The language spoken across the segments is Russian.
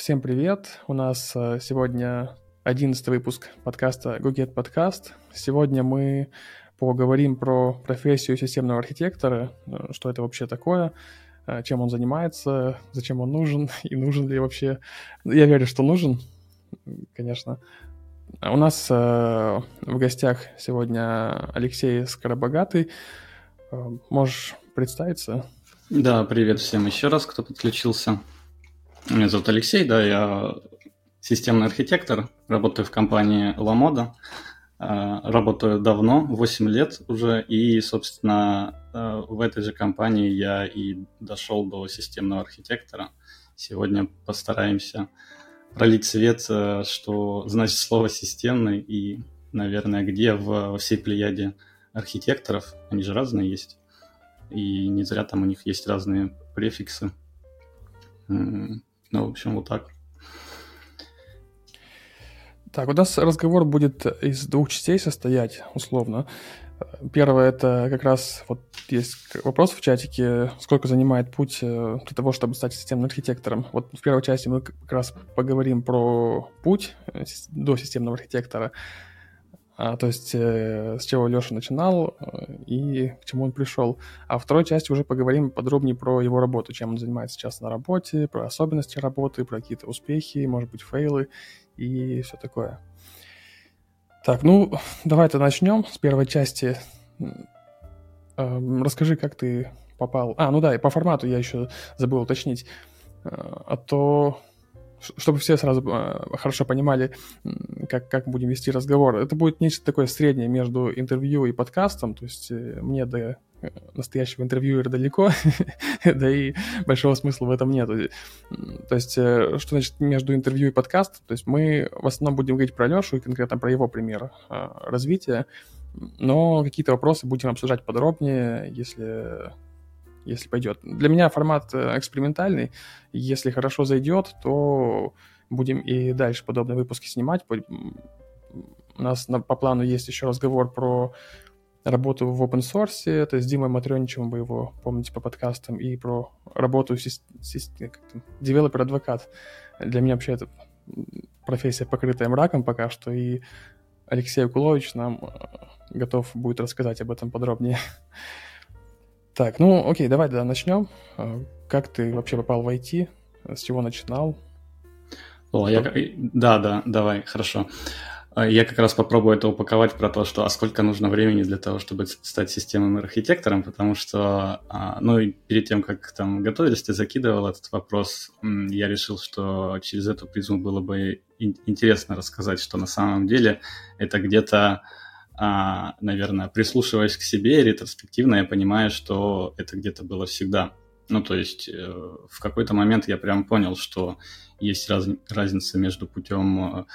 всем привет. У нас э, сегодня одиннадцатый выпуск подкаста GoGet Podcast. Сегодня мы поговорим про профессию системного архитектора, э, что это вообще такое, э, чем он занимается, зачем он нужен и нужен ли вообще. Я верю, что нужен, конечно. У нас в гостях сегодня Алексей Скоробогатый. Можешь представиться? Да, привет всем еще раз, кто подключился. Меня зовут Алексей, да, я системный архитектор, работаю в компании Ламода. Работаю давно, 8 лет уже, и, собственно, э, в этой же компании я и дошел до системного архитектора. Сегодня постараемся пролить свет, э, что значит слово «системный» и, наверное, где в, во всей плеяде архитекторов, они же разные есть, и не зря там у них есть разные префиксы. Ну, в общем, вот так. Так, у нас разговор будет из двух частей состоять, условно. Первое, это как раз вот есть вопрос в чатике, сколько занимает путь э, для того, чтобы стать системным архитектором. Вот в первой части мы как раз поговорим про путь э, до системного архитектора. А, то есть э, с чего Леша начинал э, и к чему он пришел. А в второй части уже поговорим подробнее про его работу, чем он занимается сейчас на работе, про особенности работы, про какие-то успехи, может быть, фейлы и все такое. Так, ну, давай-то начнем с первой части. Э, расскажи, как ты попал... А, ну да, и по формату я еще забыл уточнить. Э, а то чтобы все сразу э, хорошо понимали, как, как будем вести разговор. Это будет нечто такое среднее между интервью и подкастом, то есть э, мне до э, настоящего интервьюера далеко, да и большого смысла в этом нет. То есть, что значит между интервью и подкастом? То есть мы в основном будем говорить про Лешу и конкретно про его пример развития, но какие-то вопросы будем обсуждать подробнее, если если пойдет. Для меня формат э, экспериментальный. Если хорошо зайдет, то будем и дальше подобные выпуски снимать. У нас на, по плану есть еще разговор про работу в open source, это с Димой Матреничевым, вы его помните по подкастам, и про работу developer advocate. Для меня вообще это профессия, покрытая мраком пока что, и Алексей Акулович нам э, готов будет рассказать об этом подробнее. Так, ну окей, давай да, начнем. А, как ты вообще попал в IT? С чего начинал? О, я... Да, да, давай, хорошо. А, я как раз попробую это упаковать про то, что а сколько нужно времени для того, чтобы стать системным архитектором, потому что, а, ну и перед тем, как там готовились, ты закидывал этот вопрос, я решил, что через эту призму было бы интересно рассказать, что на самом деле это где-то а, наверное, прислушиваясь к себе ретроспективно, я понимаю, что это где-то было всегда. Ну, то есть э, в какой-то момент я прям понял, что есть раз, разница между путем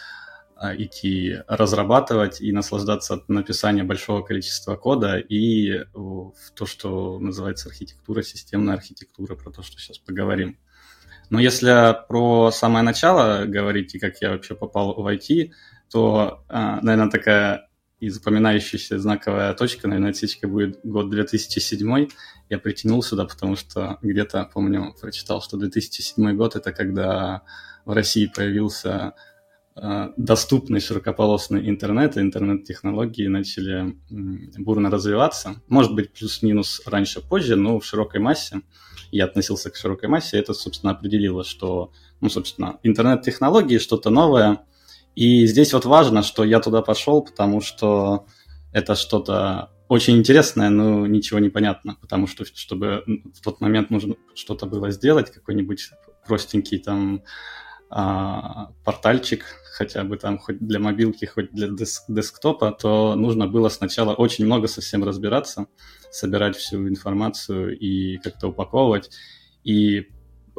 э, идти разрабатывать и наслаждаться от написания большого количества кода и в то, что называется архитектура, системная архитектура, про то, что сейчас поговорим. Но если про самое начало говорить и как я вообще попал в IT, то, э, наверное, такая и запоминающаяся знаковая точка, наверное, отсечка будет год 2007. Я притянул сюда, потому что где-то, помню, прочитал, что 2007 год — это когда в России появился э, доступный широкополосный интернет, и интернет-технологии начали бурно развиваться. Может быть, плюс-минус раньше, позже, но в широкой массе. Я относился к широкой массе, и это, собственно, определило, что, ну, собственно, интернет-технологии, что-то новое — и здесь вот важно, что я туда пошел, потому что это что-то очень интересное, но ничего не понятно, потому что чтобы в тот момент нужно что-то было сделать, какой-нибудь простенький там а, портальчик, хотя бы там хоть для мобилки, хоть для деск десктопа, то нужно было сначала очень много совсем разбираться, собирать всю информацию и как-то упаковывать. И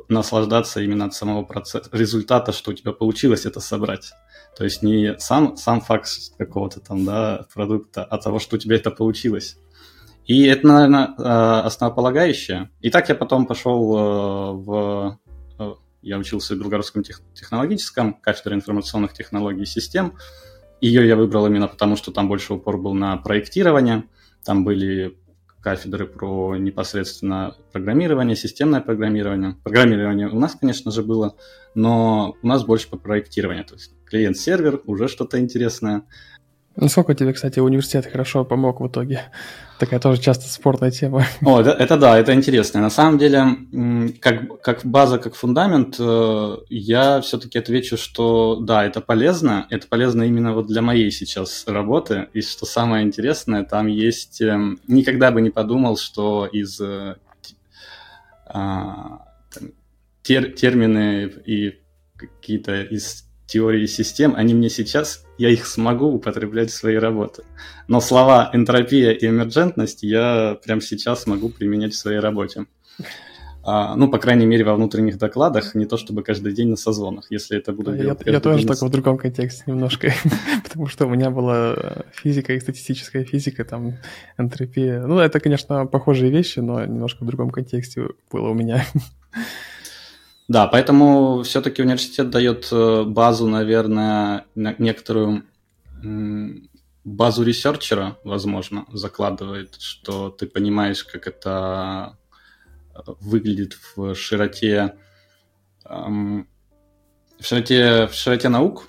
наслаждаться именно от самого процесса, результата, что у тебя получилось это собрать. То есть не сам, сам факт какого-то там, да, продукта, а того, что у тебя это получилось. И это, наверное, э, основополагающее. И так я потом пошел э, в... Э, я учился в Белгородском технологическом, кафедре информационных технологий и систем. Ее я выбрал именно потому, что там больше упор был на проектирование. Там были кафедры про непосредственно программирование, системное программирование. Программирование у нас, конечно же, было, но у нас больше по проектированию. То есть клиент-сервер, уже что-то интересное. Насколько тебе, кстати, университет хорошо помог в итоге? Такая тоже часто спорная тема. О, это, это да, это интересно. На самом деле, как, как база, как фундамент, э, я все-таки отвечу, что да, это полезно. Это полезно именно вот для моей сейчас работы. И что самое интересное, там есть... Эм, никогда бы не подумал, что из э, а, тер, термины и какие-то из теории систем, они мне сейчас, я их смогу употреблять в своей работе. Но слова энтропия и эмерджентность я прямо сейчас могу применять в своей работе. А, ну, по крайней мере, во внутренних докладах, не то чтобы каждый день на созвонах, если это буду делать Я, я тоже день... только в другом контексте немножко, потому что у меня была физика и статистическая физика, там, энтропия. Ну, это, конечно, похожие вещи, но немножко в другом контексте было у меня. Да, поэтому все-таки университет дает э, базу, наверное, некоторую базу ресерчера, возможно, закладывает, что ты понимаешь, как это э, выглядит в широте, в широте, в широте наук,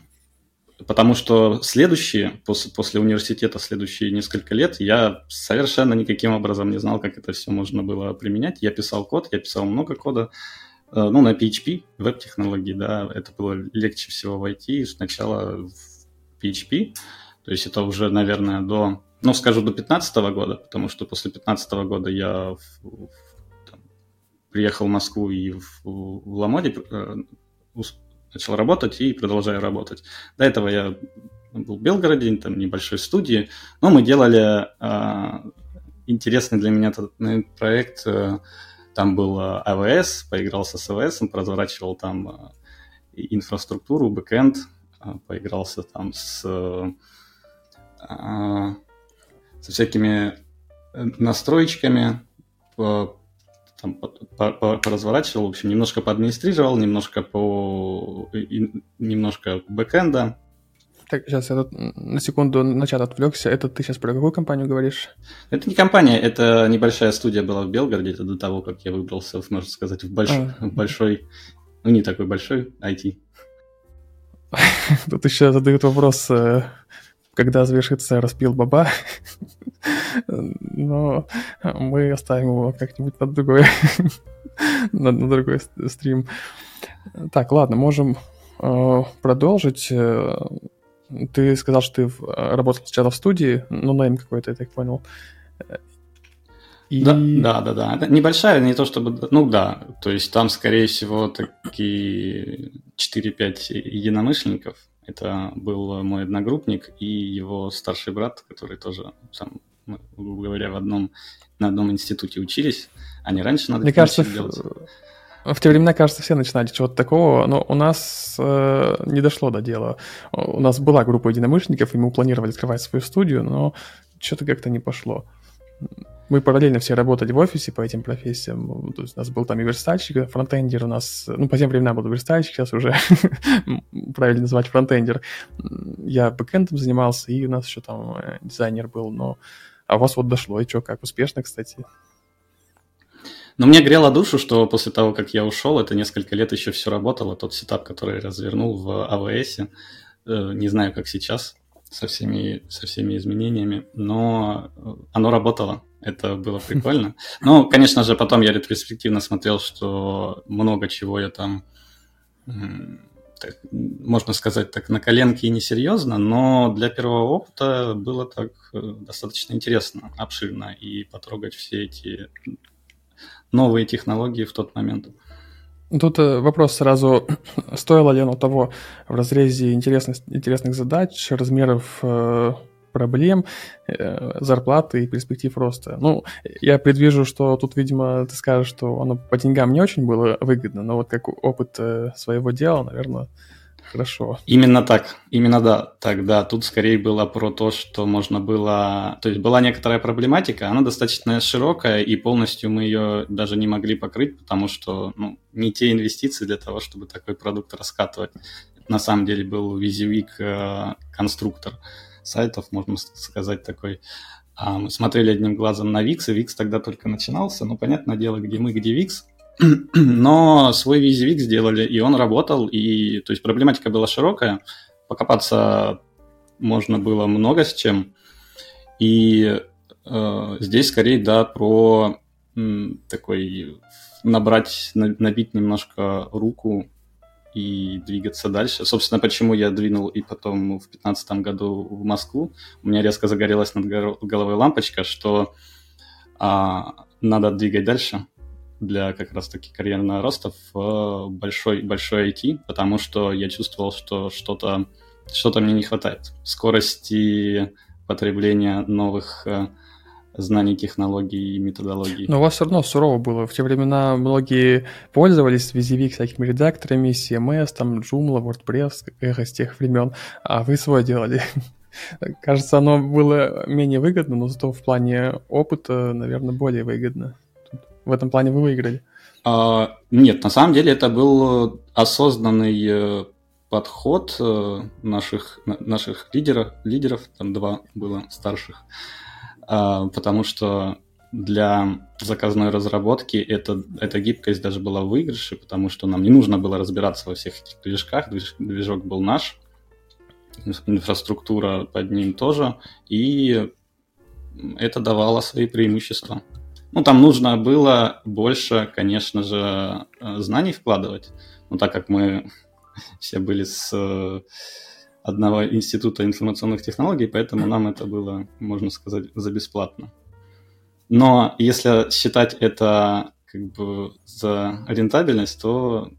потому что следующие, после, после университета, следующие несколько лет, я совершенно никаким образом не знал, как это все можно было применять. Я писал код, я писал много кода, ну, на PHP, веб-технологии, да, это было легче всего войти сначала в PHP, то есть это уже, наверное, до, ну, скажу, до 2015 года, потому что после 2015 года я в, в, там, приехал в Москву и в, в Ламоде э, начал работать и продолжаю работать. До этого я был в Белгороде, там небольшой студии, но мы делали э, интересный для меня этот проект э, там был AWS, поигрался с AWS, разворачивал там э, инфраструктуру, бэкэнд, э, поигрался там с, э, со всякими настроечками, там, поразворачивал, в общем, немножко поадминистрировал, немножко по немножко бэкэнда, так, сейчас я тут на секунду на чат отвлекся. Это ты сейчас про какую компанию говоришь? Это не компания, это небольшая студия была в Белгороде, это до того, как я выбрался, можно сказать, в, больш... а. в большой, ну не такой большой, IT. Тут еще задают вопрос, э, когда завершится распил баба. Но мы оставим его как-нибудь на другой, на, на другой стрим. Так, ладно, можем э, продолжить. Ты сказал, что ты э, работал сначала в студии, ну, найм какой-то, я так понял. И... Да, да, да, да. Это небольшая, не то чтобы... Ну да, то есть там, скорее всего, такие 4-5 единомышленников. Это был мой одногруппник и его старший брат, который тоже, сам, грубо говоря, в одном, на одном институте учились. Они раньше надо Мне кажется, делать. В те времена, кажется, все начинали чего-то такого, но у нас э, не дошло до дела. У нас была группа единомышленников, и мы планировали открывать свою студию, но что-то как-то не пошло. Мы параллельно все работали в офисе по этим профессиям. То есть у нас был там и верстальщик, фронтендер у нас... Ну, по тем временам был верстальщик, сейчас уже правильно называть фронтендер. Я бэкэндом занимался, и у нас еще там э, дизайнер был, но... А у вас вот дошло, и что, как успешно, кстати? Но мне грело душу, что после того, как я ушел, это несколько лет еще все работало. Тот сетап, который я развернул в AWS, э, не знаю, как сейчас, со всеми, со всеми изменениями, но оно работало. Это было прикольно. Ну, конечно же, потом я ретроспективно смотрел, что много чего я там, так, можно сказать так, на коленке и несерьезно, но для первого опыта было так э, достаточно интересно, обширно, и потрогать все эти новые технологии в тот момент. Тут э, вопрос сразу, стоило ли оно того в разрезе интересных, интересных задач, размеров э, проблем, э, зарплаты и перспектив роста. Ну, я предвижу, что тут, видимо, ты скажешь, что оно по деньгам не очень было выгодно, но вот как опыт своего дела, наверное, Хорошо. Именно так, именно да, так, да. Тут скорее было про то, что можно было... То есть была некоторая проблематика, она достаточно широкая, и полностью мы ее даже не могли покрыть, потому что ну, не те инвестиции для того, чтобы такой продукт раскатывать. На самом деле был визивик э, сайтов, можно сказать, такой. А мы смотрели одним глазом на VIX, и VIX тогда только начинался. Ну, понятное дело, где мы, где VIX. Но свой VisiVix сделали, и он работал, и то есть проблематика была широкая, покопаться можно было много с чем. И э, здесь скорее, да, про м, такой набрать, набить немножко руку и двигаться дальше. Собственно, почему я двинул и потом в 2015 году в Москву. У меня резко загорелась над головой лампочка, что а, надо двигать дальше для как раз-таки карьерного роста в большой, большой IT, потому что я чувствовал, что что-то что мне не хватает. Скорости потребления новых э, знаний технологий и методологий. Но у вас все равно сурово было. В те времена многие пользовались VisiVig всякими редакторами, CMS, там Joomla, WordPress, эхо с тех времен, а вы свое делали. Кажется, оно было менее выгодно, но зато в плане опыта, наверное, более выгодно. В этом плане вы выиграли. А, нет, на самом деле это был осознанный э, подход э, наших, наших лидеров, лидеров, там два было старших, а, потому что для заказной разработки это, эта гибкость даже была в выигрыше, потому что нам не нужно было разбираться во всех этих движках, движ, движок был наш, инфраструктура под ним тоже, и это давало свои преимущества. Ну, там нужно было больше, конечно же, э, знаний вкладывать, но так как мы все были с э, одного института информационных технологий, поэтому нам это было, можно сказать, за бесплатно. Но если считать это как бы за рентабельность, то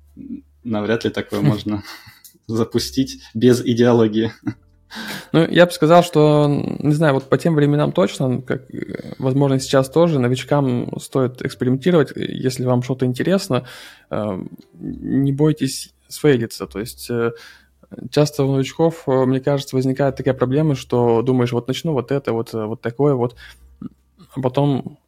навряд ли такое можно запустить без идеологии. Ну, я бы сказал, что, не знаю, вот по тем временам точно, как, возможно, сейчас тоже, новичкам стоит экспериментировать, если вам что-то интересно, э, не бойтесь сфейлиться, то есть э, часто у новичков, э, мне кажется, возникает такая проблема, что думаешь, вот начну вот это, вот, вот такое вот, а потом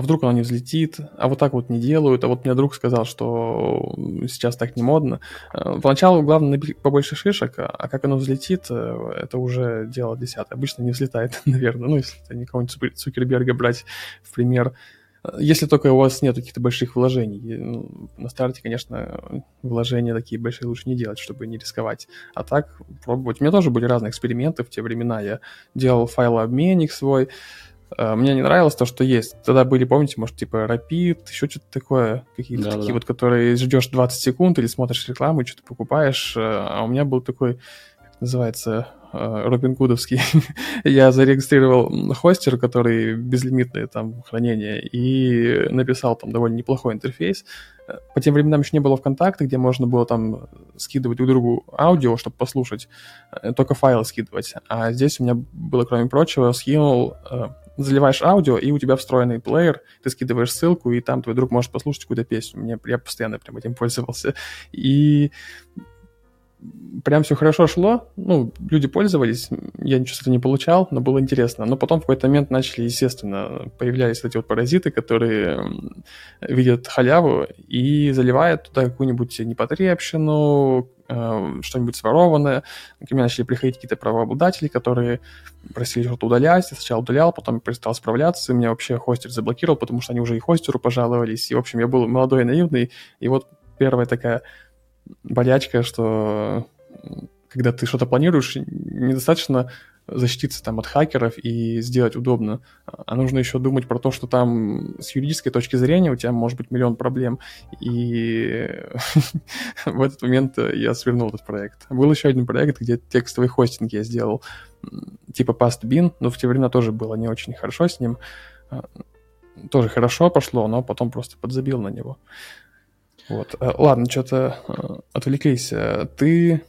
а вдруг оно не взлетит, а вот так вот не делают, а вот мне друг сказал, что сейчас так не модно. Э, поначалу главное набить побольше шишек, а как оно взлетит, э, это уже дело десятое. Обычно не взлетает, наверное, ну, если это никого-нибудь Цукерберга брать в пример. Если только у вас нет каких-то больших вложений. Ну, на старте, конечно, вложения такие большие лучше не делать, чтобы не рисковать. А так пробовать. У меня тоже были разные эксперименты в те времена. Я делал файлообменник свой, Э, мне не нравилось то, что есть. Тогда были, помните, может, типа Rapid, еще что-то такое, какие-то да, такие да. вот, которые ждешь 20 секунд или смотришь рекламу, что-то покупаешь. Э, а у меня был такой, как называется, э, Робин Гудовский. Я зарегистрировал хостер, который безлимитное там хранение, и написал там довольно неплохой интерфейс. По тем временам еще не было ВКонтакте, где можно было там скидывать друг другу аудио, чтобы послушать, только файлы скидывать. А здесь у меня было, кроме прочего, скинул заливаешь аудио, и у тебя встроенный плеер, ты скидываешь ссылку, и там твой друг может послушать какую-то песню. Мне, я постоянно прям этим пользовался. И прям все хорошо шло, ну, люди пользовались, я ничего с этого не получал, но было интересно. Но потом в какой-то момент начали, естественно, появлялись эти вот паразиты, которые видят халяву и заливают туда какую-нибудь непотребщину, что-нибудь сворованное. Ко мне начали приходить какие-то правообладатели, которые просили что-то удалять. Я сначала удалял, потом перестал справляться, и меня вообще хостер заблокировал, потому что они уже и хостеру пожаловались. И, в общем, я был молодой и наивный, и вот первая такая болячка, что когда ты что-то планируешь, недостаточно защититься там от хакеров и сделать удобно, а нужно еще думать про то, что там с юридической точки зрения у тебя может быть миллион проблем, и в этот момент я свернул этот проект. Был еще один проект, где текстовый хостинг я сделал, типа PastBin, но в те времена тоже было не очень хорошо с ним, а, тоже хорошо пошло, но потом просто подзабил на него. Вот. Э, ладно, что-то э, отвлеклись. Э, ты...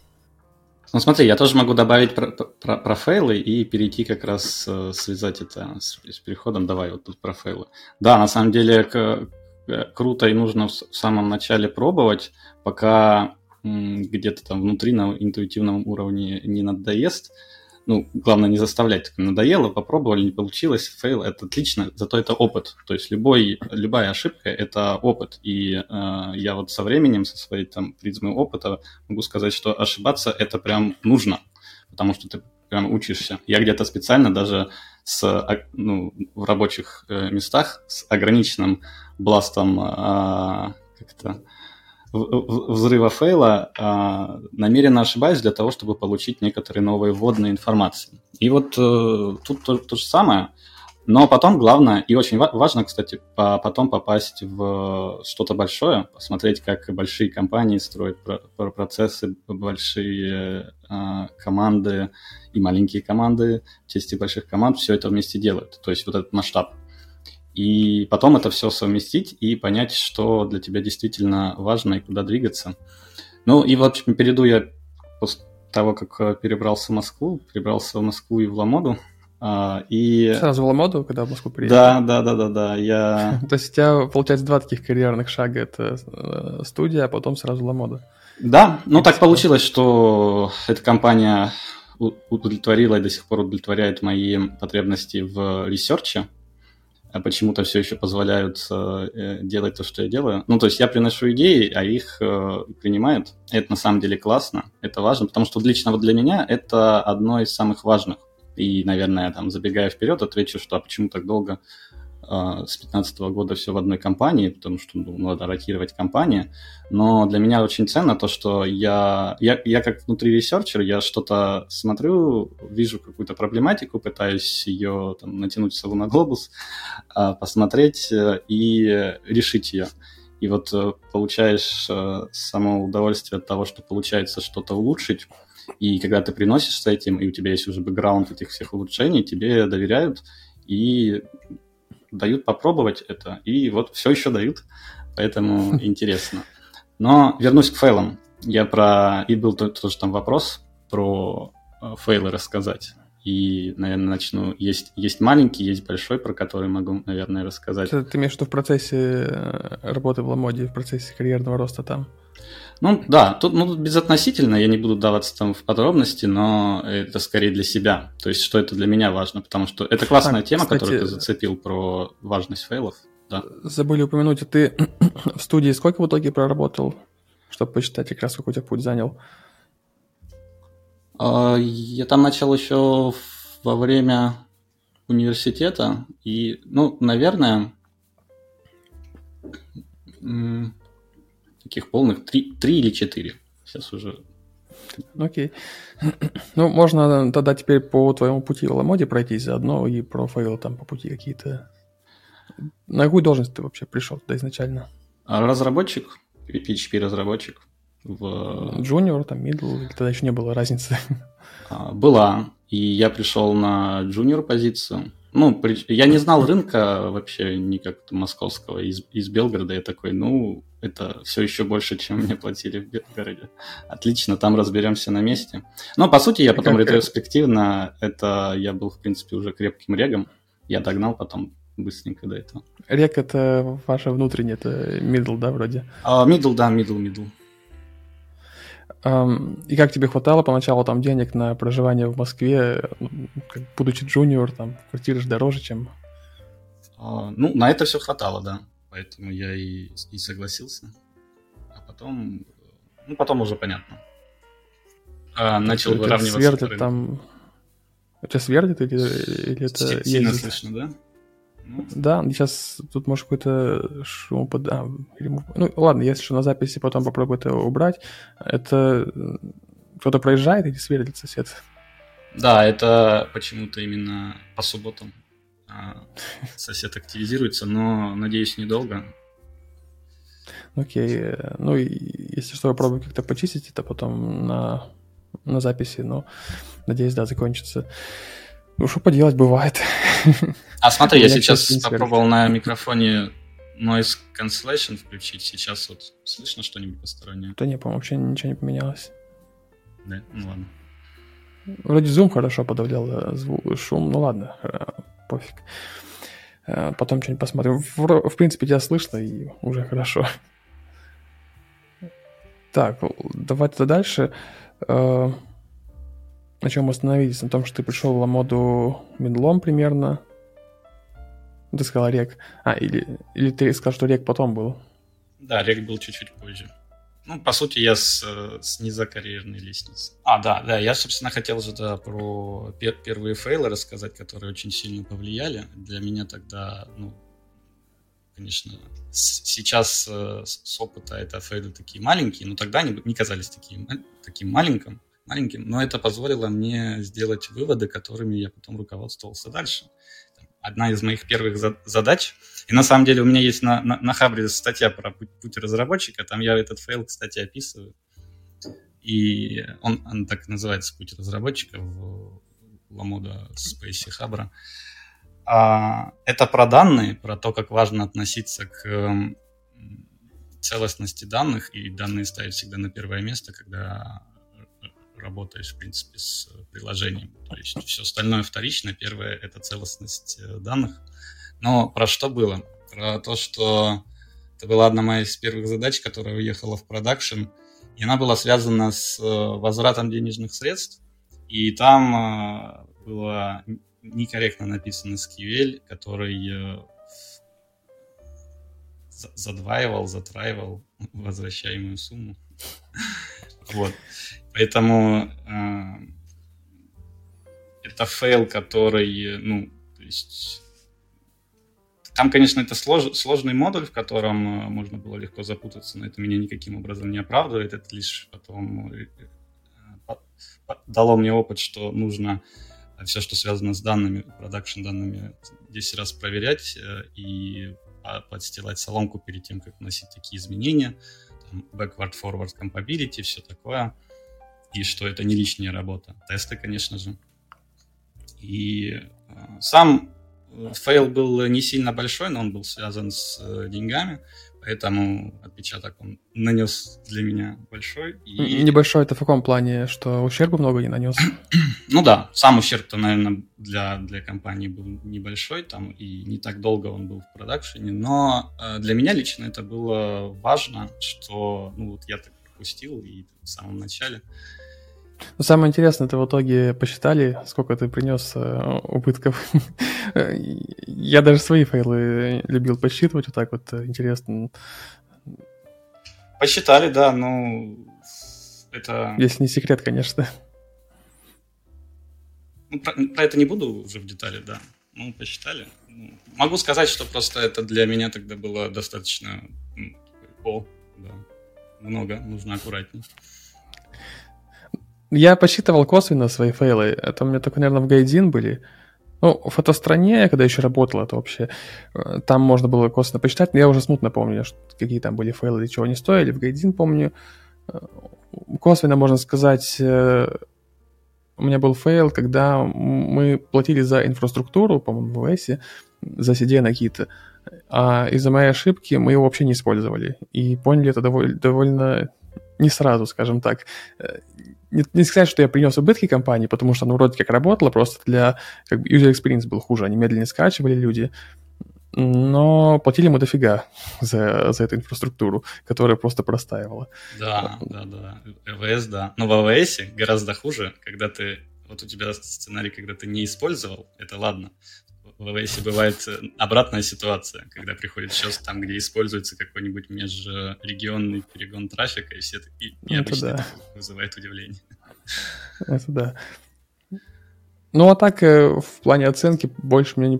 Ну смотри, я тоже могу добавить про, про, про фейлы и перейти как раз связать это с, с переходом. Давай вот тут про фейлы. Да, на самом деле к, круто и нужно в самом начале пробовать, пока где-то там внутри на интуитивном уровне не надоест ну, главное не заставлять. Надоело, попробовали, не получилось, фейл, это отлично, зато это опыт. То есть любой, любая ошибка – это опыт. И э, я вот со временем, со своей там призмой опыта могу сказать, что ошибаться – это прям нужно, потому что ты прям учишься. Я где-то специально даже с, а, ну, в рабочих э, местах с ограниченным blast ом а, как-то взрыва фейла а, намеренно ошибаюсь для того, чтобы получить некоторые новые вводные информации. И вот э, тут то, то же самое. Но потом главное, и очень важно, кстати, потом попасть в что-то большое, посмотреть, как большие компании строят процессы, большие а, команды и маленькие команды, части больших команд все это вместе делают. То есть вот этот масштаб. И потом это все совместить и понять, что для тебя действительно важно и куда двигаться. Ну и, в общем, перейду я после того, как перебрался в Москву, перебрался в Москву и в Ламоду, а, и... Сразу в Ламоду, когда в Москву приехал? Да, да, да, да, да. Я... То есть у тебя, получается, два таких карьерных шага. Это э, студия, а потом сразу Ламода. Да, ну так получилось, что эта компания удовлетворила и до сих пор удовлетворяет мои потребности в ресерче. А почему-то все еще позволяют э, делать то, что я делаю. Ну, то есть я приношу идеи, а их э, принимают. Это на самом деле классно, это важно, потому что лично вот для меня это одно из самых важных и, наверное, там, забегая вперед, отвечу, что а почему так долго э, с 2015 года все в одной компании, потому что ну, надо ротировать компании. Но для меня очень ценно то, что я, я, я как внутри researcher, я что-то смотрю, вижу какую-то проблематику, пытаюсь ее там, натянуть сову на глобус, э, посмотреть э, и решить ее. И вот э, получаешь э, само удовольствие от того, что получается что-то улучшить, и когда ты приносишь с этим, и у тебя есть уже бэкграунд этих всех улучшений, тебе доверяют и дают попробовать это. И вот все еще дают, поэтому интересно. Но вернусь к фейлам. Я про... И был тоже там вопрос про э, фейлы рассказать. И, наверное, начну. Есть, есть маленький, есть большой, про который могу, наверное, рассказать. Ты, ты имеешь в виду в процессе э, работы в Ламоде, в процессе карьерного роста там? Ну да, тут, ну, безотносительно, я не буду даваться там в подробности, но это скорее для себя. То есть, что это для меня важно, потому что это классная а, тема, кстати, которую ты зацепил про важность фейлов. Да. Забыли упомянуть, а ты в студии сколько в итоге проработал, чтобы посчитать как раз, какой у тебя путь занял? А, я там начал еще во время университета, и, ну, наверное, таких полных три, три или четыре. Сейчас уже. Окей. Ну, можно тогда теперь по твоему пути в Ламоде пройтись заодно и про фейлы там по пути какие-то. На какую должность ты вообще пришел туда изначально? Разработчик, PHP-разработчик. В... Junior, там, middle, тогда еще не было разницы. А, была. И я пришел на junior позицию. Ну, я не знал рынка вообще никак московского из, из Белгорода. Я такой, ну, это все еще больше, чем мне платили в Белгороде. Отлично, там разберемся на месте. Но, по сути, я потом ретроспективно, это я был, в принципе, уже крепким регом. Я догнал потом быстренько до этого. Рек это ваше внутреннее, это middle, да, вроде? Uh, middle, да, middle, middle. Um, и как тебе хватало поначалу там денег на проживание в Москве, будучи джуниор, там квартиры же дороже, чем... Uh, ну, на это все хватало, да поэтому я и, и согласился. А потом, ну, потом уже понятно. А, начал выравниваться. Свердит там... Тебя свердит или, или это Сильно ездит? слышно, да? Ну. Да, сейчас тут может какой-то шум под... А, ну, ладно, если что, на записи потом попробую это убрать. Это кто-то проезжает или сверлит сосед? Да, это почему-то именно по субботам. Сосед активизируется, но, надеюсь, недолго. Окей. Ну, и если что, попробую как-то почистить это потом на, на записи, но, надеюсь, да, закончится. Ну, что поделать, бывает. А смотри, я сейчас попробовал на микрофоне noise cancellation включить. Сейчас вот слышно что-нибудь постороннее? Да не, по-моему, вообще ничего не поменялось. Да? Ну ладно. Вроде Zoom хорошо подавлял э, звук, шум, ну ладно, э, пофиг. Э, потом что-нибудь посмотрим. В, в принципе, тебя слышно, и уже хорошо. Так, давайте дальше. На чем остановились? На том, что ты пришел в ламоду медлом примерно. Ты сказал рек. А, или, или ты сказал, что рек потом был? Да, рек был чуть-чуть позже. Ну, по сути, я с, с низокарьерной лестницы. А, да, да, я, собственно, хотел же про пер первые фейлы рассказать, которые очень сильно повлияли. Для меня тогда, ну, конечно, сейчас э, с опыта это фейлы такие маленькие, но тогда они не казались таким, таким маленьким, маленьким, но это позволило мне сделать выводы, которыми я потом руководствовался дальше. Одна из моих первых задач — и на самом деле у меня есть на, на, на Хабре статья про путь, путь разработчика, там я этот фейл, кстати, описываю. И он, он так называется «Путь разработчика» в Ламода Space Хабра. А, это про данные, про то, как важно относиться к целостности данных, и данные ставить всегда на первое место, когда работаешь, в принципе, с приложением. То есть все остальное вторично, первое — это целостность э, данных. Но про что было? Про то, что это была одна моя из первых задач, которая уехала в продакшн, и она была связана с э, возвратом денежных средств, и там э, было некорректно написано SQL, который э, задваивал, затраивал возвращаемую сумму. Вот. Поэтому это фейл, который, ну, то есть там, конечно, это слож, сложный модуль, в котором э, можно было легко запутаться, но это меня никаким образом не оправдывает. Это лишь потом э, э, дало мне опыт, что нужно все, что связано с данными, продакшн данными, 10 раз проверять и подстилать соломку перед тем, как вносить такие изменения. Там backward, forward compatibility, все такое. И что это не лишняя работа. Тесты, конечно же. И сам Фейл был не сильно большой, но он был связан с э, деньгами, поэтому отпечаток он нанес для меня большой. И... Небольшой это в каком плане, что ущерба много не нанес? ну да, сам ущерб-то, наверное, для, для компании был небольшой, там и не так долго он был в продакшене, но э, для меня лично это было важно, что ну вот я так пропустил и в самом начале. Но самое интересное, это в итоге посчитали, сколько ты принес э, убытков. Я даже свои файлы любил посчитывать, вот так вот э, интересно. Посчитали, да, ну это... Если не секрет, конечно. Ну, про, про это не буду уже в детали, да. Ну, посчитали. Ну, могу сказать, что просто это для меня тогда было достаточно... О, да, много, нужно аккуратнее. Я посчитывал косвенно свои фейлы. Это у меня только, наверное, в Гайдин были. Ну, в фотостране, когда еще работал, это вообще... Э, там можно было косвенно посчитать, но я уже смутно помню, что, какие там были фейлы и чего они стоили. В Гайдин помню. Э, косвенно, можно сказать, э, у меня был фейл, когда мы платили за инфраструктуру, по-моему, в AWS, за CDN какие-то, а из-за моей ошибки мы его вообще не использовали. И поняли это довольно, довольно не сразу, скажем так не, не сказать, что я принес убытки компании, потому что оно вроде как работало, просто для как бы, user experience был хуже, они медленнее скачивали люди, но платили мы дофига за, за эту инфраструктуру, которая просто простаивала. Да, да, да. ЭВС, да. Но в АВС гораздо хуже, когда ты... Вот у тебя сценарий, когда ты не использовал, это ладно в AWS бывает э, обратная ситуация, когда приходит счет там, где используется какой-нибудь межрегионный перегон трафика, и все и, и это обычно да. вызывает удивление. Это да. Ну, а так, э, в плане оценки больше меня не...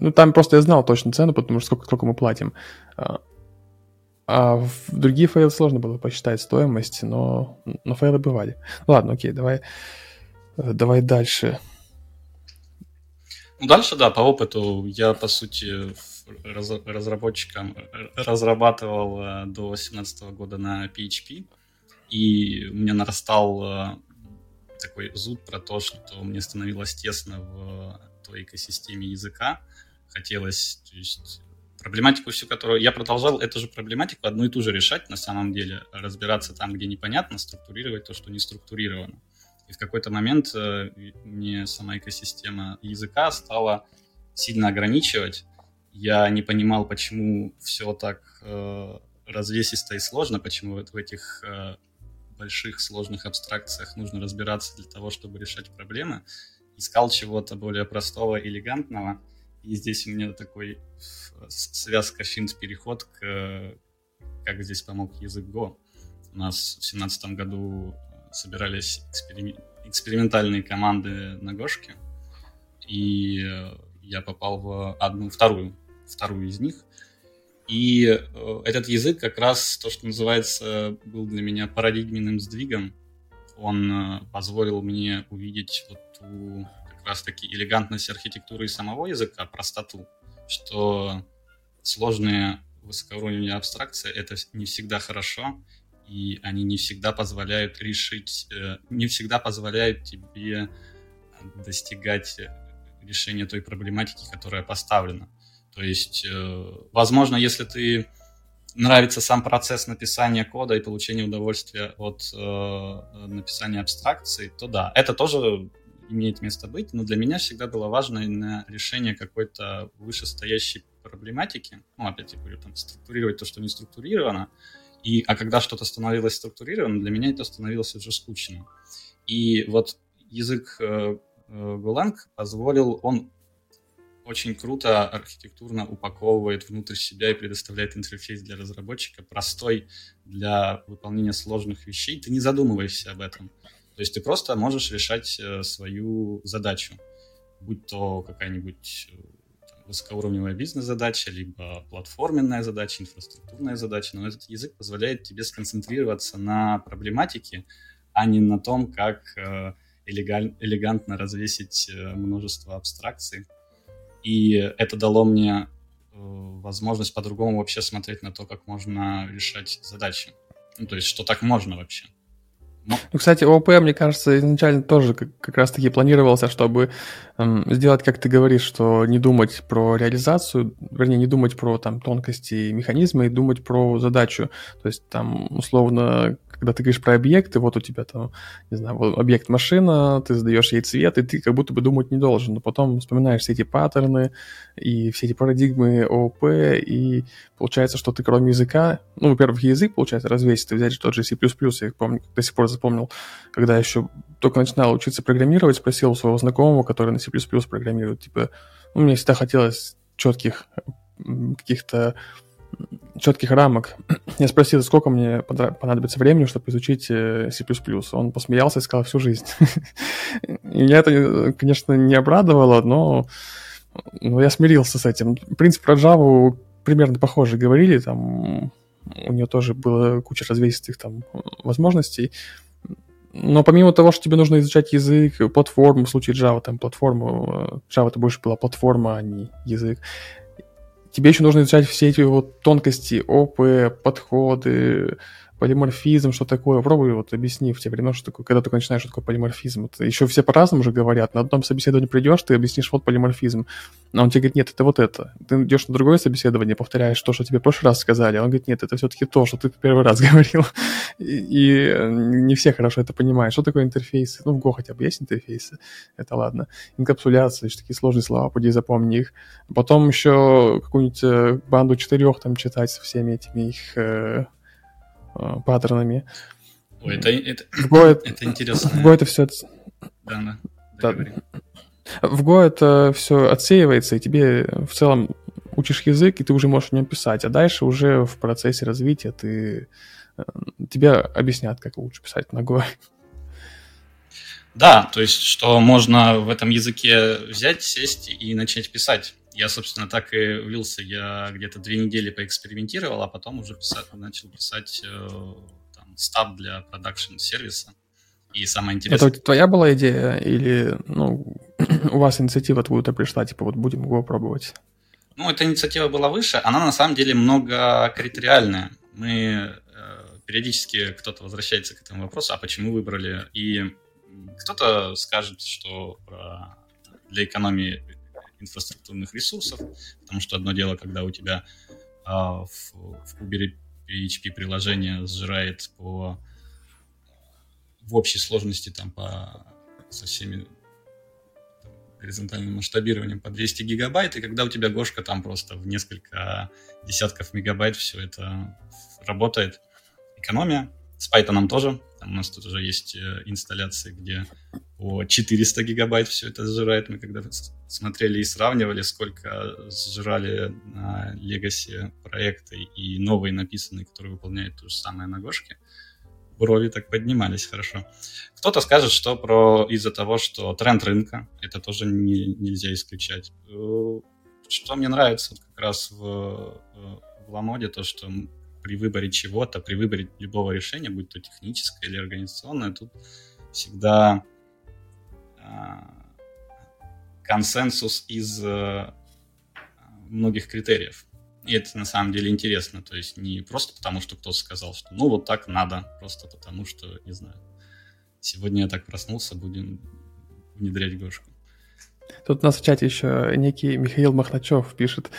Ну, там просто я знал точно цену, потому что сколько, сколько мы платим. А, а в другие фейлы сложно было посчитать стоимость, но, но фейлы бывали. Ладно, окей, давай, э, давай дальше. Ну, дальше, да, по опыту я, по сути, раз, разработчиком разрабатывал э, до 2017 года на PHP, и у меня нарастал э, такой зуд про то, что мне становилось тесно в той экосистеме языка. Хотелось, то есть, проблематику всю, которую... Я продолжал эту же проблематику одну и ту же решать, на самом деле, разбираться там, где непонятно, структурировать то, что не структурировано. И в какой-то момент э, мне сама экосистема языка стала сильно ограничивать. Я не понимал, почему все так э, развесисто и сложно, почему вот в этих э, больших сложных абстракциях нужно разбираться для того, чтобы решать проблемы. Искал чего-то более простого, элегантного. И здесь у меня такой связка финт-переход к как здесь помог язык Go. У нас в семнадцатом году собирались экспериментальные команды на Гошке, и я попал в одну, вторую, вторую из них. И э, этот язык как раз, то, что называется, был для меня парадигменным сдвигом. Он э, позволил мне увидеть вот ту как раз-таки элегантность архитектуры самого языка, простоту, что сложные высокоуровневые абстракции — это не всегда хорошо, и они не всегда позволяют решить, э, не всегда позволяют тебе достигать решения той проблематики, которая поставлена. То есть, э, возможно, если ты нравится сам процесс написания кода и получения удовольствия от э, написания абстракций, то да, это тоже имеет место быть, но для меня всегда было важно на решение какой-то вышестоящей проблематики, ну, опять я говорю, там, структурировать то, что не структурировано, и, а когда что-то становилось структурированным, для меня это становилось уже скучным. И вот язык э, э, Golang позволил, он очень круто архитектурно упаковывает внутрь себя и предоставляет интерфейс для разработчика, простой для выполнения сложных вещей. Ты не задумываешься об этом. То есть ты просто можешь решать э, свою задачу, будь то какая-нибудь э, высокоуровневая бизнес-задача, либо платформенная задача, инфраструктурная задача, но этот язык позволяет тебе сконцентрироваться на проблематике, а не на том, как э, элегантно развесить множество абстракций и это дало мне э, возможность по-другому вообще смотреть на то, как можно решать задачи. Ну, то есть, что так можно вообще. Ну, ну кстати, ООП, мне кажется, изначально тоже как, как раз-таки планировался, чтобы эм, сделать, как ты говоришь, что не думать про реализацию, вернее, не думать про там тонкости механизма и думать про задачу. То есть там, условно, когда ты говоришь про объекты, вот у тебя там, не знаю, вот объект машина, ты задаешь ей цвет, и ты как будто бы думать не должен, но потом вспоминаешь все эти паттерны и все эти парадигмы ООП, и получается, что ты кроме языка, ну, во-первых, язык, получается, развесить, взять тот же C++, я помню, до сих пор запомнил, когда еще только начинал учиться программировать, спросил у своего знакомого, который на C++ программирует, типа, ну, мне всегда хотелось четких каких-то четких рамок. Я спросил, сколько мне понадобится времени, чтобы изучить э, C++. Он посмеялся и сказал всю жизнь. и меня это, конечно, не обрадовало, но, но я смирился с этим. В принципе, про Java примерно похоже говорили, там у нее тоже было куча развесистых там возможностей. Но помимо того, что тебе нужно изучать язык, платформу, в случае Java, там платформу, э, Java это больше была платформа, а не язык тебе еще нужно изучать все эти вот тонкости, ОП, подходы, полиморфизм, что такое. Попробуй вот объясни в те времена, что такое, когда только начинаешь, что такое полиморфизм. Это еще все по-разному уже говорят. На одном собеседовании придешь, ты объяснишь вот полиморфизм. А он тебе говорит, нет, это вот это. Ты идешь на другое собеседование, повторяешь то, что тебе в прошлый раз сказали. А он говорит, нет, это все-таки то, что ты первый раз говорил. И, и не все хорошо это понимают. Что такое интерфейсы? Ну, в Go хотя бы есть интерфейсы. Это ладно. Инкапсуляция, еще такие сложные слова, поди запомни их. Потом еще какую-нибудь э, банду четырех там читать со всеми этими их э, Э, паттернами. Ой, это, это, в Go это, это интересно. В Go это все... Да, да. да. В Go это все отсеивается, и тебе в целом учишь язык, и ты уже можешь в нем писать, а дальше уже в процессе развития ты э, тебе объяснят, как лучше писать на Go. Да, то есть, что можно в этом языке взять, сесть и начать писать. Я, собственно, так и влился. Я где-то две недели поэкспериментировал, а потом уже писать, начал писать э, там, стаб для продакшн-сервиса. И самое интересное... Это твоя была идея или ну, у вас инициатива откуда-то пришла, типа вот будем его пробовать? Ну, эта инициатива была выше, она на самом деле много критериальная. Мы э, периодически кто-то возвращается к этому вопросу, а почему выбрали? И кто-то скажет, что про, для экономии инфраструктурных ресурсов, потому что одно дело, когда у тебя а, в, в Uber PHP приложение сжирает по в общей сложности там по со всеми там, горизонтальным масштабированием по 200 гигабайт, и когда у тебя Гошка там просто в несколько десятков мегабайт все это работает. Экономия. С Python тоже. Там у нас тут уже есть э, инсталляции, где по 400 гигабайт все это сжирает. Мы когда смотрели и сравнивали, сколько сжирали на Legacy проекты и новые написанные, которые выполняют то же самое на Гошке, брови так поднимались хорошо. Кто-то скажет, что про из-за того, что тренд рынка, это тоже не, нельзя исключать. Э, что мне нравится как раз в, э, в Ламоде, то, что при выборе чего-то, при выборе любого решения, будь то техническое или организационное, тут всегда э, консенсус из э, многих критериев. И это на самом деле интересно. То есть не просто потому, что кто-то сказал, что ну вот так надо, просто потому что, не знаю, сегодня я так проснулся, будем внедрять Гошку. Тут у нас в чате еще некий Михаил Махначев пишет,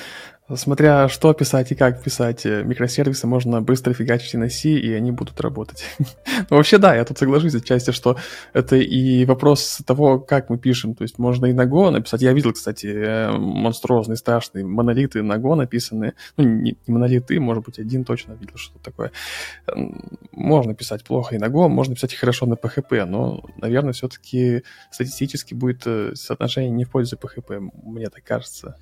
Смотря что писать и как писать, э, микросервисы можно быстро фигачить на C, и они будут работать. ну, вообще, да, я тут соглашусь отчасти, что это и вопрос того, как мы пишем. То есть можно и на Go написать. Я видел, кстати, э, монструозные, страшные монолиты на Go написанные. Ну, не, монолиты, может быть, один точно видел, что такое. Можно писать плохо и на Go, можно писать и хорошо на PHP, но, наверное, все-таки статистически будет э, соотношение не в пользу PHP, мне так кажется.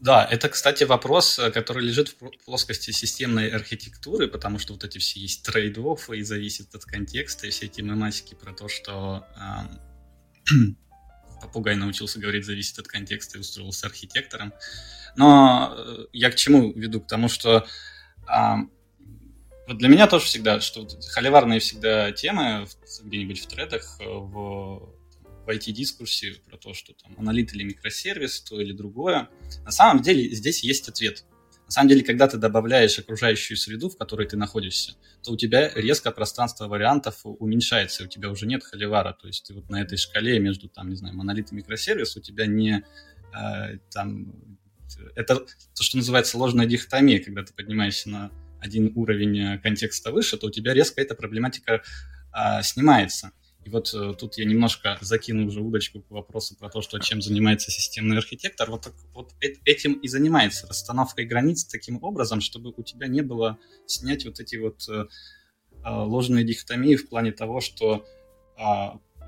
Да, это, кстати, вопрос, э, который лежит в плоскости системной архитектуры, потому что вот эти все есть трейд-оффы и зависит от контекста, и все эти мемасики про то, что э, попугай научился говорить зависит от контекста и устроился архитектором. Но э, я к чему веду? К тому, что э, вот для меня тоже всегда, что холиварные всегда темы где-нибудь в тредах, э, в в IT-дискурсе про то, что там монолит или микросервис, то или другое. На самом деле здесь есть ответ. На самом деле, когда ты добавляешь окружающую среду, в которой ты находишься, то у тебя резко пространство вариантов уменьшается, и у тебя уже нет холивара. То есть ты вот на этой шкале между, там, не знаю, монолит и микросервис у тебя не э, там... Это то, что называется ложная дихотомия, когда ты поднимаешься на один уровень контекста выше, то у тебя резко эта проблематика э, снимается. И вот э, тут я немножко закину уже удочку к вопросу про то, что чем занимается системный архитектор. Вот, так, вот этим и занимается, расстановкой границ таким образом, чтобы у тебя не было снять вот эти вот э, э ложные дихотомии в плане того, что э,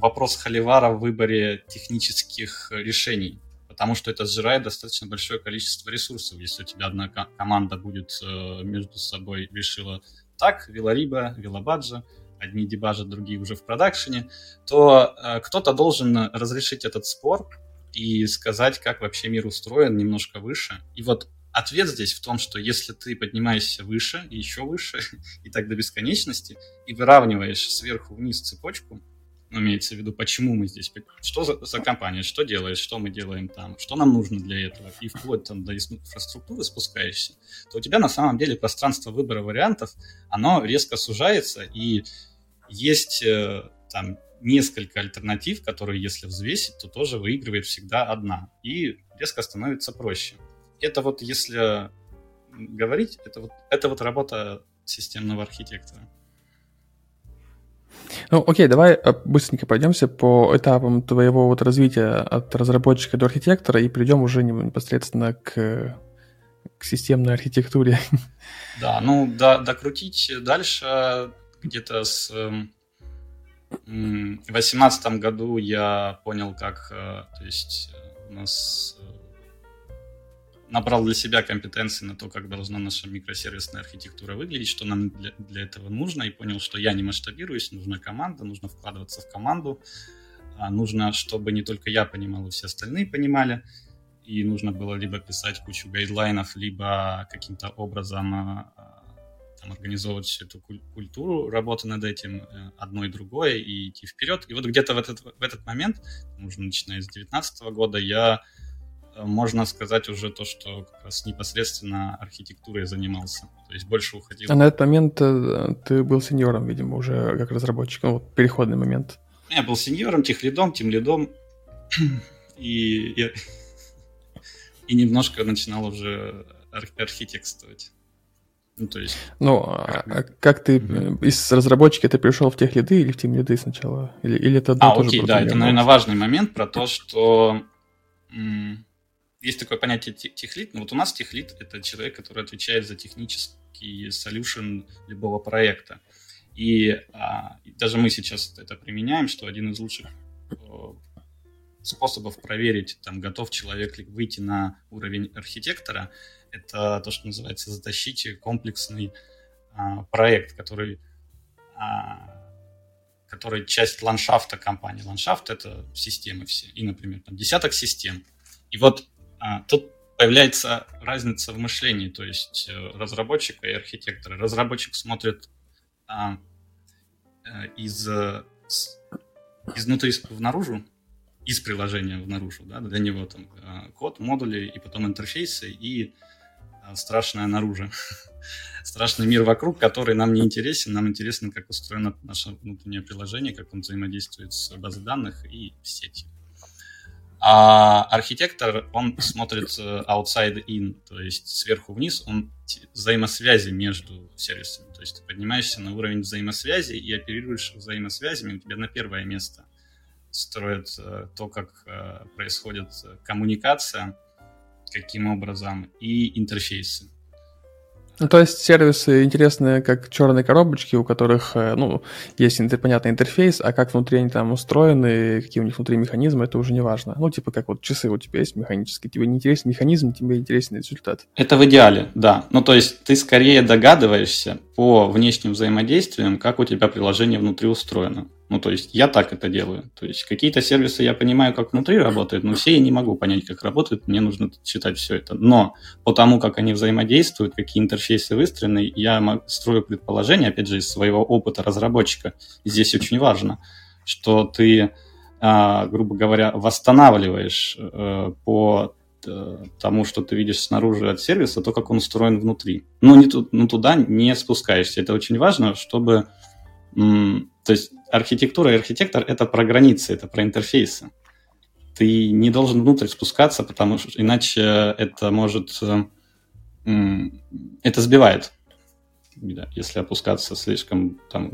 вопрос холивара в выборе технических решений потому что это сжирает достаточно большое количество ресурсов. Если у тебя одна команда будет между собой решила так, Велариба, Велобаджа, одни дебажат, другие уже в продакшене, то э, кто-то должен разрешить этот спор и сказать, как вообще мир устроен немножко выше. И вот ответ здесь в том, что если ты поднимаешься выше и еще выше, и так до бесконечности, и выравниваешь сверху вниз цепочку, ну, имеется в виду, почему мы здесь, что за, за компания, что делает, что мы делаем там, что нам нужно для этого, и вплоть там до инфраструктуры спускаешься, то у тебя на самом деле пространство выбора вариантов, оно резко сужается, и есть э, там несколько альтернатив, которые, если взвесить, то тоже выигрывает всегда одна. И резко становится проще. Это вот, если говорить, это вот, это вот работа системного архитектора. Ну, окей, давай э, быстренько пойдемся по этапам твоего вот развития от разработчика до архитектора и придем уже непосредственно к, к системной архитектуре. Да, ну, да, докрутить дальше где-то с эм, восемнадцатом году я понял, как, э, то есть э, у нас э, набрал для себя компетенции на то, как должна наша микросервисная архитектура выглядеть, что нам для, для этого нужно, и понял, что я не масштабируюсь, нужна команда, нужно вкладываться в команду, а нужно, чтобы не только я понимал, и все остальные понимали, и нужно было либо писать кучу гайдлайнов, либо каким-то образом там, организовывать всю эту культуру работы над этим, э, одно и другое, и идти вперед. И вот где-то в этот, в этот момент, уже начиная с 2019 года, я, э, можно сказать, уже то, что как раз непосредственно архитектурой занимался. То есть больше уходил... А на этот момент э, ты был сеньором, видимо, уже как разработчик, ну, вот переходный момент. Я был сеньором, техлидом, тимлидом, и, и, и немножко начинал уже архитектствовать. Ну, то есть... Ну, а, а как ты mm-hmm. из разработчика ты пришел в тех лиды или в тим лиды сначала? Или, или это А, окей, да, это, наверное, важный момент про то, что м- есть такое понятие техлит. Ну, вот у нас техлит — это человек, который отвечает за технический solution любого проекта. И, а, даже мы сейчас это применяем, что один из лучших способов проверить, там, готов человек ли выйти на уровень архитектора — это то, что называется затащить комплексный а, проект, который который часть ландшафта компании. Ландшафт — это системы все. И, например, там десяток систем. И вот а, тут появляется разница в мышлении, то есть э, разработчика и архитектора. Разработчик смотрит а, а, из, с, изнутри внаружи, из приложения внаружи, да, для него там а, код, модули и потом интерфейсы и а, страшное наружу. страшный мир вокруг, который нам не интересен. Нам интересно, как устроено наше внутреннее приложение, как он взаимодействует с базой данных и сетью. А архитектор, он смотрит э, outside in, то есть сверху вниз, он взаимосвязи между сервисами. То есть ты поднимаешься на уровень взаимосвязи и оперируешь взаимосвязями, у тебя на первое место строят э, то, как э, происходит коммуникация, каким образом, и интерфейсы. Ну, то есть сервисы интересные, как черные коробочки, у которых, э, ну, есть понятный интерфейс, а как внутри они там устроены, какие у них внутри механизмы, это уже не важно. Ну, типа как вот часы у тебя есть механические, тебе не интересен механизм, тебе интересен результат. Это в идеале, да. Ну, то есть ты скорее догадываешься по внешним взаимодействиям, как у тебя приложение внутри устроено. Ну, то есть я так это делаю. То есть какие-то сервисы я понимаю, как внутри работают, но все я не могу понять, как работают. Мне нужно читать все это. Но по тому, как они взаимодействуют, какие интерфейсы выстроены, я строю предположение, опять же, из своего опыта разработчика. Здесь очень важно, что ты, а, грубо говоря, восстанавливаешь э, по э, тому, что ты видишь снаружи от сервиса, то, как он устроен внутри. Но не, ну, туда не спускаешься. Это очень важно, чтобы... То есть архитектура и архитектор — это про границы, это про интерфейсы. Ты не должен внутрь спускаться, потому что иначе это может... Э, это сбивает да, если опускаться слишком там...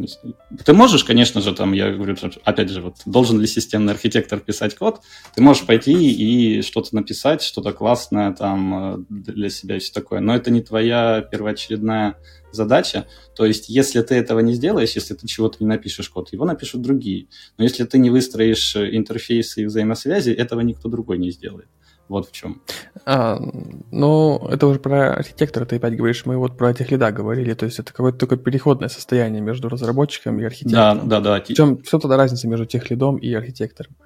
Ты можешь, конечно же, там, я говорю, опять же, вот должен ли системный архитектор писать код, ты можешь пойти и что-то написать, что-то классное там э, для себя и все такое, но это не твоя первоочередная задача. То есть, если ты этого не сделаешь, если ты чего-то не напишешь код, его напишут другие. Но если ты не выстроишь э, интерфейсы и взаимосвязи, этого никто другой не сделает. Вот в чем. А, ну, это уже про архитектора ты опять говоришь. Мы вот про техлида говорили. То есть это какое-то такое переходное состояние между разработчиком и архитектором. Да, да, да. В чем, в чем тогда разница между техлидом и архитектором?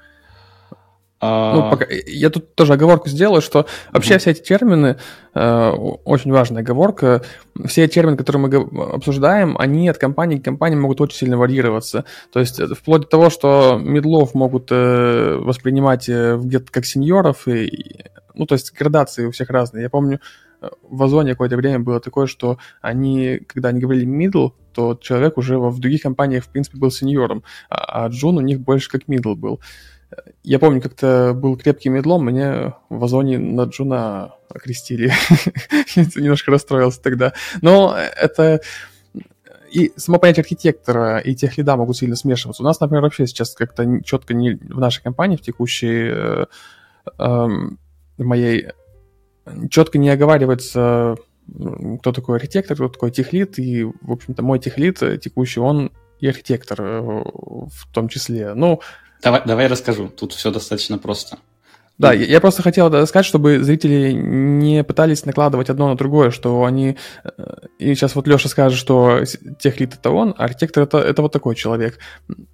А... Ну, пока, я тут тоже оговорку сделаю, что вообще mm все эти термины, э, очень важная оговорка, все термины, которые мы обсуждаем, они от компании к компании могут очень сильно варьироваться. То есть э, вплоть до того, что медлов могут э, воспринимать э, где-то как сеньоров, и, ну, то есть градации у всех разные. Я помню, э, в Озоне какое-то время было такое, что они, когда они говорили middle, то человек уже в других компаниях, в принципе, был сеньором, а, а Джун у них больше как middle был. Я помню, как-то был крепким мидлом, меня в Озоне на Джуна окрестили. Немножко расстроился тогда. Но это... И само понятие архитектора и техлида могут сильно смешиваться. У нас, например, вообще сейчас как-то четко не в нашей компании, в текущей э, э, моей, четко не оговаривается, кто такой архитектор, кто такой техлид, и, в общем-то, мой техлид текущий, он и архитектор э, в том числе. Ну, Давай, давай расскажу. Тут все достаточно просто. Да, я просто хотел сказать, чтобы зрители не пытались накладывать одно на другое, что они... Э, и сейчас вот Леша скажет, что техлит это он, а архитектор это, это вот такой человек.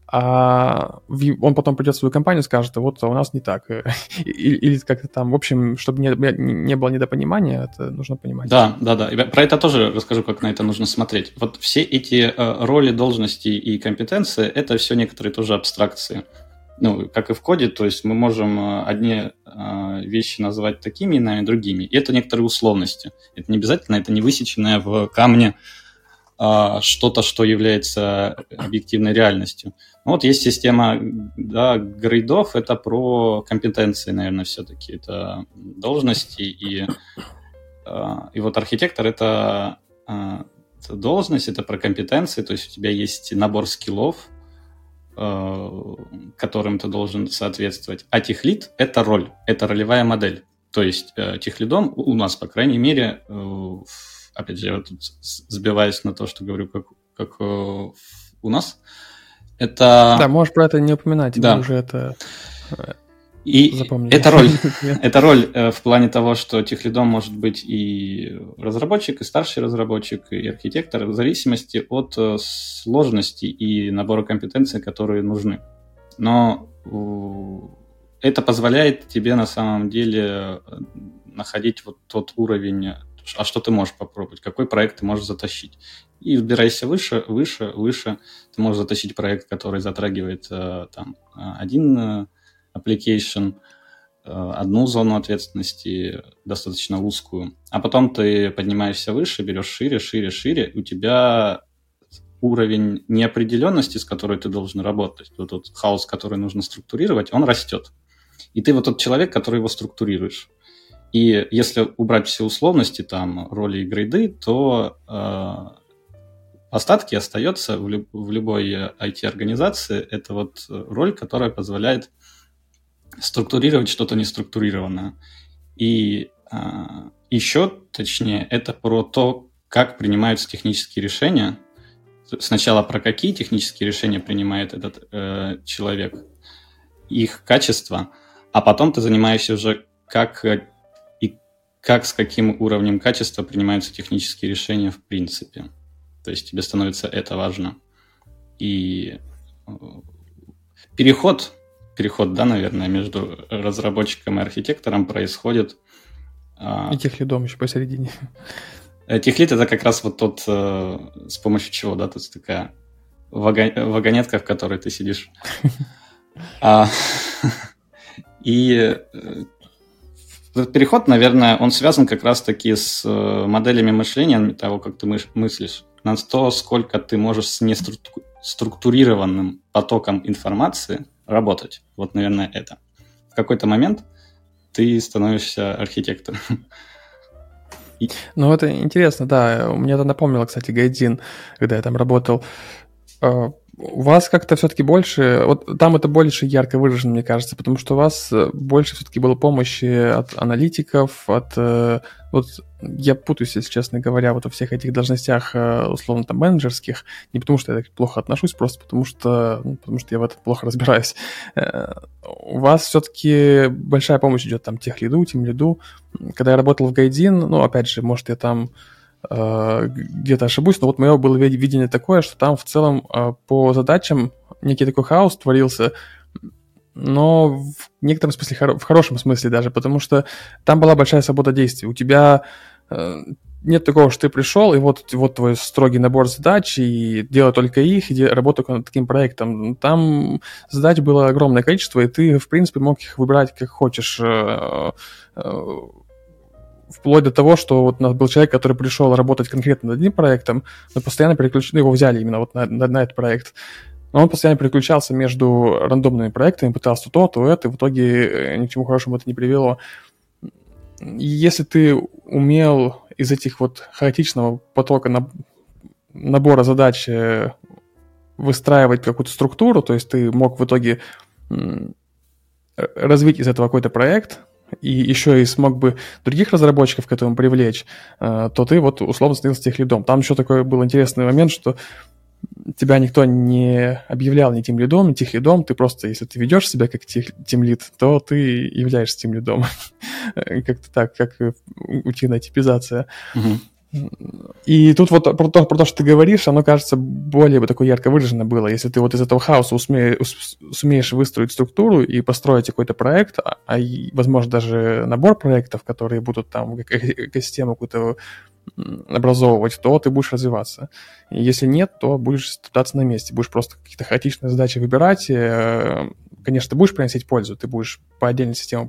А он потом придет в свою компанию и скажет, вот у нас не так. Или, или как-то там, в общем, чтобы не, не было недопонимания, это нужно понимать. Да, да, да. Про это тоже расскажу, как на это нужно смотреть. Вот все эти э, роли, должности и компетенции, это все некоторые тоже абстракции ну, как и в коде, то есть мы можем э, одни э, вещи назвать такими именами, другими. И это некоторые условности. Это не обязательно, это не высеченное в камне э, что-то, что является объективной реальностью. Ну, вот есть система да, грейдов, это про компетенции, наверное, все-таки. Это должности и, и вот архитектор это, это должность, это про компетенции, то есть у тебя есть набор скиллов, которым ты должен соответствовать. А техлит – это роль, это ролевая модель. То есть э, техлидом у нас, по крайней мере, э, опять же, я тут сбиваюсь на то, что говорю, как, как у нас, это... Да, можешь про это не упоминать, да. уже это... И Запомни. это роль, это роль э, в плане того, что техлидом может быть и разработчик, и старший разработчик, и архитектор, в зависимости от э, сложности и набора компетенций, которые нужны. Но это позволяет тебе на самом деле э, находить вот тот уровень, а что ты можешь попробовать, какой проект ты можешь затащить. И взбирайся выше, выше, выше. Ты можешь затащить проект, который затрагивает там один application, э, одну зону ответственности, достаточно узкую, а потом ты поднимаешься выше, берешь шире, шире, шире, у тебя уровень неопределенности, с которой ты должен работать, вот тот хаос, который нужно структурировать, он растет. И ты вот тот человек, который его структурируешь. И если убрать все условности, там, роли и грейды, то э, остатки остается в, люб- в любой IT-организации. Это вот роль, которая позволяет структурировать что-то неструктурированное. И а, еще точнее, это про то, как принимаются технические решения. Сначала про какие технические решения принимает этот э, человек, их качество, а потом ты занимаешься уже как и как с каким уровнем качества принимаются технические решения в принципе. То есть тебе становится это важно. И э, переход переход, да, наверное, между разработчиком и архитектором происходит. А, и техлидом еще посередине. Э, техлид это как раз вот тот, э, с помощью чего, да, то есть такая вагонетка, в которой ты сидишь. А, и э, этот переход, наверное, он связан как раз-таки с моделями мышления, того, как ты мыслишь, на то, сколько ты можешь с неструктурированным потоком информации работать. Вот, наверное, это. В какой-то момент ты становишься архитектором. Ну, это интересно, да. Мне это напомнило, кстати, Гайдин, когда я там работал. А, у вас как-то все-таки больше, вот там это больше ярко выражено, мне кажется, потому что у вас э, больше все-таки было помощи от аналитиков, от, э, вот я путаюсь, если честно говоря, вот во всех этих должностях, э, условно, там, менеджерских, не потому что я так плохо отношусь, просто потому что, ну, потому что я в этом плохо разбираюсь. У вас все-таки большая помощь идет там тех лиду, тем лиду. Когда я работал в Гайдин, ну, опять же, может, я там где-то ошибусь, но вот мое было видение такое, что там в целом э, по задачам некий такой хаос творился, но в некотором смысле, в хорошем смысле даже, потому что там была большая свобода действий. У тебя э, нет такого, что ты пришел, и вот, вот твой строгий набор задач, и делай только их, и работай над таким проектом. Там задач было огромное количество, и ты, в принципе, мог их выбирать как хочешь вплоть до того, что вот у нас был человек, который пришел работать конкретно над одним проектом, но постоянно переключили, ну, его взяли именно вот на, на, на этот проект. Но он постоянно переключался между рандомными проектами, пытался то, то это, и в итоге э, ни к чему хорошему это не привело. И если ты умел из этих вот хаотичного потока на, набора задач э, выстраивать какую-то структуру, то есть ты мог в итоге развить из этого какой-то проект, и еще и смог бы других разработчиков к этому привлечь, э, то ты вот условно становился тех лидом. Там еще такой был интересный момент, что тебя никто не объявлял ни тем лидом, ни тех лидом, ты просто, если ты ведешь себя как тем лид, то ты являешься тем лидом. Как-то так, как утиная типизация. И тут вот про то, про то, что ты говоришь, оно, кажется, более бы такое ярко выражено было. Если ты вот из этого хаоса усме, сумеешь выстроить структуру и построить какой-то проект, а, а возможно, даже набор проектов, которые будут там экосистему какую-то образовывать, то ты будешь развиваться. И если нет, то будешь пытаться на месте, будешь просто какие-то хаотичные задачи выбирать. Э, конечно, ты будешь приносить пользу, ты будешь по отдельной системе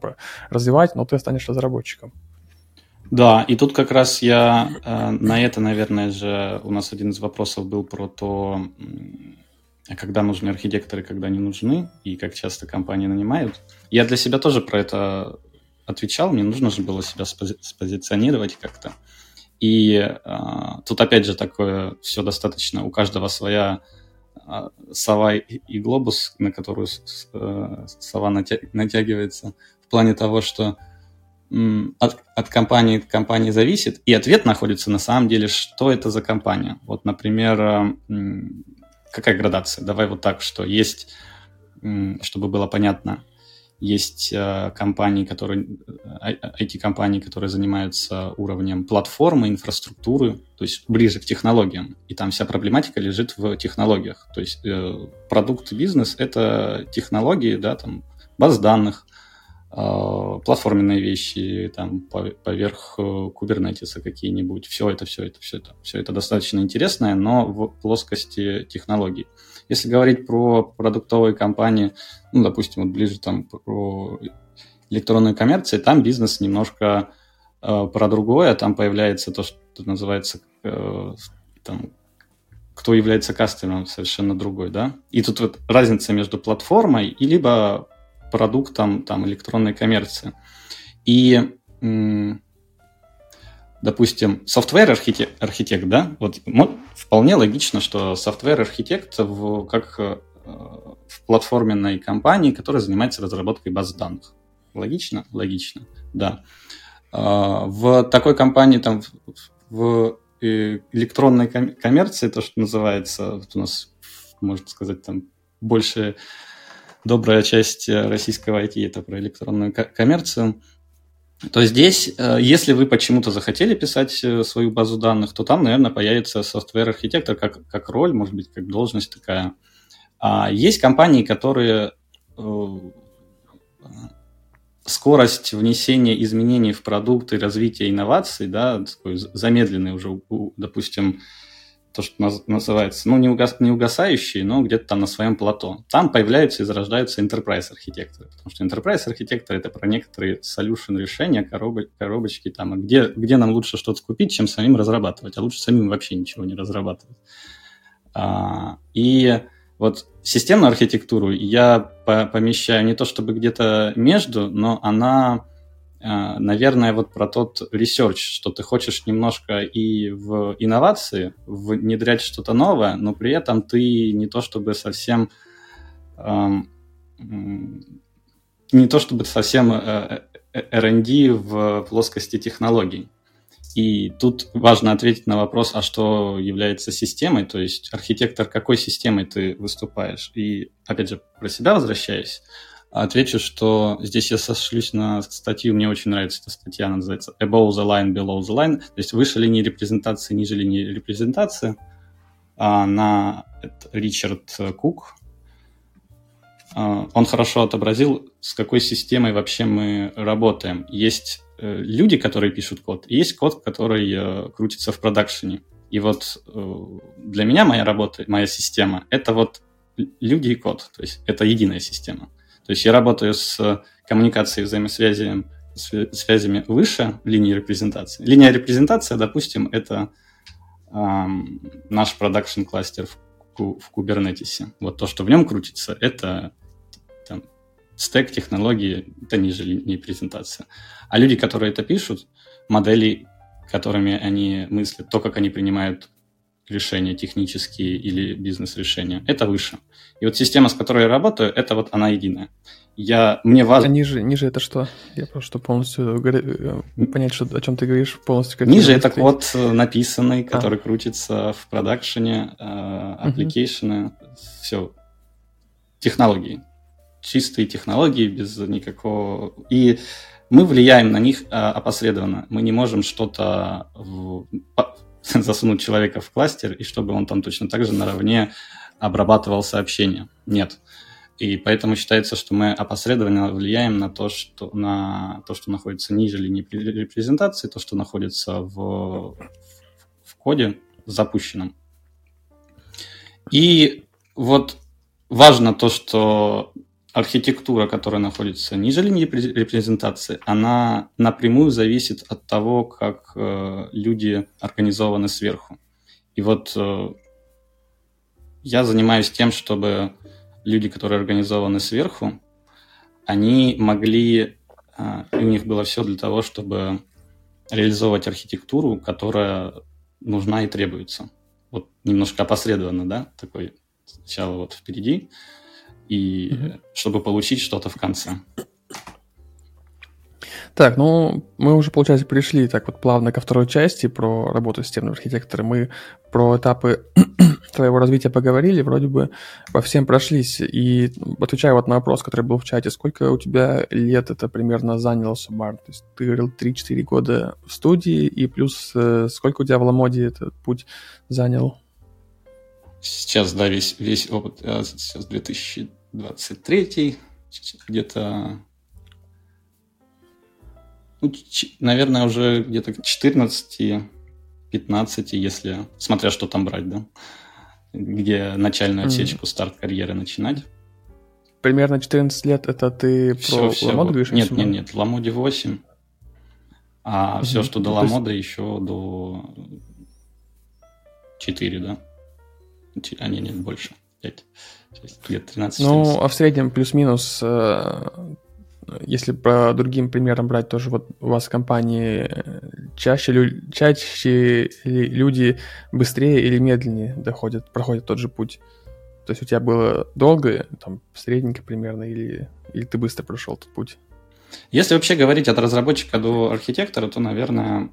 развивать, но ты останешься разработчиком. Да, и тут как раз я э, на это, наверное же, у нас один из вопросов был про то, когда нужны архитекторы, когда не нужны, и как часто компании нанимают. Я для себя тоже про это отвечал, мне нужно же было себя спози- спозиционировать как-то. И э, тут опять же такое все достаточно, у каждого своя э, сова и, и глобус, на которую э, сова натя- натягивается, в плане того, что от, от компании к компании зависит, и ответ находится на самом деле, что это за компания. Вот, например, какая градация? Давай вот так, что есть, чтобы было понятно, есть э, компании, которые, IT-компании, которые занимаются уровнем платформы, инфраструктуры, то есть ближе к технологиям. И там вся проблематика лежит в технологиях. То есть э, продукт бизнес — это технологии, да, там, баз данных, э, платформенные вещи, там, поверх кубернетиса какие-нибудь. Все это, все это, все это. Все это достаточно интересное, но в плоскости технологий. Если говорить про продуктовые компании, ну, допустим, вот ближе там про электронную коммерцию, там бизнес немножко э, про другое, там появляется то, что называется э, там, кто является кастомером, совершенно другой, да. И тут вот разница между платформой и либо продуктом там электронной коммерции. И допустим, software архитект, архитект да, вот вполне логично, что software архитект в, как э, в платформенной компании, которая занимается разработкой баз данных. Логично? Логично, да. А, в такой компании, там, в э, электронной коммерции, то, что называется, у нас, можно сказать, там, больше добрая часть российского IT это про электронную коммерцию – то здесь, э, если вы почему-то захотели писать э, свою базу данных, то там, наверное, появится software-архитектор как, как роль, может быть, как должность такая. А есть компании, которые э, скорость внесения изменений в продукты, развития инноваций, да, такой замедленный уже, допустим, то, что называется, ну, не, угас, не угасающие, но где-то там на своем плато. Там появляются и зарождаются enterprise архитекторы, потому что enterprise архитектор это про некоторые solution решения, коробы, коробочки там, где, где нам лучше что-то купить, чем самим разрабатывать, а лучше самим вообще ничего не разрабатывать. А, и вот системную архитектуру я помещаю не то чтобы где-то между, но она а, наверное, вот про тот research, что ты хочешь немножко и в инновации внедрять что-то новое, но при этом ты не то чтобы совсем не то чтобы совсем э, э, R&D в плоскости технологий. И тут важно ответить на вопрос, а что является системой, то есть архитектор какой системой ты выступаешь. И опять же, про себя возвращаясь, Отвечу, что здесь я сошлюсь на статью, мне очень нравится эта статья, она называется Above the line, below the line, то есть выше линии репрезентации, ниже линии репрезентации. А на Ричард Кук. А, он хорошо отобразил, с какой системой вообще мы работаем. Есть э, люди, которые пишут код, и есть код, который э, крутится в продакшене. И вот э, для меня моя работа, моя система — это вот люди и код, то есть это единая система. То есть я работаю с коммуникацией, взаимосвязями, связями выше линии репрезентации. Линия репрезентации, допустим, это эм, наш продакшн кластер в, в Kubernetes. Вот то, что в нем крутится, это там, стек технологии, это ниже линии презентации. А люди, которые это пишут, модели, которыми они мыслят, то, как они принимают решения технические или бизнес-решения, это выше. И вот система, с которой я работаю, это вот она единая. Я, мне важно... А ниже, ниже это что? Я просто полностью э, понять, что, о чем ты говоришь полностью. Ниже это код э, написанный, а. который а. крутится в продакшене, application ы, угу. все. Технологии. Чистые технологии без никакого... И мы влияем на них опосредованно. Мы не можем что-то засунуть человека в кластер, и чтобы он там точно так же наравне обрабатывал сообщения. Нет. И поэтому считается, что мы опосредованно влияем на то, что, на то, что находится ниже линии репрезентации, то, что находится в, в коде запущенном. И вот важно то, что архитектура, которая находится ниже линии репрезентации, она напрямую зависит от того, как э, люди организованы сверху. И вот э, я занимаюсь тем, чтобы люди, которые организованы сверху, они могли, э, и у них было все для того, чтобы реализовывать архитектуру, которая нужна и требуется. Вот немножко опосредованно, да, такой сначала вот впереди, и чтобы получить что-то в конце. Так, ну, мы уже, получается, пришли так вот плавно ко второй части про работу системного архитектора. Мы про этапы твоего развития поговорили, вроде бы по всем прошлись. И отвечаю вот на вопрос, который был в чате, сколько у тебя лет это примерно заняло Субар? То есть ты говорил 3-4 года в студии, и плюс э, сколько у тебя в Ламоде этот путь занял? Сейчас, да, весь, весь опыт, э, сейчас 2000, 23 где-то, ну, наверное, уже где-то к 14, 15, если, смотря что там брать, да, где начальную отсечку, mm. старт карьеры начинать. Примерно 14 лет это ты все, про все, Ламод говоришь? Нет, нет, нет, Ламоде 8. А mm-hmm. все, что до Ламода, есть... еще до 4, да? А, нет, нет, больше. 5. Где-то 13 Ну, а в среднем плюс-минус э, если по другим примерам брать, тоже вот у вас в компании э, чаще, чаще люди быстрее или медленнее доходят, проходят тот же путь? То есть у тебя было долго, там, средненько примерно, или, или ты быстро прошел этот путь? Если вообще говорить от разработчика до архитектора, то, наверное,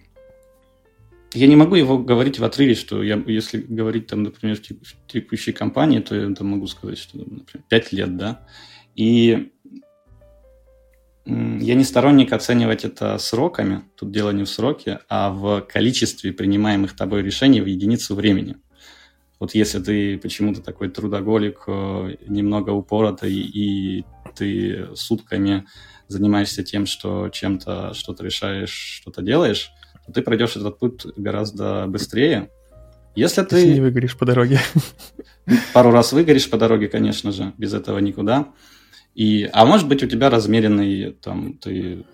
я не могу его говорить в отрыве, что я, если говорить, там, например, в текущей компании, то я там, могу сказать, что, например, 5 лет, да. И я не сторонник оценивать это сроками, тут дело не в сроке, а в количестве принимаемых тобой решений в единицу времени. Вот если ты почему-то такой трудоголик, э, немного упоротый, и ты сутками занимаешься тем, что чем-то что-то решаешь, что-то делаешь, то ты пройдешь этот путь гораздо быстрее. Если ты... Если не выгоришь по дороге. Пару раз выгоришь по дороге, конечно же, без этого никуда. И, а может быть, у тебя размеренный, там, ты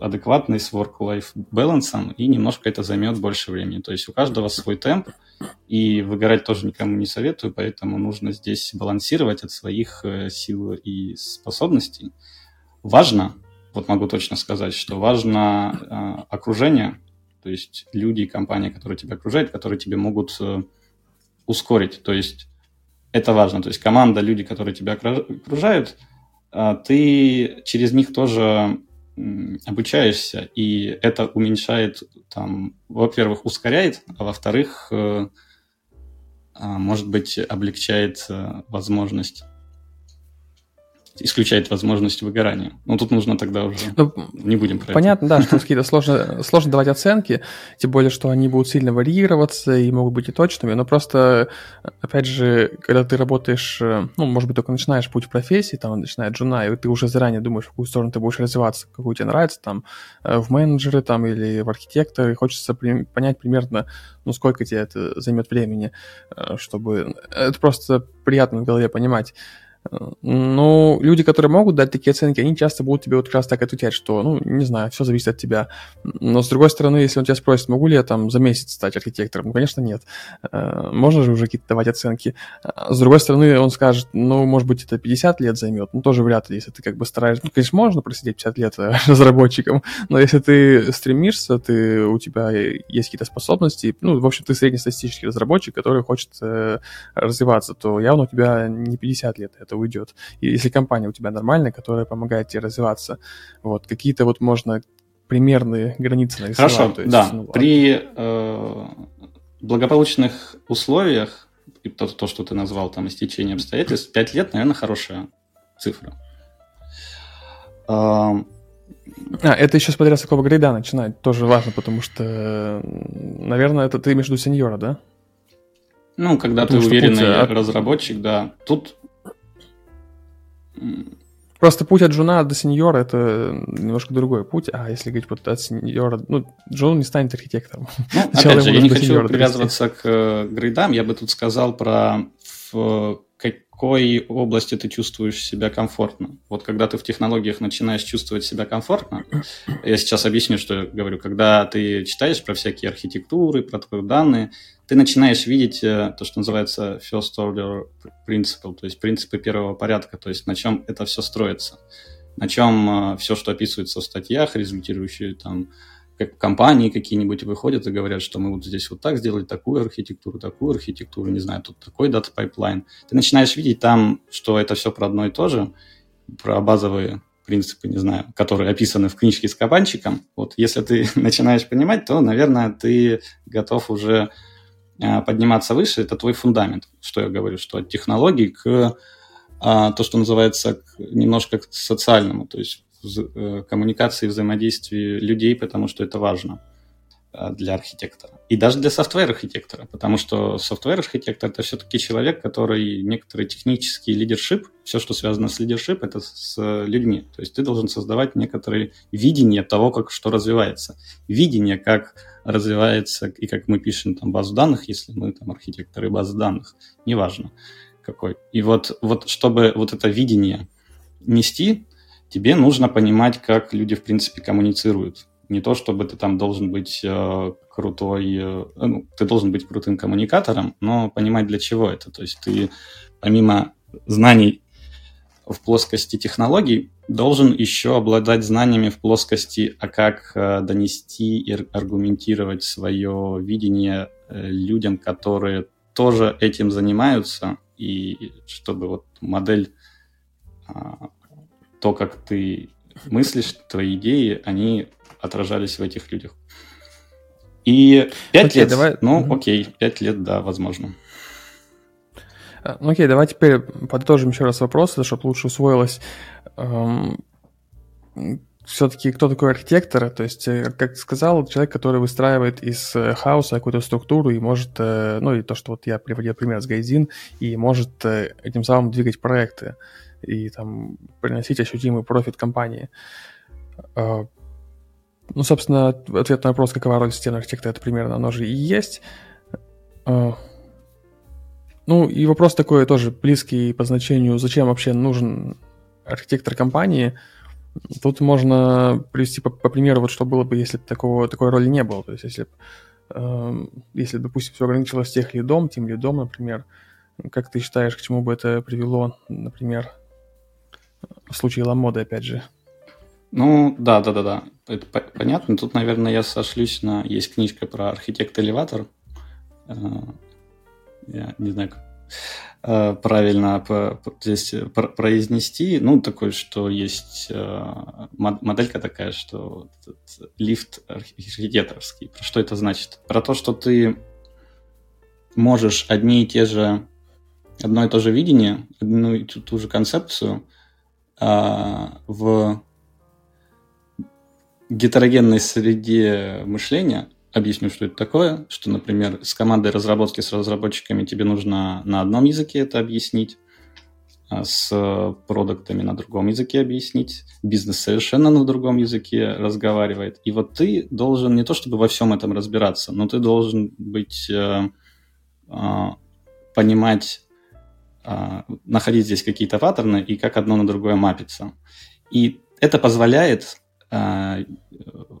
адекватный с work-life балансом, и немножко это займет больше времени. То есть у каждого свой темп, и выгорать тоже никому не советую, поэтому нужно здесь балансировать от своих э, сил и способностей. Важно, вот могу точно сказать, что важно э, окружение, то есть люди и компания, которые тебя окружают, которые тебе могут э, ускорить. То есть это важно. То есть команда, люди, которые тебя окружают – а, ты через них тоже обучаешься, и это уменьшает, там, во-первых, ускоряет, а во-вторых, э, а, может быть, облегчает э, возможность исключает возможность выгорания. Ну, тут нужно тогда уже... Ну, не будем про Понятно, это. да, что какие-то сложно, сложно давать оценки, тем более, что они будут сильно варьироваться и могут быть и точными, но просто, опять же, когда ты работаешь, ну, может быть, только начинаешь путь в профессии, там, начиная джуна, и ты уже заранее думаешь, в какую сторону ты будешь развиваться, какую тебе нравится, там, э, в менеджеры, там, или в архитекторы, хочется понять примерно, ну, сколько тебе это займет времени, э, чтобы... Это просто приятно в голове понимать. Ну, люди, которые могут дать такие оценки, они часто будут тебе вот как раз так отвечать, что, ну, не знаю, все зависит от тебя. Но, с другой стороны, если он тебя спросит, могу ли я там за месяц стать архитектором, ну, конечно, нет. Э, можно же уже какие-то давать оценки. А с другой стороны, он скажет, ну, может быть, это 50 лет займет, ну, тоже вряд ли, если ты как бы стараешься. Ну, конечно, можно просидеть 50 лет э, разработчиком, но если ты стремишься, ты, у тебя есть какие-то способности, ну, в общем, ты среднестатистический разработчик, который хочет э, развиваться, то явно у тебя не 50 лет, это уйдет. И если компания у тебя нормальная, которая помогает тебе развиваться, вот, какие-то вот можно примерные границы нарисовать. Хорошо, то есть, да. Ну, При э, благополучных условиях, то, то, что ты назвал там истечение обстоятельств, 5 лет, наверное, хорошая цифра. А, это еще смотря с какого грейда начинать, тоже важно, потому что, наверное, это ты между сеньора, да? Ну, когда потому ты уверенный путь, разработчик, да. Тут Просто путь от джуна до сеньора — это немножко другой путь, а если говорить вот от сеньора... Ну, джун не станет архитектором. Ну, опять же, я не хочу привязываться к э, грейдам, я бы тут сказал про какой области ты чувствуешь себя комфортно. Вот когда ты в технологиях начинаешь чувствовать себя комфортно, я сейчас объясню, что я говорю, когда ты читаешь про всякие архитектуры, про данные, ты начинаешь видеть э, то, что называется first order principle, то есть принципы первого порядка, то есть на чем это все строится, на чем э, все, что описывается в статьях, результирующие там как компании какие-нибудь выходят и говорят, что мы вот здесь вот так сделали такую архитектуру, такую архитектуру, не знаю, тут такой data pipeline. Ты начинаешь видеть там, что это все про одно и то же, про базовые принципы, не знаю, которые описаны в книжке с кабанчиком. Вот если ты начинаешь понимать, то, наверное, ты готов уже а, подниматься выше, это твой фундамент. Что я говорю, что от технологий к а, то, что называется, немножко к социальному, то есть э, коммуникации, взаимодействии людей, потому что это важно. Э, для архитектора. И даже для софтвер-архитектора, потому что софтвер-архитектор – это все-таки человек, который некоторый технический лидершип, все, что связано с лидершип, это с людьми. То есть ты должен создавать некоторое видение того, как что развивается. Видение, как развивается, и как мы пишем там базу данных, если мы там архитекторы базы данных, неважно какой. И вот, вот чтобы вот это видение нести, тебе нужно понимать, как люди, в принципе, коммуницируют не то, чтобы ты там должен быть э, крутой, э, ну, ты должен быть крутым коммуникатором, но понимать для чего это. То есть ты помимо знаний в плоскости технологий должен еще обладать знаниями в плоскости, а как э, донести и аргументировать свое видение э, людям, которые тоже этим занимаются, и чтобы вот модель, э, то, как ты мыслишь, твои идеи, они отражались в этих людях. И пять окей, лет, давай... ну угу. окей, пять лет, да, возможно. А, ну окей, давай теперь подытожим еще раз вопросы, чтобы лучше усвоилось. Эм, все-таки кто такой архитектор? То есть, э, как ты сказал, человек, который выстраивает из э, хаоса какую-то структуру и может, э, ну и то, что вот я приводил пример с Гайзин, и может этим самым двигать проекты и там приносить ощутимый профит компании. А, ну, собственно, ответ на вопрос, какова роль системного архитектора, это примерно оно же и есть. А, ну, и вопрос такой тоже близкий по значению, зачем вообще нужен архитектор компании. Тут можно привести по, по примеру, вот что было бы, если бы такого, такой роли не было. То есть, если бы, э, если, допустим, все ограничилось тех лидом, тем лидом, например, как ты считаешь, к чему бы это привело, например, в случае ламоды, опять же? Ну, да, да, да, да. Это понятно. Тут, наверное, я сошлюсь на... Есть книжка про архитект-элеватор. Э, я не знаю, как э, правильно здесь произнести. Ну, такой, что есть э, моделька такая, что лифт архитекторский. Что это значит? Про то, что ты можешь одни и те же, одно и то же видение, одну и ту, ту же концепцию в гетерогенной среде мышления, объясню, что это такое, что, например, с командой разработки, с разработчиками тебе нужно на одном языке это объяснить, а с продуктами на другом языке объяснить, бизнес совершенно на другом языке разговаривает. И вот ты должен не то чтобы во всем этом разбираться, но ты должен быть, э, э, понимать, находить здесь какие-то паттерны и как одно на другое мапится. И это позволяет Э,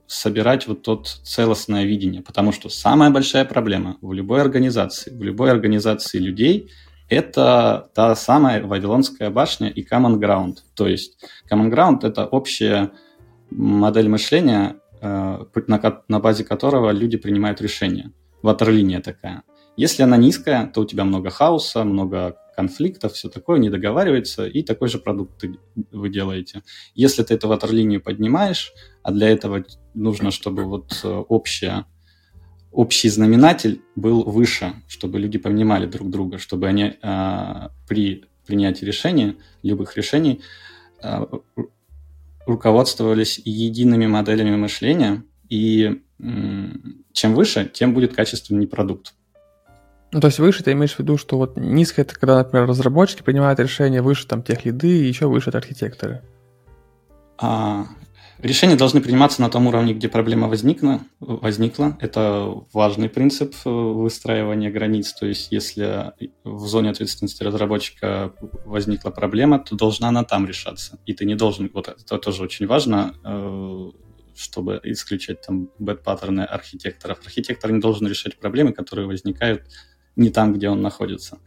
собирать вот тот целостное видение, потому что самая большая проблема в любой организации, в любой организации людей это та самая Вавилонская башня и Common Ground. То есть Common Ground это общая модель мышления, на, на базе которого люди принимают решения. Ватерлиния такая. Если она низкая, то у тебя много хаоса, много конфликтов, все такое, не договаривается, и такой же продукт вы делаете. Если ты эту ватерлинию поднимаешь, а для этого нужно, чтобы вот э, общая, общий знаменатель был выше, чтобы люди понимали друг друга, чтобы они э, при принятии решений, любых решений, э, руководствовались едиными моделями мышления, и э, чем выше, тем будет качественнее продукт. Ну, то есть выше ты имеешь в виду, что вот низко это когда, например, разработчики принимают решения, выше там тех лиды, и еще выше это архитекторы. А, решения должны приниматься на том уровне, где проблема возникла. возникла. Это важный принцип э, выстраивания границ. То есть если в зоне ответственности разработчика возникла проблема, то должна она там решаться. И ты не должен, вот это тоже очень важно, э, чтобы исключать там bad паттерны архитекторов. Архитектор не должен решать проблемы, которые возникают не там, где он находится.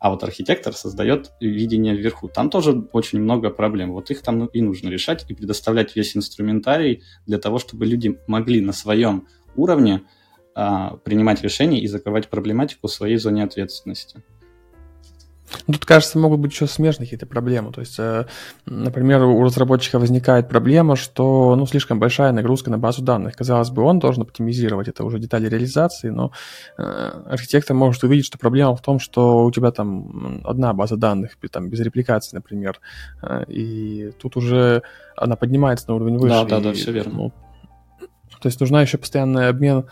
А вот архитектор создает видение вверху. Там тоже очень много проблем. Вот их там и нужно решать и предоставлять весь инструментарий для того, чтобы люди могли на своем уровне а, принимать решения и закрывать проблематику в своей зоне ответственности. Тут, кажется, могут быть еще смежные какие-то проблемы. То есть, э, например, у разработчика возникает проблема, что ну, слишком большая нагрузка на базу данных. Казалось бы, он должен оптимизировать, это уже детали реализации, но э, архитектор может увидеть, что проблема в том, что у тебя там одна база данных, там, без репликации, например, э, и тут уже она поднимается на уровень выше. Да, да, и, да, все верно. Ну, то есть нужна еще постоянный обмен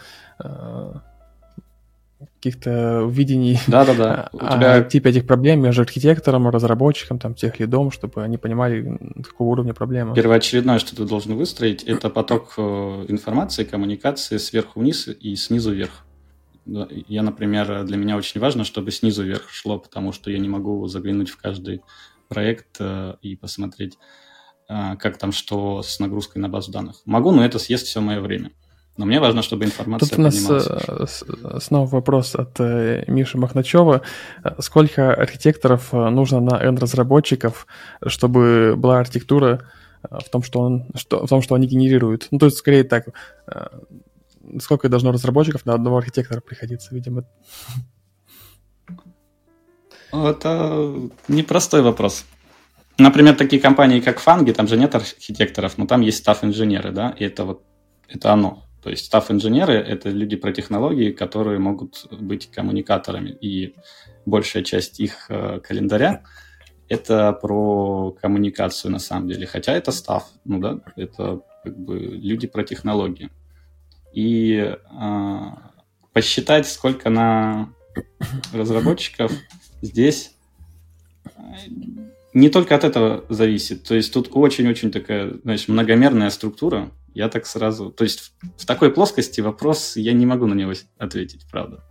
каких-то видений да, да, да. У тебя... типа этих проблем между архитектором, разработчиком, там, тех лидом, чтобы они понимали, какого уровня проблема. Первоочередное, что ты должен выстроить, это поток э, информации, коммуникации сверху вниз и снизу вверх. Я, например, для меня очень важно, чтобы снизу вверх шло, потому что я не могу заглянуть в каждый проект э, и посмотреть, э, как там что с нагрузкой на базу данных. Могу, но это съест все мое время. Но мне важно, чтобы информация Тут у нас э, снова вопрос от э, Миши Махначева. Сколько архитекторов э, нужно на N-разработчиков, чтобы была архитектура в том, что, он, что, в том, что они генерируют? Ну, то есть, скорее так, сколько должно разработчиков на одного архитектора приходиться, видимо? Это непростой вопрос. Например, такие компании, как Фанги, там же нет архитекторов, но там есть став-инженеры, да, и это вот это оно. То есть став-инженеры — это люди про технологии, которые могут быть коммуникаторами. И большая часть их э, календаря — это про коммуникацию на самом деле. Хотя это став, ну да, это как бы люди про технологии. И э, посчитать, сколько на разработчиков здесь не только от этого зависит. То есть тут очень-очень такая, знаешь, многомерная структура, я так сразу... То есть в, такой плоскости вопрос, я не могу на него ответить, правда.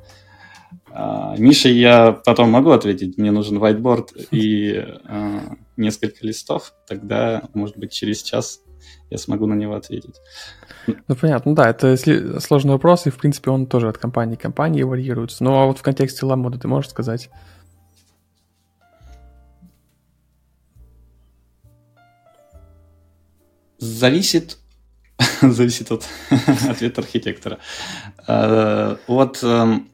А, Миша, я потом могу ответить. Мне нужен whiteboard и а, несколько листов. Тогда, может быть, через час я смогу на него ответить. Ну, понятно, ну да, это сложный вопрос, и, в принципе, он тоже от компании к компании варьируется. Ну, а вот в контексте ламода ты можешь сказать? Зависит зависит от ответа архитектора. Э, от эм,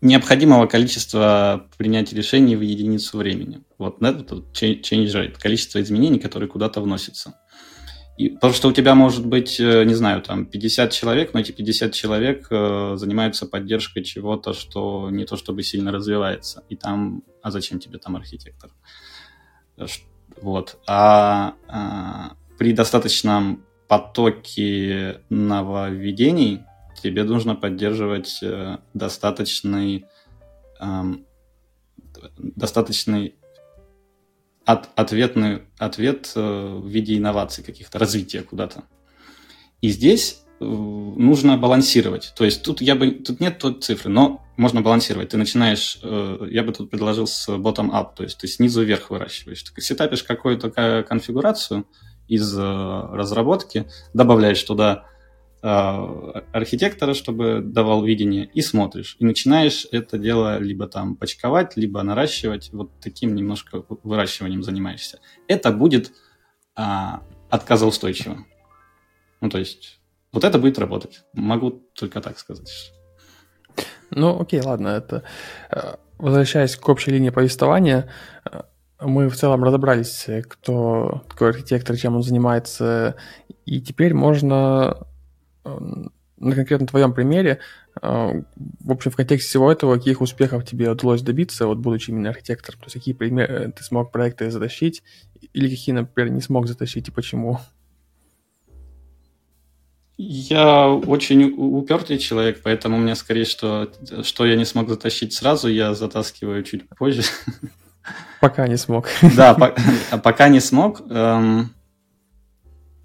необходимого количества принятия решений в единицу времени. Вот это change rate, количество изменений, которые куда-то вносятся. И, потому что у тебя может быть, э, не знаю, там 50 человек, но эти 50 человек э, занимаются поддержкой чего-то, что не то чтобы сильно развивается. И там, а зачем тебе там архитектор? Вот. А, а при достаточном потоке нововведений тебе нужно поддерживать э, достаточный, эм, достаточный от, ответный ответ э, в виде инноваций каких-то, развития куда-то. И здесь э, нужно балансировать. То есть тут я бы тут нет той цифры, но можно балансировать. Ты начинаешь, я бы тут предложил с bottom-up, то есть ты снизу вверх выращиваешь. Ты сетапишь какую-то конфигурацию, из э, разработки, добавляешь туда э, архитектора, чтобы давал видение, и смотришь. И начинаешь это дело либо там почковать, либо наращивать. Вот таким немножко выращиванием занимаешься. Это будет а, отказоустойчиво. Ну, то есть, вот это будет работать. Могу только так сказать. Ну, окей, ладно. Это э, возвращаясь к общей линии повествования, мы в целом разобрались, кто такой архитектор, чем он занимается, и теперь можно э, на конкретно твоем примере, э, в общем, в контексте всего этого, каких успехов тебе удалось добиться, вот будучи именно архитектором, то есть какие примеры ты смог проекты затащить, или какие, например, не смог затащить и почему? Я очень упертый человек, поэтому мне скорее, что, что я не смог затащить сразу, я затаскиваю чуть позже. Пока не смог. Да, пока не смог. Эм,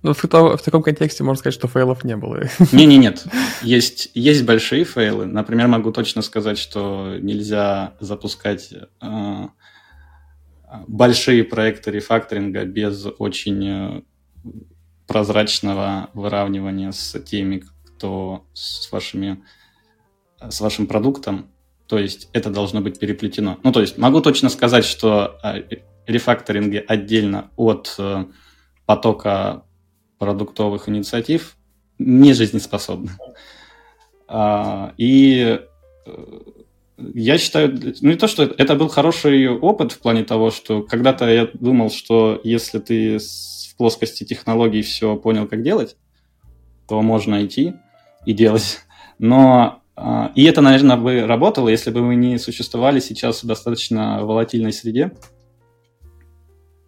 ну, в, в таком контексте можно сказать, что фейлов не было. Не-не, нет. Есть, есть большие фейлы. Например, могу точно сказать, что нельзя запускать э, большие проекты рефакторинга без очень э, прозрачного выравнивания с теми, кто с вашими с вашим продуктом то есть это должно быть переплетено. Ну, то есть могу точно сказать, что а, рефакторинги отдельно от э, потока продуктовых инициатив не жизнеспособны. А, и э, я считаю, ну не то, что это был хороший опыт в плане того, что когда-то я думал, что если ты плоскости технологий все понял, как делать, то можно идти и делать. Но а, и это, наверное, бы работало, если бы мы не существовали сейчас в достаточно волатильной среде.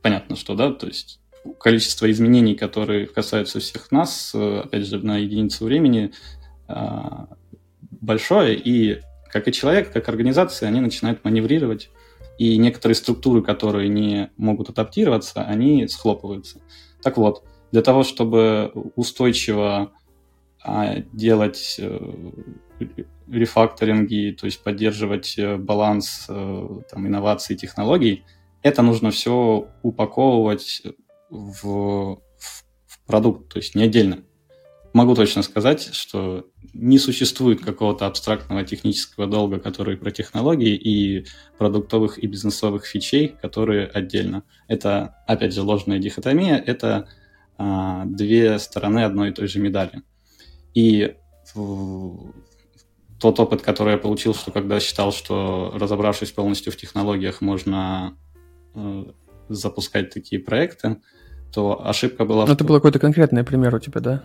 Понятно, что, да, то есть количество изменений, которые касаются всех нас, э, опять же, на единицу времени, а, большое, и как и человек, как организация, они начинают маневрировать, и некоторые структуры, которые не могут адаптироваться, они схлопываются. Так вот, для того, чтобы устойчиво а, делать э, рефакторинги, то есть поддерживать э, баланс э, там, инноваций и технологий, это нужно все упаковывать в, в, в продукт, то есть не отдельно могу точно сказать, что не существует какого-то абстрактного технического долга, который про технологии, и продуктовых и бизнесовых фичей, которые отдельно. Это, опять же, ложная дихотомия, это а, две стороны одной и той же медали. И в, тот опыт, который я получил, что когда считал, что разобравшись полностью в технологиях, можно э, запускать такие проекты, то ошибка была... Ну, это был какой-то конкретный пример у тебя, да?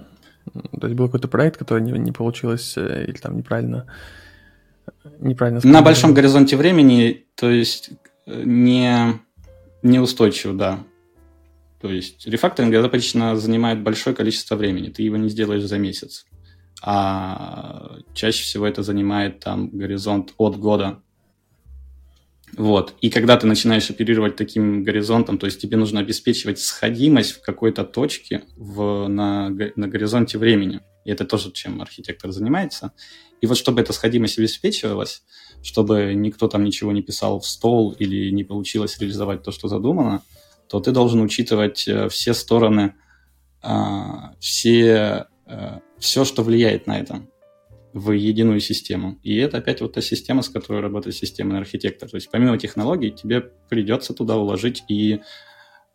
То есть был какой-то проект, который не, не получилось э, или там неправильно неправильно. На большом горизонте времени, то есть э, не неустойчиво, да. То есть рефакторинг обычно занимает большое количество времени, ты его не сделаешь за месяц. А чаще всего это занимает там горизонт от года вот. И когда ты начинаешь оперировать таким горизонтом, то есть тебе нужно обеспечивать сходимость в какой-то точке в, на, на горизонте времени. И это тоже, чем архитектор занимается. И вот чтобы эта сходимость обеспечивалась, чтобы никто там ничего не писал в стол или не получилось реализовать то, что задумано, то ты должен учитывать э, все стороны, а, все, э, все, что влияет на это в единую систему. И это опять вот та система, с которой работает системный архитектор. То есть помимо технологий тебе придется туда уложить и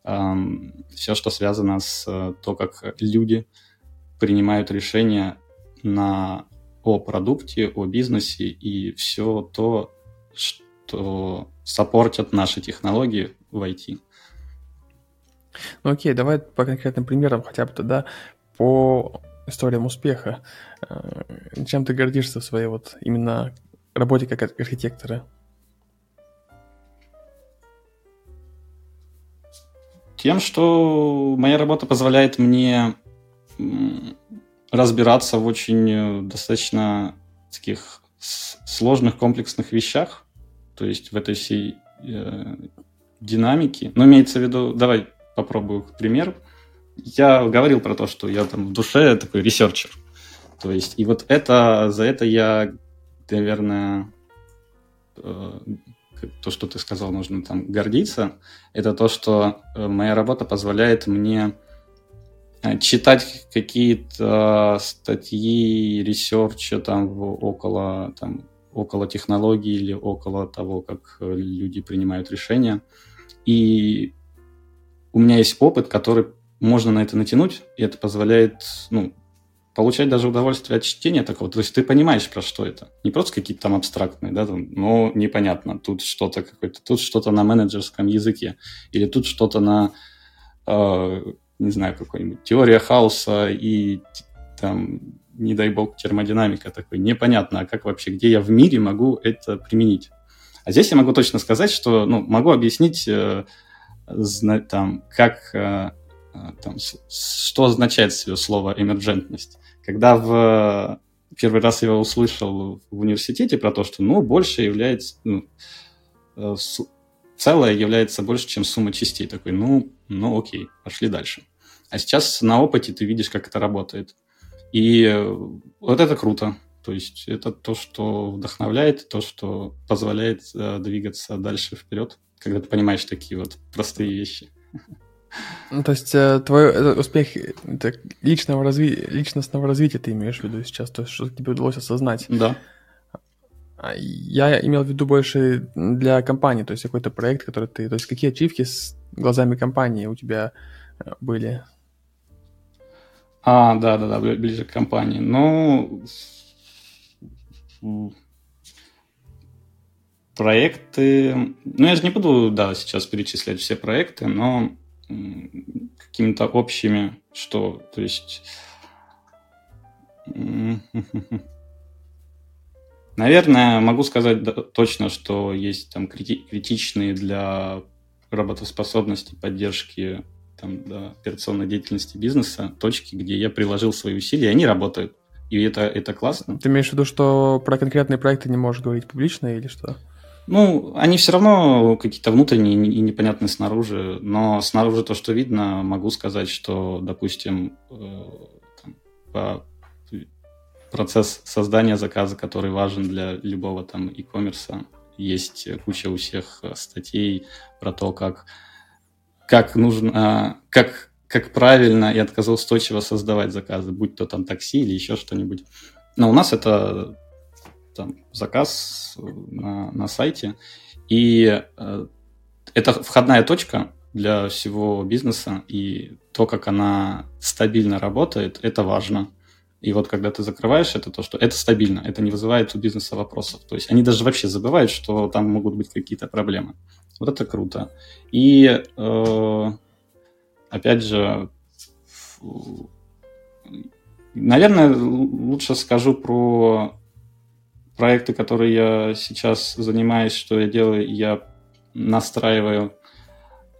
эм, все, что связано с э, то, как люди принимают решения на, о продукте, о бизнесе и все то, что саппортят наши технологии в IT. Ну окей, давай по конкретным примерам хотя бы тогда по историям успеха. Э, чем ты гордишься в своей вот именно работе как архитектора? Тем, что моя работа позволяет мне разбираться в очень э, достаточно таких сложных комплексных вещах, то есть в этой всей э, динамике. Но имеется в виду, давай попробую пример я говорил про то, что я там в душе такой researcher. То есть, и вот это, за это я, наверное, э, то, что ты сказал, нужно там гордиться, это то, что э, моя работа позволяет мне э, читать какие-то статьи, research а там около, там, около технологий или около того, как люди принимают решения. И у меня есть опыт, который можно на это натянуть, и это позволяет, ну, получать даже удовольствие от чтения такого. То есть ты понимаешь, про что это. Не просто какие-то там абстрактные, да, там, но непонятно. Тут что-то какое-то, тут что-то на менеджерском языке, или тут что-то на, э, не знаю, какой-нибудь теория хаоса и там, не дай бог, термодинамика такой. Непонятно, а как вообще, где я в мире могу это применить. А здесь я могу точно сказать, что, ну, могу объяснить, э, там, как э, там, что означает слово эмерджентность. Когда в первый раз я услышал в университете про то, что ну, больше является, ну, э, целое является больше, чем сумма частей. Такой, ну, ну окей, пошли дальше. А сейчас на опыте ты видишь, как это работает. И э, вот это круто. То есть это то, что вдохновляет, то, что позволяет э, двигаться дальше вперед, когда ты понимаешь такие вот простые вещи. Ну, то есть э, твой э, успех это личного разви... личностного развития ты имеешь в виду сейчас, то есть что тебе удалось осознать. Да. А я имел в виду больше для компании, то есть какой-то проект, который ты... То есть какие ачивки с глазами компании у тебя э, были? А, да-да-да, ближе к компании. Ну, проекты... Ну, я же не буду, да, сейчас перечислять все проекты, но какими-то общими, что, то есть... Наверное, могу сказать точно, что есть там крити- критичные для работоспособности, поддержки там, да, операционной деятельности бизнеса точки, где я приложил свои усилия, и они работают. И это, это классно. Ты имеешь в виду, что про конкретные проекты не можешь говорить публично или что? Ну, они все равно какие-то внутренние и непонятные снаружи, но снаружи то, что видно, могу сказать, что, допустим, э, там, по процесс создания заказа, который важен для любого там e-commerce, есть куча у всех статей про то, как, как нужно, как, как правильно и отказоустойчиво создавать заказы, будь то там такси или еще что-нибудь. Но у нас это там, заказ на, на сайте, и э, это входная точка для всего бизнеса, и то, как она стабильно работает, это важно. И вот когда ты закрываешь это, то, что это стабильно, это не вызывает у бизнеса вопросов. То есть они даже вообще забывают, что там могут быть какие-то проблемы. Вот это круто. И э, опять же, наверное, лучше скажу про проекты, которые я сейчас занимаюсь, что я делаю, я настраиваю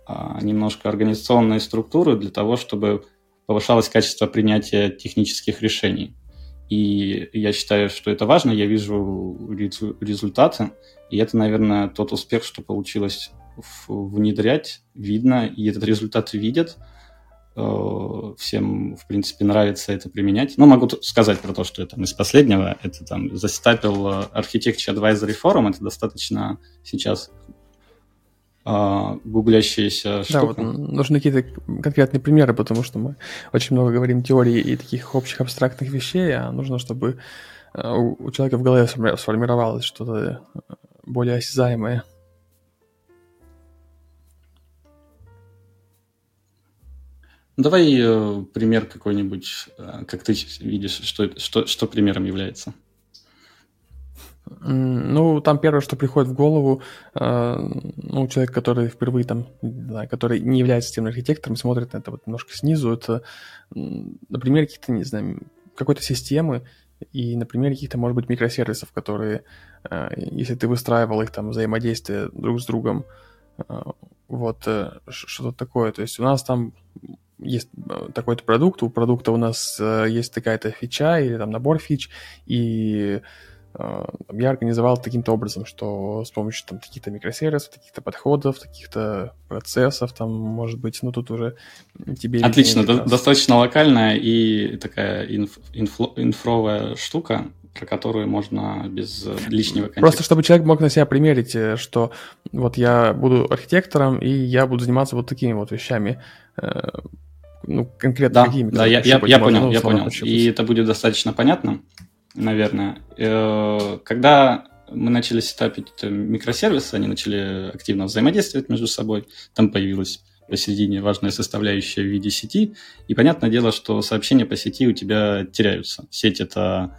а, немножко организационные структуры для того, чтобы повышалось качество принятия технических решений. И я считаю, что это важно, я вижу результаты, и это, наверное, тот успех, что получилось внедрять, видно, и этот результат видят. Э, всем, в принципе, нравится это применять. Но могу сказать про то, что это из последнего. Это там застапил Architecture Advisory Forum. Это достаточно сейчас а, гуглящаяся штука. Да, вот нужны какие-то конкретные примеры, потому что мы очень много говорим теории и таких общих абстрактных вещей, а нужно, чтобы э, у человека в голове сформировалось что-то э, более осязаемое. Давай э, пример какой-нибудь, э, как ты видишь, что, что, что примером является. Ну, там первое, что приходит в голову, э, ну, человек, который впервые там, да, который не является системным архитектором, смотрит на это вот немножко снизу, это, например, каких-то, не знаю, какой-то системы и, например, каких-то, может быть, микросервисов, которые, э, если ты выстраивал их там взаимодействие друг с другом, э, вот, э, что-то такое. То есть у нас там есть э, такой-то продукт, у продукта у нас э, есть такая-то фича или там набор фич, и Э, я организовал таким-то образом, что с помощью там каких-то микросервисов, каких-то подходов, каких-то процессов, там, может быть, ну тут уже тебе... Отлично, до- достаточно локальная и такая инф- инфло- инфровая штука, про которую можно без лишнего контекста. Просто чтобы человек мог на себя примерить, что вот я буду архитектором, и я буду заниматься вот такими вот вещами. Э, ну, конкретно да, какими. Да, я, я, я понял, ну, я понял. И это будет достаточно понятно наверное. Э, когда мы начали сетапить микросервисы, они начали активно взаимодействовать между собой, там появилась посередине важная составляющая в виде сети, и понятное дело, что сообщения по сети у тебя теряются. Сеть — это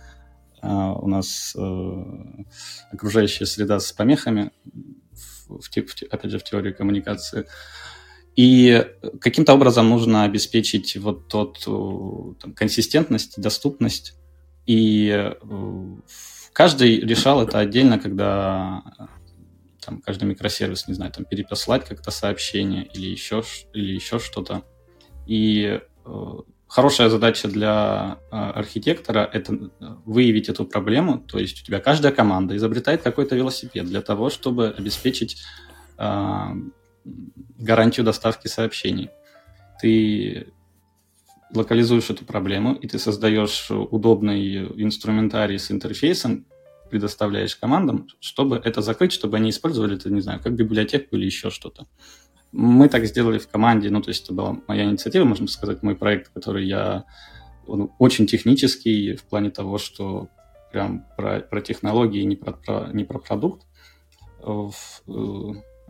а, у нас э, окружающая среда с помехами, в, в, опять же, в теории коммуникации. И каким-то образом нужно обеспечить вот тот там, консистентность, доступность и э, каждый решал это отдельно, когда там, каждый микросервис, не знаю, там перепослать как-то сообщение или еще, или еще что-то. И э, хорошая задача для э, архитектора — это выявить эту проблему. То есть у тебя каждая команда изобретает какой-то велосипед для того, чтобы обеспечить э, гарантию доставки сообщений. Ты локализуешь эту проблему, и ты создаешь удобный инструментарий с интерфейсом, предоставляешь командам, чтобы это закрыть, чтобы они использовали это, не знаю, как библиотеку или еще что-то. Мы так сделали в команде, ну, то есть это была моя инициатива, можно сказать, мой проект, который я он очень технический в плане того, что прям про, про технологии, не про, про, не про продукт. Э,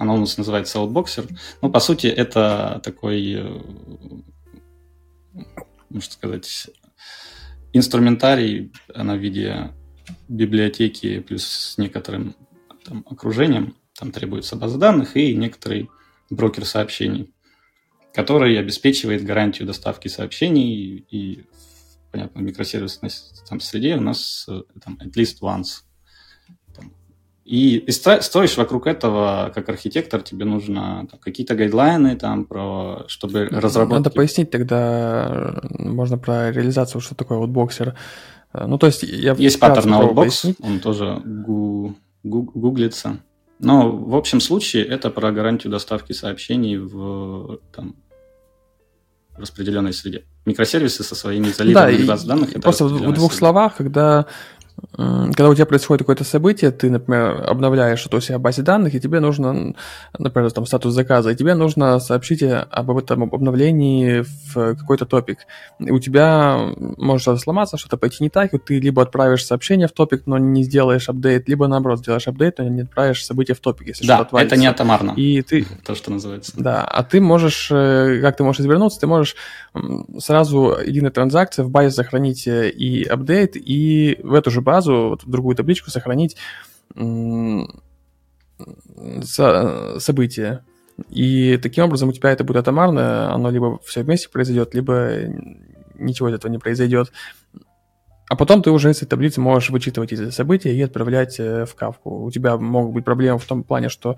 оно у нас называется Outboxer. Ну, по сути, это такой э, можно сказать, инструментарий, она в виде библиотеки плюс с некоторым там, окружением. Там требуется база данных и некоторый брокер сообщений, который обеспечивает гарантию доставки сообщений и, понятно, в микросервисной там, среде у нас э, там, at least once. И, и строишь вокруг этого, как архитектор, тебе нужно какие-то гайдлайны, там, про, чтобы разработать. Надо пояснить тогда, можно про реализацию, что такое вот боксер. Ну, то есть я Есть паттерн Outbox, он тоже гу, гу, гуглится. Но в общем случае это про гарантию доставки сообщений в там, распределенной среде. Микросервисы со своими изолированными да, баз данных. Просто в двух среда. словах, когда когда у тебя происходит какое-то событие, ты, например, обновляешь что-то у себя в базе данных, и тебе нужно, например, там статус заказа, и тебе нужно сообщить об этом обновлении в какой-то топик. И у тебя может что-то сломаться, что-то пойти не так, и ты либо отправишь сообщение в топик, но не сделаешь апдейт, либо наоборот сделаешь апдейт, но не отправишь событие в топик, если да, что-то отвалится. это не атомарно. И ты... То, что называется. Да, а ты можешь, э, как ты можешь извернуться, ты можешь сразу единой транзакции в базе сохранить э, и апдейт, и в эту же базу, вот в другую табличку сохранить со события. И таким образом у тебя это будет атомарно, оно либо все вместе произойдет, либо ничего из этого не произойдет. А потом ты уже из этой таблицы можешь вычитывать эти события и отправлять э, в кавку. У тебя могут быть проблемы в том плане, что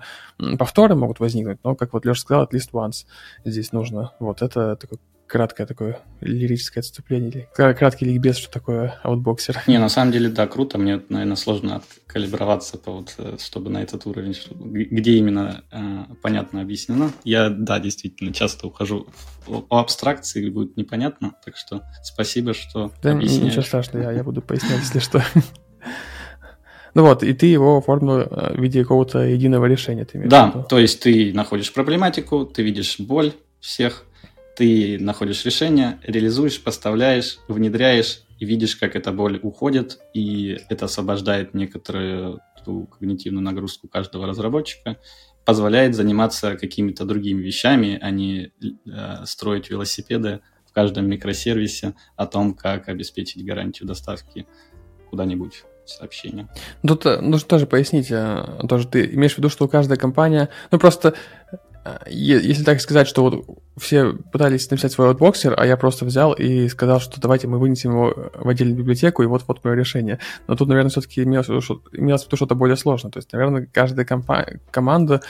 повторы могут возникнуть, но, как вот Леша сказал, at least once здесь нужно. Вот это такой краткое такое лирическое отступление, или краткий ликбез, что такое аутбоксер. Не, на самом деле, да, круто. Мне, наверное, сложно откалиброваться, по вот, э, чтобы на этот уровень, где именно э, понятно объяснено. Я, да, действительно, часто ухожу по абстракции, будет непонятно, так что спасибо, что Да объясняешь. ничего страшного, я, я буду пояснять, если что. Ну вот, и ты его оформил э, в виде какого-то единого решения. Ты да, то есть ты находишь проблематику, ты видишь боль всех, ты находишь решение, реализуешь, поставляешь, внедряешь и видишь, как эта боль уходит, и это освобождает некоторую ту когнитивную нагрузку каждого разработчика, позволяет заниматься какими-то другими вещами, а не э, строить велосипеды в каждом микросервисе о том, как обеспечить гарантию доставки куда-нибудь сообщения. Тут э, нужно тоже пояснить, э, тоже ты имеешь в виду, что у каждой компания, ну просто если так сказать, что вот все пытались написать свой аутбоксер, а я просто взял и сказал, что давайте мы вынесем его в отдельную библиотеку, и вот-вот мое решение. Но тут, наверное, все-таки имелось имелось в виду что-то более сложное. То есть, наверное, каждая компа- команда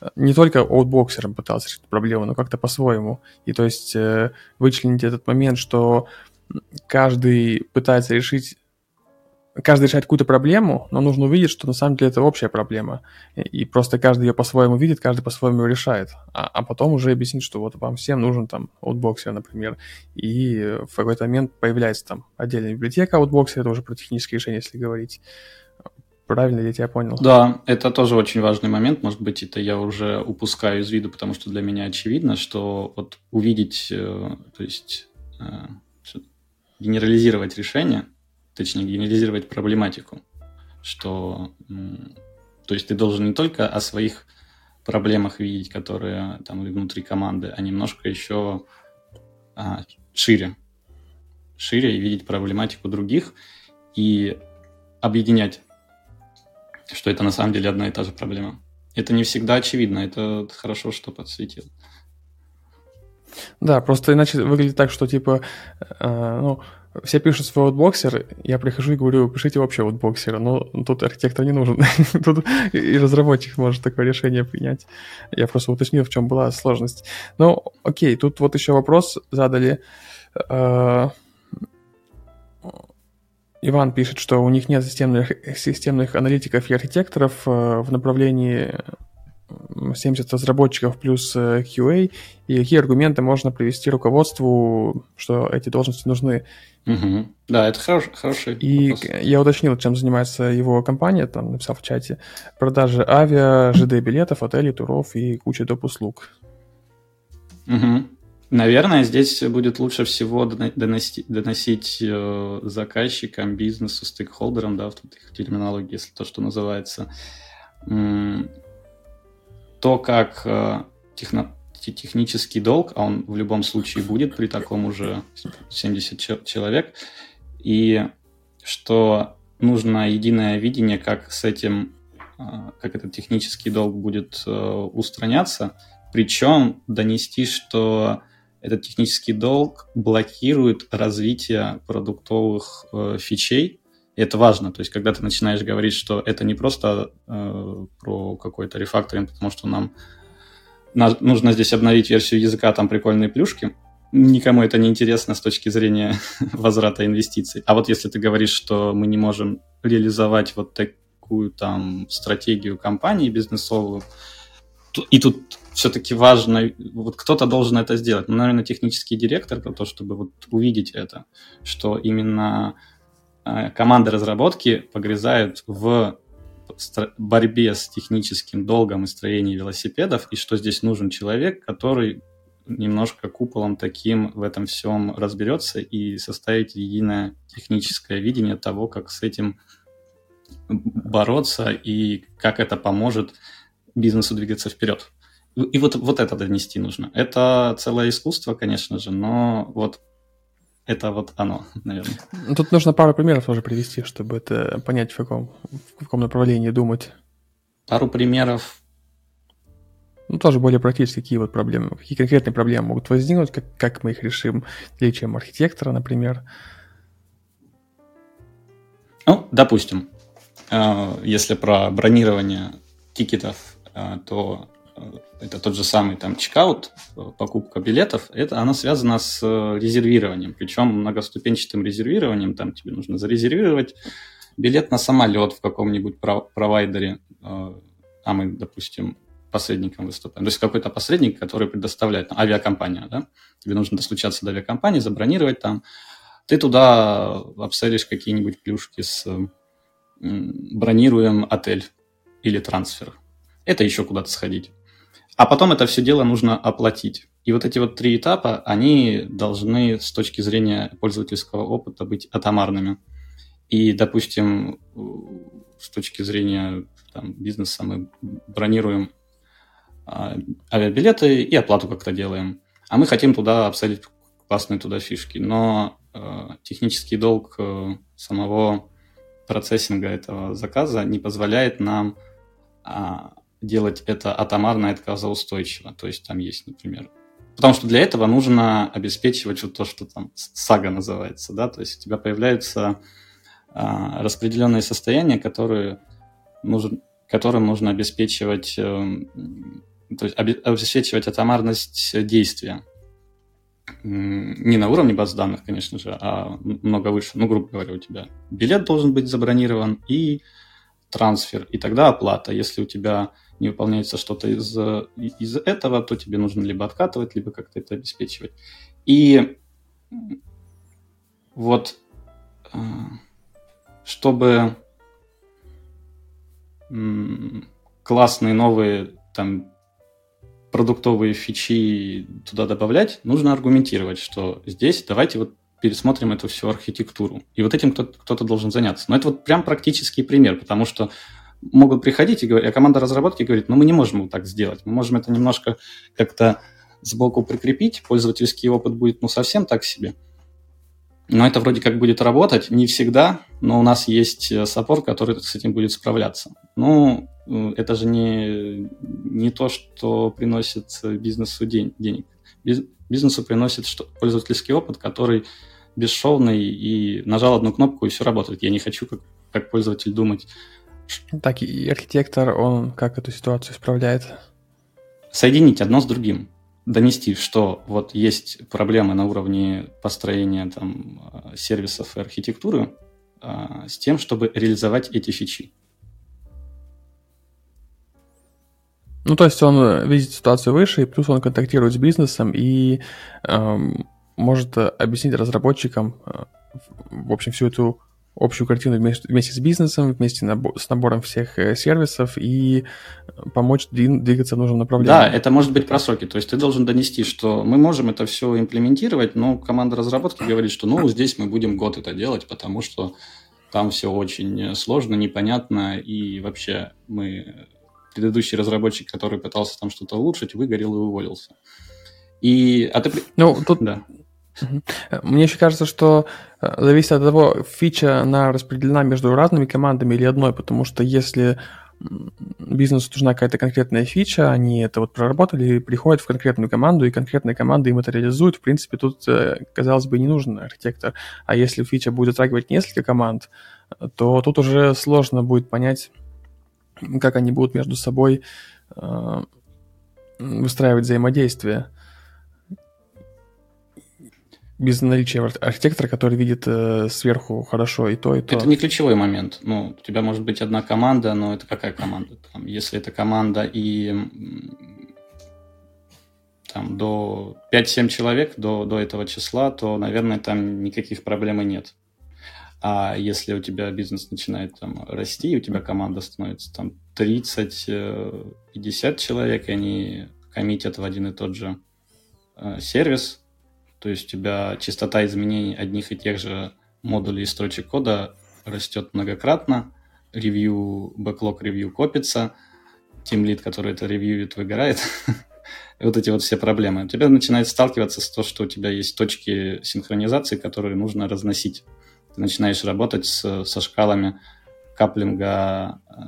э, не только аутбоксером пыталась решить проблему, но как-то по-своему. И то есть э, вычленить этот момент, что каждый пытается решить каждый решает какую-то проблему, но нужно увидеть, что на самом деле это общая проблема. И, просто каждый ее по-своему видит, каждый по-своему решает. А, а потом уже объяснить, что вот вам всем нужен там аутбоксер, например. И в какой-то момент появляется там отдельная библиотека аутбоксера, это уже про технические решения, если говорить. Правильно я тебя понял? Да, это тоже очень важный момент. Может быть, это я уже упускаю из виду, потому что для меня очевидно, что вот увидеть, э, то есть э, генерализировать решение – точнее, генерализировать проблематику, что, то есть ты должен не только о своих проблемах видеть, которые там внутри команды, а немножко еще а, шире, шире и видеть проблематику других и объединять, что это на самом деле одна и та же проблема. Это не всегда очевидно, это хорошо, что подсветил. Да, просто иначе выглядит так, что типа, э, ну, все пишут свой outboxer, я прихожу и говорю, пишите вообще outboxer, но тут архитектор не нужен. тут и разработчик может такое решение принять. Я просто уточнил, в чем была сложность. Ну, окей, тут вот еще вопрос задали. А, Иван пишет, что у них нет системных, системных аналитиков и архитекторов э, в направлении 70 разработчиков плюс э, QA, и какие аргументы можно привести руководству, что эти должности нужны. Угу. Да, это хорош, хороший И вопрос. я уточнил, чем занимается его компания, там написал в чате. Продажи авиа, ЖД-билетов, отелей, туров и куча доп. услуг. Угу. Наверное, здесь будет лучше всего доносить, доносить э, заказчикам, бизнесу, стейкхолдерам, да, в их терминологии, если то, что называется, то, как э, техно, технический долг, а он в любом случае будет при таком уже 70 человек, и что нужно единое видение, как с этим как этот технический долг будет устраняться, причем донести, что этот технический долг блокирует развитие продуктовых фичей, и это важно. То есть, когда ты начинаешь говорить, что это не просто э, про какой-то рефакторинг, потому что нам нужно здесь обновить версию языка, там прикольные плюшки, никому это не интересно с точки зрения возврата инвестиций. А вот если ты говоришь, что мы не можем реализовать вот такую там стратегию компании бизнесовую, и тут все-таки важно, вот кто-то должен это сделать. Ну, наверное, технический директор про то, чтобы вот увидеть это, что именно команды разработки погрязают в борьбе с техническим долгом и строением велосипедов, и что здесь нужен человек, который немножко куполом таким в этом всем разберется и составить единое техническое видение того, как с этим бороться и как это поможет бизнесу двигаться вперед. И вот, вот это донести нужно. Это целое искусство, конечно же, но вот это вот оно, наверное. Тут нужно пару примеров тоже привести, чтобы это понять, в каком, в каком направлении думать. Пару примеров. Ну, тоже более практически, какие вот проблемы, какие конкретные проблемы могут возникнуть, как, как мы их решим, наличием архитектора, например. Ну, допустим, э, если про бронирование тикетов, э, то это тот же самый там чекаут, э, покупка билетов, это она связана с э, резервированием, причем многоступенчатым резервированием, там тебе нужно зарезервировать билет на самолет в каком-нибудь провайдере, а мы, допустим, посредником выступаем. То есть какой-то посредник, который предоставляет, ну, авиакомпания, да, тебе нужно достучаться до авиакомпании, забронировать там, ты туда обселишь какие-нибудь плюшки с бронируем отель или трансфер. Это еще куда-то сходить. А потом это все дело нужно оплатить. И вот эти вот три этапа, они должны с точки зрения пользовательского опыта быть атомарными. И, допустим, с точки зрения там, бизнеса мы бронируем а, авиабилеты и оплату как-то делаем. А мы хотим туда обсадить классные туда фишки. Но э, технический долг э, самого процессинга этого заказа не позволяет нам а, делать это атомарно и отказоустойчиво. То есть там есть, например... Потому что для этого нужно обеспечивать вот то, что там сага называется, да, то есть у тебя появляются а, распределенные состояния, которые нужен, которым нужно обеспечивать, э, то есть обеспечивать атомарность действия. Не на уровне баз данных, конечно же, а много выше. Ну, грубо говоря, у тебя билет должен быть забронирован и трансфер, и тогда оплата. Если у тебя не выполняется что-то из, из этого, то тебе нужно либо откатывать, либо как-то это обеспечивать. И вот э, чтобы классные новые там продуктовые фичи туда добавлять, нужно аргументировать, что здесь давайте вот пересмотрим эту всю архитектуру. И вот этим кто-то, кто должен заняться. Но это вот прям практический пример, потому что могут приходить и говорить, а команда разработки говорит, ну мы не можем так сделать, мы можем это немножко как-то сбоку прикрепить, пользовательский опыт будет ну совсем так себе. Но это вроде как будет работать, не всегда, но у нас есть э, саппорт, который с этим будет справляться. Ну, э, это же не, не то, что приносит бизнесу день, денег. Бизнесу приносит что, пользовательский опыт, который бесшовный, и нажал одну кнопку, и все работает. Я не хочу как, как пользователь думать, так, и архитектор, он как эту ситуацию исправляет? Соединить одно с другим. Донести, что вот есть проблемы на уровне построения там, э, сервисов и архитектуры а, с тем, чтобы реализовать эти фичи. Ну, то есть он видит ситуацию выше, и плюс он контактирует с бизнесом и эм, может объяснить разработчикам, э, в общем, всю эту общую картину вместе, вместе с бизнесом, вместе с набором всех э, сервисов и помочь двигаться в нужном направлении. Да, это может быть про сроки. То есть ты должен донести, что мы можем это все имплементировать, но команда разработки говорит, что ну здесь мы будем год это делать, потому что там все очень сложно, непонятно, и вообще мы предыдущий разработчик, который пытался там что-то улучшить, выгорел и уволился. И, а ты... Ну, тут, да. Мне еще кажется, что э, зависит от того, фича она распределена между разными командами или одной, потому что если бизнесу нужна какая-то конкретная фича, они это вот проработали, приходят в конкретную команду, и конкретная команда им это реализует. В принципе, тут, э, казалось бы, не нужен архитектор. А если фича будет затрагивать несколько команд, то тут уже сложно будет понять, как они будут между собой э, выстраивать взаимодействие без наличия архитектора, который видит э, сверху хорошо и то, и то. Это не ключевой момент. Ну, у тебя может быть одна команда, но это какая команда? Там, если это команда и там, до 5-7 человек до, до этого числа, то, наверное, там никаких проблем и нет. А если у тебя бизнес начинает там расти, у тебя команда становится там 30-50 э, человек, и они коммитят в один и тот же э, сервис, то есть у тебя частота изменений одних и тех же модулей и строчек кода растет многократно, ревью, бэклог ревью копится, тимлит, который это ревьюет, выгорает. вот эти вот все проблемы. У тебя начинает сталкиваться с то, что у тебя есть точки синхронизации, которые нужно разносить. Ты начинаешь работать с, со шкалами каплинга э,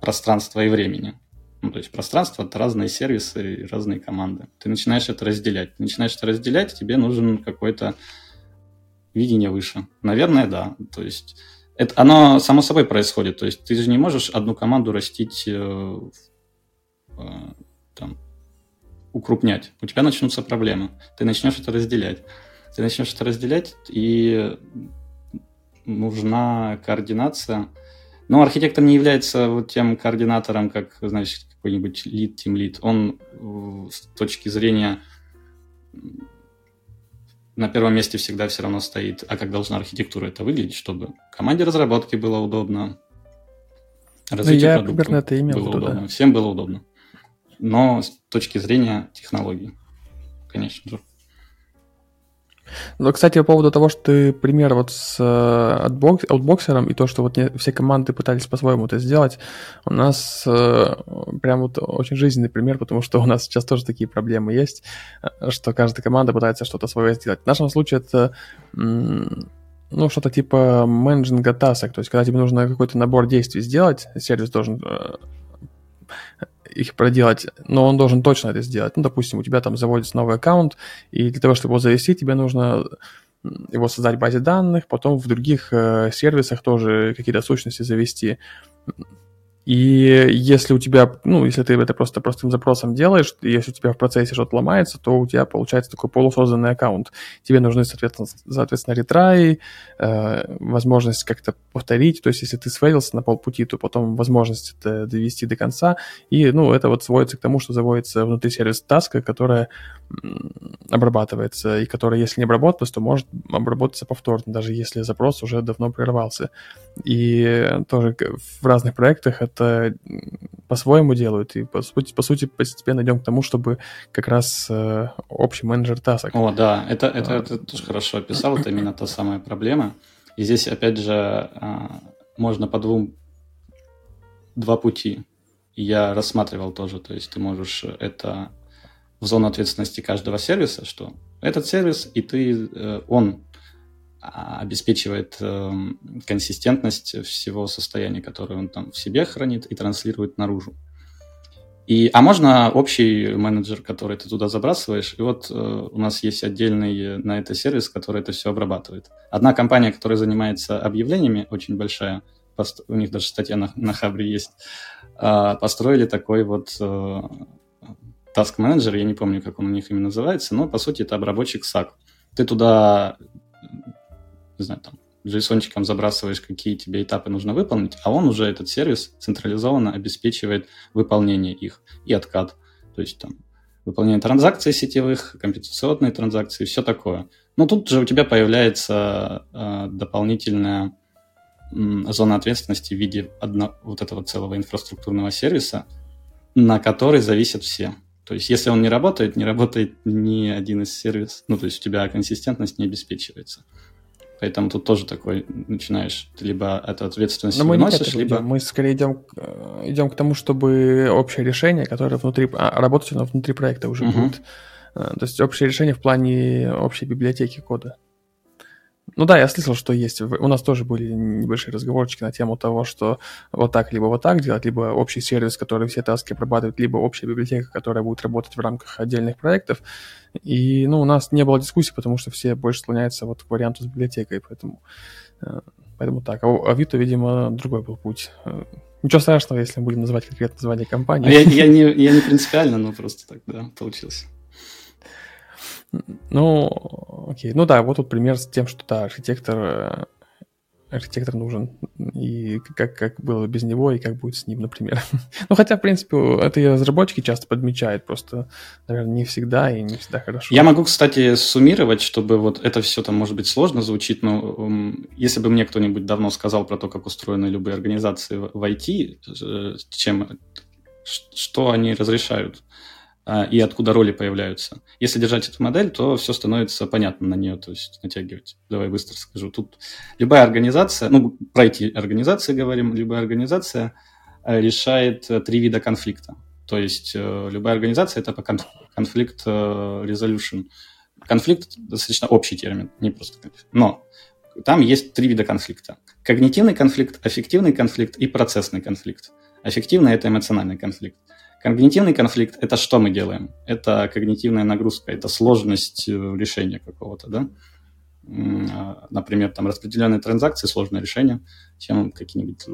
пространства и времени. Ну, то есть пространство — это разные сервисы разные команды. Ты начинаешь это разделять. Ты начинаешь это разделять, тебе нужен какой-то видение выше. Наверное, да. То есть это, оно само собой происходит. То есть ты же не можешь одну команду растить, э, э, там, укрупнять. У тебя начнутся проблемы. Ты начнешь это разделять. Ты начнешь это разделять, и нужна координация. Но архитектор не является вот тем координатором, как, знаешь, какой-нибудь лид, тимлид, он э, с точки зрения на первом месте всегда все равно стоит, а как должна архитектура это выглядеть, чтобы команде разработки было удобно, развитие ну, я примерно это имел было удобно, да. всем было удобно. Но с точки зрения технологий, конечно же. Ну, кстати, по поводу того, что ты пример вот с э, outbox, outboxer ом и то, что вот не, все команды пытались по-своему это сделать, у нас э, прям вот очень жизненный пример, потому что у нас сейчас тоже такие проблемы есть, э, что каждая команда пытается что-то свое сделать. В нашем случае это ну, что-то типа менеджинга тасок, то есть когда тебе нужно какой-то набор действий сделать, сервис должен э, их проделать, но он должен точно это сделать. Ну, допустим, у тебя там заводится новый аккаунт, и для того, чтобы его завести, тебе нужно его создать в базе данных, потом в других э, сервисах тоже какие-то сущности завести. И если у тебя, ну, если ты это просто простым запросом делаешь, если у тебя в процессе что-то ломается, то у тебя получается такой полусозданный аккаунт. Тебе нужны, соответственно, соответственно ретраи, э, возможность как-то повторить. То есть, если ты сфейлился на полпути, то потом возможность это довести до конца. И, ну, это вот сводится к тому, что заводится внутри сервис таска, которая обрабатывается, и которая, если не обработалась, то может обработаться повторно, даже если запрос уже давно прервался. И тоже в разных проектах это по-своему делают, и по сути, по сути постепенно идем к тому, чтобы как раз э, общий менеджер тасок. О, да, это, это, это тоже хорошо описал, это именно та самая проблема. И здесь, опять же, а, можно по двум два пути. Я рассматривал тоже, то есть ты можешь это в зону ответственности каждого сервиса, что этот сервис, и ты, э, он а, обеспечивает э, консистентность всего состояния, которое он там в себе хранит и транслирует наружу. И, а можно общий менеджер, который ты туда забрасываешь, и вот э, у нас есть отдельный на это сервис, который это все обрабатывает. Одна компания, которая занимается объявлениями, очень большая, пост- у них даже статья на, на Хабре есть, э, построили такой вот э, Task Manager, я не помню, как он у них именно называется, но по сути это обработчик SAC. Ты туда, не знаю, там, JSON забрасываешь, какие тебе этапы нужно выполнить, а он уже, этот сервис, централизованно обеспечивает выполнение их и откат. То есть там выполнение транзакций сетевых, компенсационные транзакции, все такое. Но тут же у тебя появляется э, дополнительная э, зона ответственности в виде одно, вот этого целого инфраструктурного сервиса, на который зависят все. То есть, если он не работает, не работает ни один из сервисов. Ну, то есть, у тебя консистентность не обеспечивается. Поэтому тут тоже такой начинаешь, ты либо эту ответственность Но мы выносишь, либо... Идем. Мы скорее идем, идем к тому, чтобы общее решение, которое внутри... А, работать оно внутри проекта уже uh-huh. будет. А, то есть общее решение в плане общей библиотеки кода. Ну да, я слышал, что есть. У нас тоже были небольшие разговорчики на тему того, что вот так либо вот так делать, либо общий сервис, который все таски обрабатывает, либо общая библиотека, которая будет работать в рамках отдельных проектов. И, ну, у нас не было дискуссий, потому что все больше склоняются вот к варианту с библиотекой, поэтому, э, поэтому так. А у Авито, видимо, другой был путь. Э, ничего страшного, если мы будем называть конкретное название компании. Я, я, не, я не принципиально, но просто так, да, получилось. Ну, окей. Ну да, вот тут пример с тем, что да, архитектор, э, архитектор нужен. И как, как было без него, и как будет с ним, например. ну, хотя, в принципе, это и разработчики часто подмечают, просто, наверное, не всегда и не всегда хорошо. Я могу, кстати, суммировать, чтобы вот это все там, может быть, сложно звучит, но если бы мне кто-нибудь давно сказал про то, как устроены любые организации в IT, э, чем, что они разрешают, и откуда роли появляются. Если держать эту модель, то все становится понятно на нее, то есть натягивать. Давай быстро скажу. Тут любая организация, ну, про эти организации говорим, любая организация э, решает э, три вида конфликта. То есть э, любая организация – это конфликт resolution. Конфликт – достаточно общий термин, не просто конфликт. Но там есть три вида конфликта. Когнитивный конфликт, аффективный конфликт и процессный конфликт. Аффективный – это эмоциональный конфликт. Когнитивный конфликт – это что мы делаем? Это когнитивная нагрузка, это сложность э, решения какого-то, да? А, например, там распределенные транзакции, сложное решение, чем какие-нибудь э,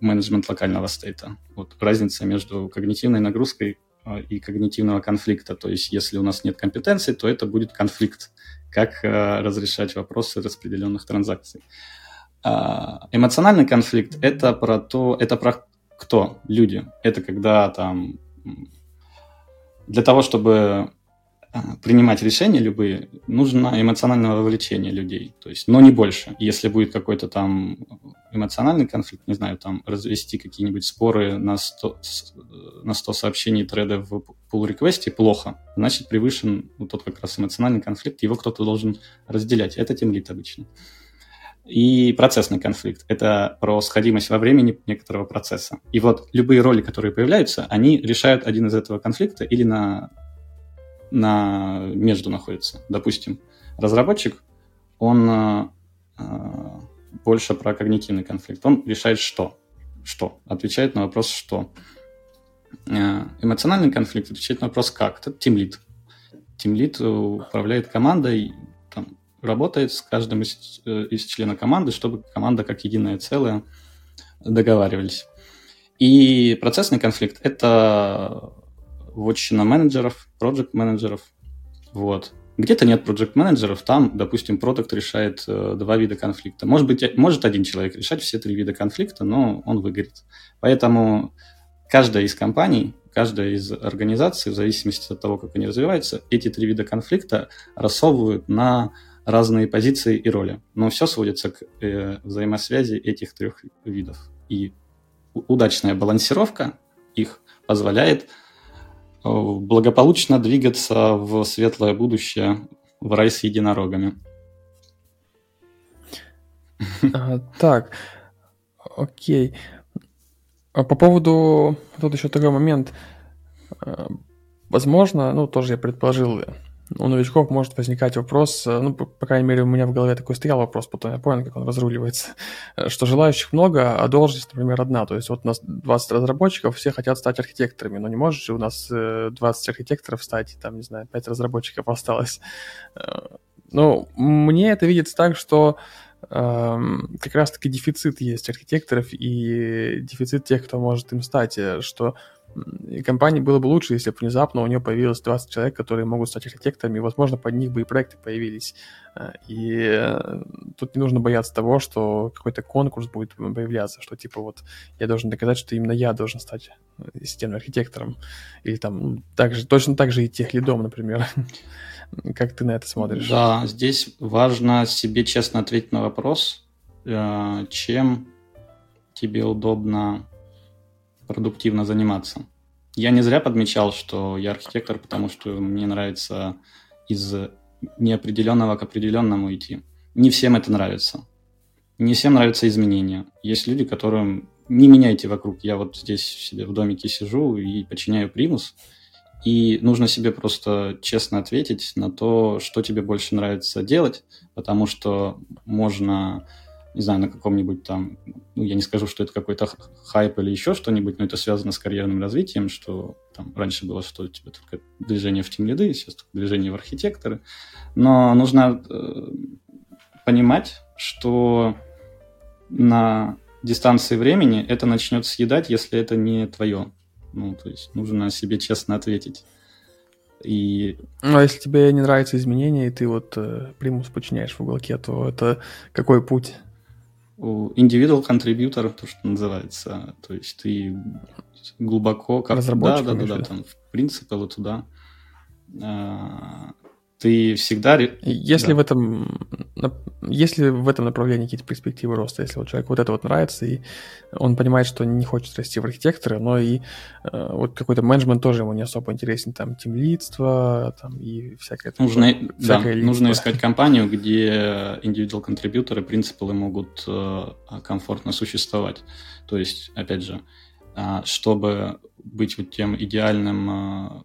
менеджмент локального стейта. Вот разница между когнитивной нагрузкой а, и когнитивного конфликта. То есть, если у нас нет компетенции, то это будет конфликт, как э, разрешать вопросы распределенных транзакций. А, эмоциональный конфликт – это про то, это про кто? Люди. Это когда там для того, чтобы а, принимать решения любые, нужно эмоциональное вовлечение людей, то есть, но не больше. Если будет какой-то там эмоциональный конфликт, не знаю, там развести какие-нибудь споры на 100, на 100 сообщений треда в pull реквесте плохо, значит превышен вот тот как раз эмоциональный конфликт, его кто-то должен разделять. Это темлит обычно. И процессный конфликт – это про сходимость во времени некоторого процесса. И вот любые роли, которые появляются, они решают один из этого конфликта или на, на между находятся. Допустим, разработчик, он э, больше про когнитивный конфликт. Он решает что? Что? Отвечает на вопрос «что?». Э, эмоциональный конфликт отвечает на вопрос «как?». Это тимлит. Тимлит управляет командой, работает с каждым из, э, из членов команды, чтобы команда как единое целое договаривались. И процессный конфликт – это вотчина менеджеров, проект менеджеров. Вот. Где-то нет проект менеджеров, там, допустим, продукт решает э, два вида конфликта. Может быть, может один человек решать все три вида конфликта, но он выгорит. Поэтому каждая из компаний, каждая из организаций, в зависимости от того, как они развиваются, эти три вида конфликта рассовывают на разные позиции и роли. Но все сводится к э, взаимосвязи этих трех видов. И удачная балансировка их позволяет э, благополучно двигаться в светлое будущее в рай с единорогами. А, так, окей. А по поводу... Тут еще такой момент. Э, возможно, ну, тоже я предположил, у новичков может возникать вопрос, э, ну, по, по крайней мере, у меня в голове такой стоял вопрос, потом я понял, как он разруливается, что желающих много, а должность, например, одна. То есть вот у нас 20 разработчиков, все хотят стать архитекторами, но не может же у нас 20 э, архитекторов стать, там, не знаю, 5 разработчиков осталось. Э, ну, мне это видится так, что эм, как раз-таки дефицит есть архитекторов и дефицит тех, кто может им стать, что и компании было бы лучше, если бы внезапно у нее появилось 20 человек, которые могут стать архитекторами, и, возможно, под них бы и проекты появились. Э, и э, тут не нужно бояться того, что какой-то конкурс будет появляться, что типа вот я должен доказать, что именно я должен стать э, системным архитектором. Или там ну, также, точно так же и тех лидом, например. Как ты на это смотришь? Да, здесь важно себе честно ответить на вопрос, чем тебе удобно продуктивно заниматься. Я не зря подмечал, что я архитектор, потому что мне нравится из неопределенного к определенному идти. Не всем это нравится. Не всем нравятся изменения. Есть люди, которым не меняйте вокруг. Я вот здесь себе в домике сижу и подчиняю примус, и нужно себе просто честно ответить на то, что тебе больше нравится делать, потому что можно, не знаю, на каком-нибудь там, ну, я не скажу, что это какой-то хайп или еще что-нибудь, но это связано с карьерным развитием, что там раньше было, что у тебя только движение в тим лиды, сейчас только движение в архитекторы. Но нужно э, понимать, что на дистанции времени это начнет съедать, если это не твое. Ну, то есть нужно себе честно ответить. И... Ну, а если тебе не нравятся изменения, и ты вот э, примус подчиняешь в уголке, то это какой путь? Individual contributor, то, что называется. То есть ты глубоко... Как... Разработчик? Да, да, да, да, там в принципе вот туда а, ты всегда... Если, да. в этом, если в этом направлении какие-то перспективы роста, если вот человеку вот это вот нравится, и он понимает, что не хочет расти в архитекторы, но и э, вот какой-то менеджмент тоже ему не особо интересен, там, тимлидство, там, и всякое... Нужно, такое, да, нужно искать компанию, где индивидуал контрибьюторы, принципы могут э, комфортно существовать. То есть, опять же, э, чтобы быть вот тем идеальным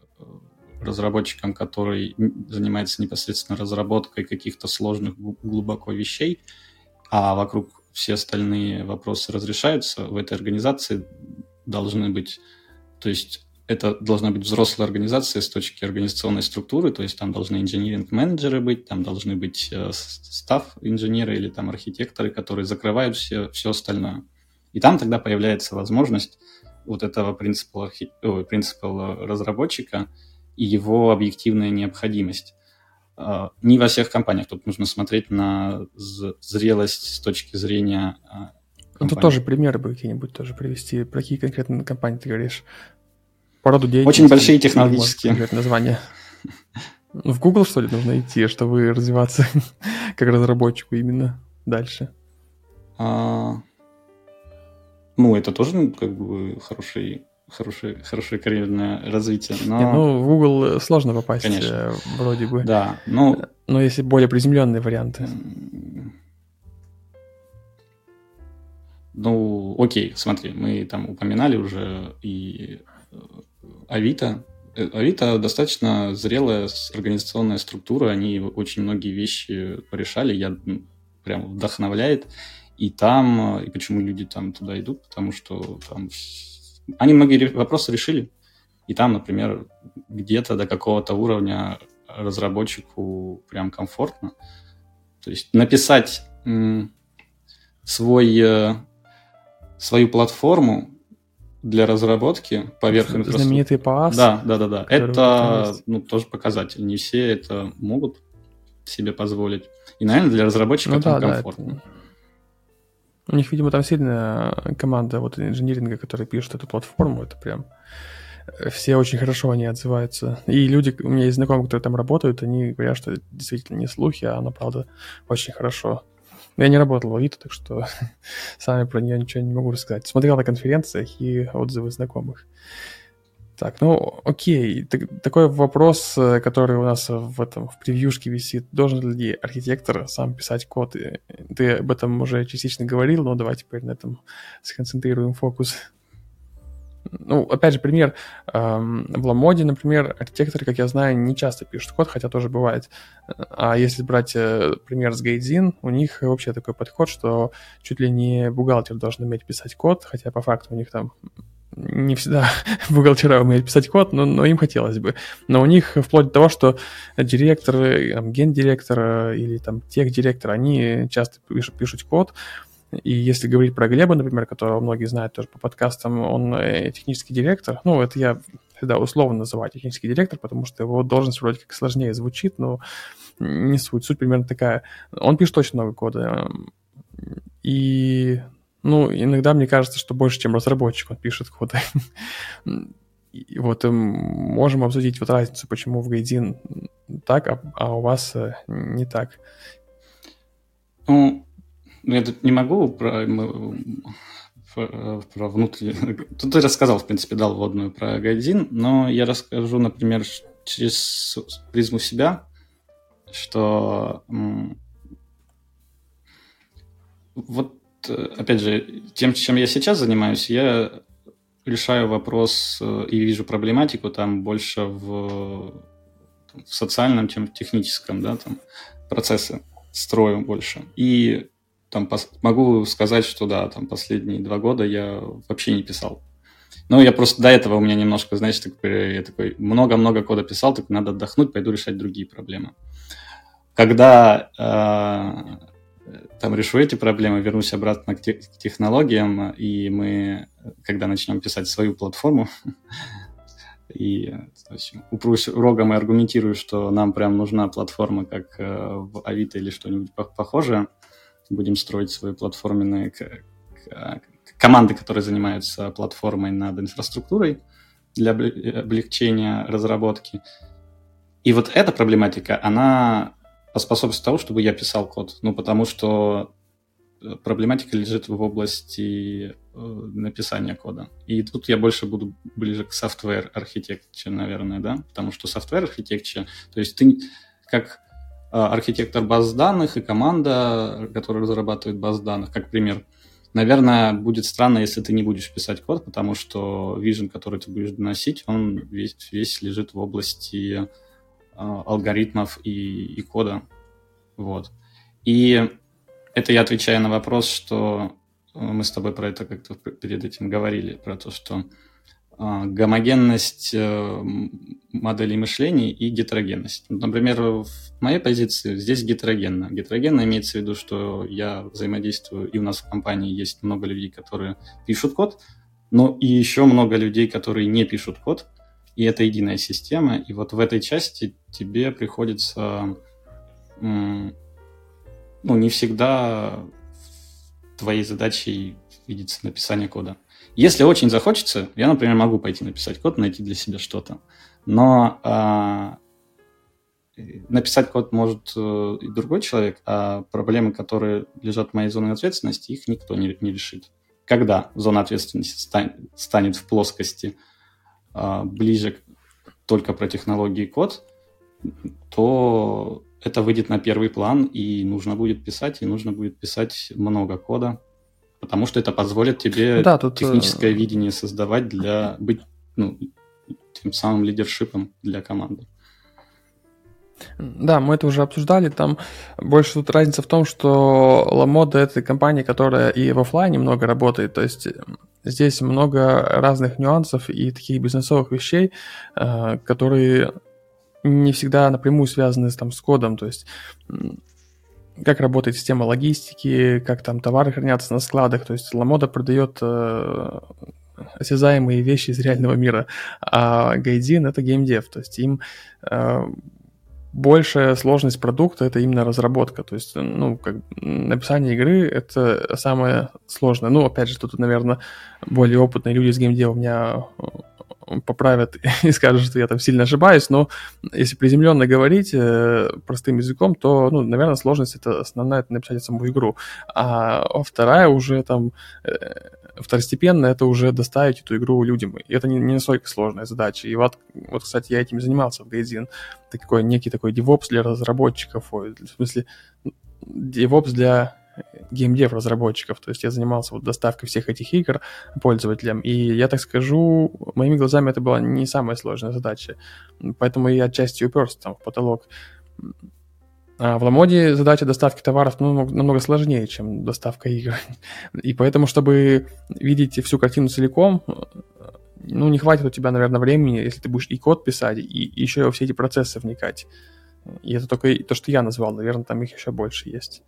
разработчиком, который занимается непосредственно разработкой каких-то сложных глубоко вещей, а вокруг все остальные вопросы разрешаются, в этой организации должны быть, то есть это должна быть взрослая организация с точки организационной структуры, то есть там должны инженеринг-менеджеры быть, там должны быть э, став-инженеры или там архитекторы, которые закрывают все, все остальное. И там тогда появляется возможность вот этого принципа. Ой, принципа разработчика – и его объективная необходимость. А, не во всех компаниях. Тут нужно смотреть на зрелость с точки зрения компании. А, ну, тут тоже примеры бы какие-нибудь тоже привести. Про какие конкретные компании ты говоришь? По роду деятельности? Очень большие технологические. Может, название. Ну, в Google, что ли, нужно идти, чтобы развиваться как разработчику именно дальше? А, ну, это тоже ну, как бы хороший хорошее, хорошее карьерное развитие. Но... Не, ну, в Google сложно попасть, Конечно. Э, вроде бы. Да, ну... Но если более приземленные варианты. Ну, окей, смотри, мы там упоминали уже и э, Авито. Э, Авито достаточно зрелая организационная структура, они очень многие вещи порешали, я прям вдохновляет. И там, и почему люди там туда идут, потому что там они многие вопросы решили. И там, например, где-то до какого-то уровня разработчику прям комфортно. То есть написать свой, э, свою платформу для разработки поверх инфраструктуры. Знаменитый PaaS. Да, да, да, да. Это ну, тоже показатель. Не все это могут себе позволить. И, наверное, для разработчика ну, там да, комфортно. Да, это... У них, видимо, там сильная команда вот инжиниринга, которая пишет эту платформу. Это прям э, все очень хорошо они отзываются. И люди, у меня есть знакомые, которые там работают, они говорят, что это действительно не слухи, а она, правда, очень хорошо. Я не работал в Авито, так что сами про нее ничего не могу рассказать. Смотрел на конференциях и отзывы знакомых. Так, ну окей. Так, такой вопрос, э, который у нас в этом в превьюшке висит. Должен ли архитектор сам писать код? Ты об этом уже частично говорил, но давай теперь на этом сконцентрируем фокус. Ну, опять же, пример. Эм, в Ламоде, например, архитекторы, как я знаю, не часто пишут код, хотя тоже бывает. А если брать э, пример с Гайдзин, у них вообще такой подход, что чуть ли не бухгалтер должен уметь писать код, хотя по факту у них там не всегда бухгалтера умеют писать код, но, но им хотелось бы. Но у них вплоть до того, что директор, там, гендиректор или там техдиректор, они часто пишут, пишут код, и если говорить про Глеба, например, которого многие знают тоже по подкастам, он э, технический директор. Ну, это я всегда условно называю технический директор, потому что его должность вроде как сложнее звучит, но не суть. Суть примерно такая. Он пишет очень много кода. И ну, иногда мне кажется, что больше, чем разработчик, он пишет код. И вот э, можем обсудить вот разницу, почему в Гайдин так, а, а у вас э, не так. Ну, я тут не могу про, про внутреннюю... Тут ты рассказал, в принципе, дал вводную про Гайдин, но я расскажу, например, через призму себя, что вот Э, опять же, тем, чем я сейчас занимаюсь, я решаю вопрос э, и вижу проблематику там больше в, в социальном, чем в техническом, да, там процессы строю больше. И там пос- могу сказать, что да, там последние два года я вообще не писал. Ну, я просто до этого у меня немножко, знаешь, такой, я такой много-много кода писал, так надо отдохнуть, пойду решать другие проблемы. Когда э, там решу эти проблемы, вернусь обратно к, те, к технологиям, и мы, когда начнем писать свою платформу, и упрусь рогом и аргументирую, что нам прям нужна платформа, как э, в Авито или что-нибудь похожее, будем строить свои платформенные команды, которые занимаются платформой над инфраструктурой для облегчения разработки. И вот эта проблематика, она поспособствует тому, чтобы я писал код. Ну, потому что э, проблематика лежит в области э, написания кода. И тут я больше буду ближе к software architecture, наверное, да, потому что software architecture, то есть ты как э, архитектор баз данных и команда, которая разрабатывает баз данных, как пример, Наверное, будет странно, если ты не будешь писать код, потому что vision, который ты будешь доносить, он весь, весь лежит в области алгоритмов и, и кода. Вот. И это я отвечаю на вопрос, что э, мы с тобой про это как-то перед этим говорили, про то, что а, гомогенность э, моделей мышления и гетерогенность. Например, в моей позиции здесь гетерогенно. Гетерогенно имеется в виду, что я взаимодействую, и у нас в компании есть много людей, которые пишут код, но и еще много людей, которые не пишут код, и это единая система. И вот в этой части тебе приходится, ну, не всегда твоей задачей видится написание кода. Если очень захочется, я, например, могу пойти написать код, найти для себя что-то. Но а, написать код может э, и другой человек, а проблемы, которые лежат в моей зоне ответственности, их никто не, не решит. Когда зона ответственности стань, станет в плоскости ближе к, только про технологии код, то это выйдет на первый план, и нужно будет писать, и нужно будет писать много кода, потому что это позволит тебе да, тут... техническое э, видение создавать для быть ну, тем самым лидершипом для команды. Да, мы это уже обсуждали. Там больше тут разница в том, что LaModa это компания, которая и в офлайне много работает. То есть здесь много разных нюансов и таких бизнесовых вещей, э, которые не всегда напрямую связаны там, с кодом. То есть как работает система логистики, как там товары хранятся на складах. То есть Ламода продает э, осязаемые вещи из реального мира, а Гайдин — это геймдев. То есть им э, большая сложность продукта — это именно разработка. То есть, ну, как написание игры — это самое сложное. Ну, опять же, тут, наверное, более опытные люди с геймдева меня поправят и скажут, что я там сильно ошибаюсь, но если приземленно говорить э, простым языком, то, ну, наверное, сложность это основная, это написать саму игру. А вторая уже там э, второстепенно это уже доставить эту игру людям. И это не, не настолько сложная задача. И вот, вот, кстати, я этим занимался в Гайдзин. Такой некий такой DevOps для разработчиков, в смысле, DevOps для геймдев разработчиков. То есть я занимался вот доставкой всех этих игр пользователям. И я так скажу, моими глазами это была не самая сложная задача. Поэтому я отчасти уперся там в потолок. А в Ламоде задача доставки товаров ну, намного сложнее, чем доставка игр. И поэтому, чтобы видеть всю картину целиком, ну, не хватит у тебя, наверное, времени, если ты будешь и код писать, и еще во все эти процессы вникать. И это только то, что я назвал. Наверное, там их еще больше есть.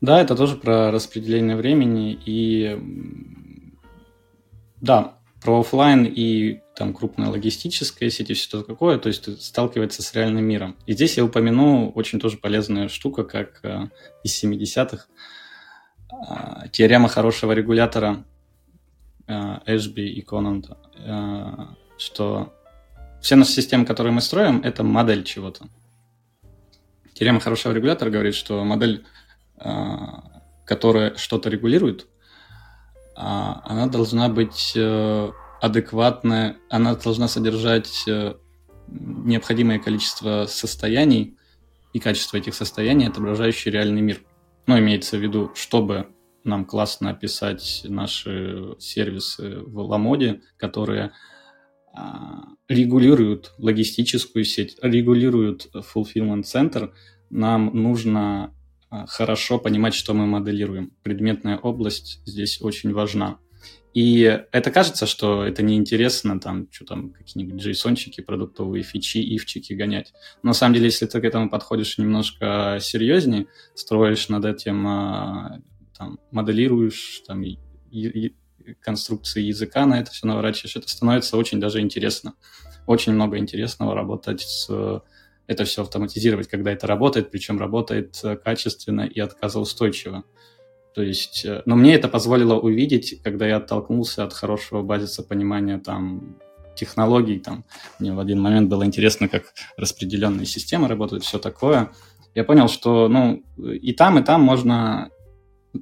Да, это тоже про распределение времени и да, про офлайн и там крупная логистическая сеть и все такое, то есть сталкивается с реальным миром. И здесь я упомяну очень тоже полезная штука, как э, из 70-х, э, теорема хорошего регулятора э, Эшби и Конанта, э, что все наши системы, которые мы строим, это модель чего-то. Теорема хорошего регулятора говорит, что модель а, которая что-то регулирует, она должна быть э, адекватная, она должна содержать э, необходимое количество состояний и качество этих состояний, отображающие реальный мир. Ну, имеется в виду, чтобы нам классно описать наши сервисы в Ламоде, которые а, регулируют логистическую сеть, регулируют fulfillment центр, нам нужно а, хорошо понимать, что мы моделируем. Предметная область здесь очень важна. И это кажется, что это неинтересно, там, что там, какие-нибудь джейсончики, продуктовые фичи, ивчики гонять. Но на самом деле, если ты к этому подходишь немножко серьезнее, строишь над этим, а, там, моделируешь, там, и, и, конструкции языка на это все наворачиваешь, это становится очень даже интересно. Очень много интересного работать с это все автоматизировать, когда это работает, причем работает э, качественно и отказоустойчиво. То есть, э, но мне это позволило увидеть, когда я оттолкнулся от хорошего базиса понимания там технологий, там мне в один момент было интересно, как распределенные системы работают, все такое. Я понял, что ну и там, и там можно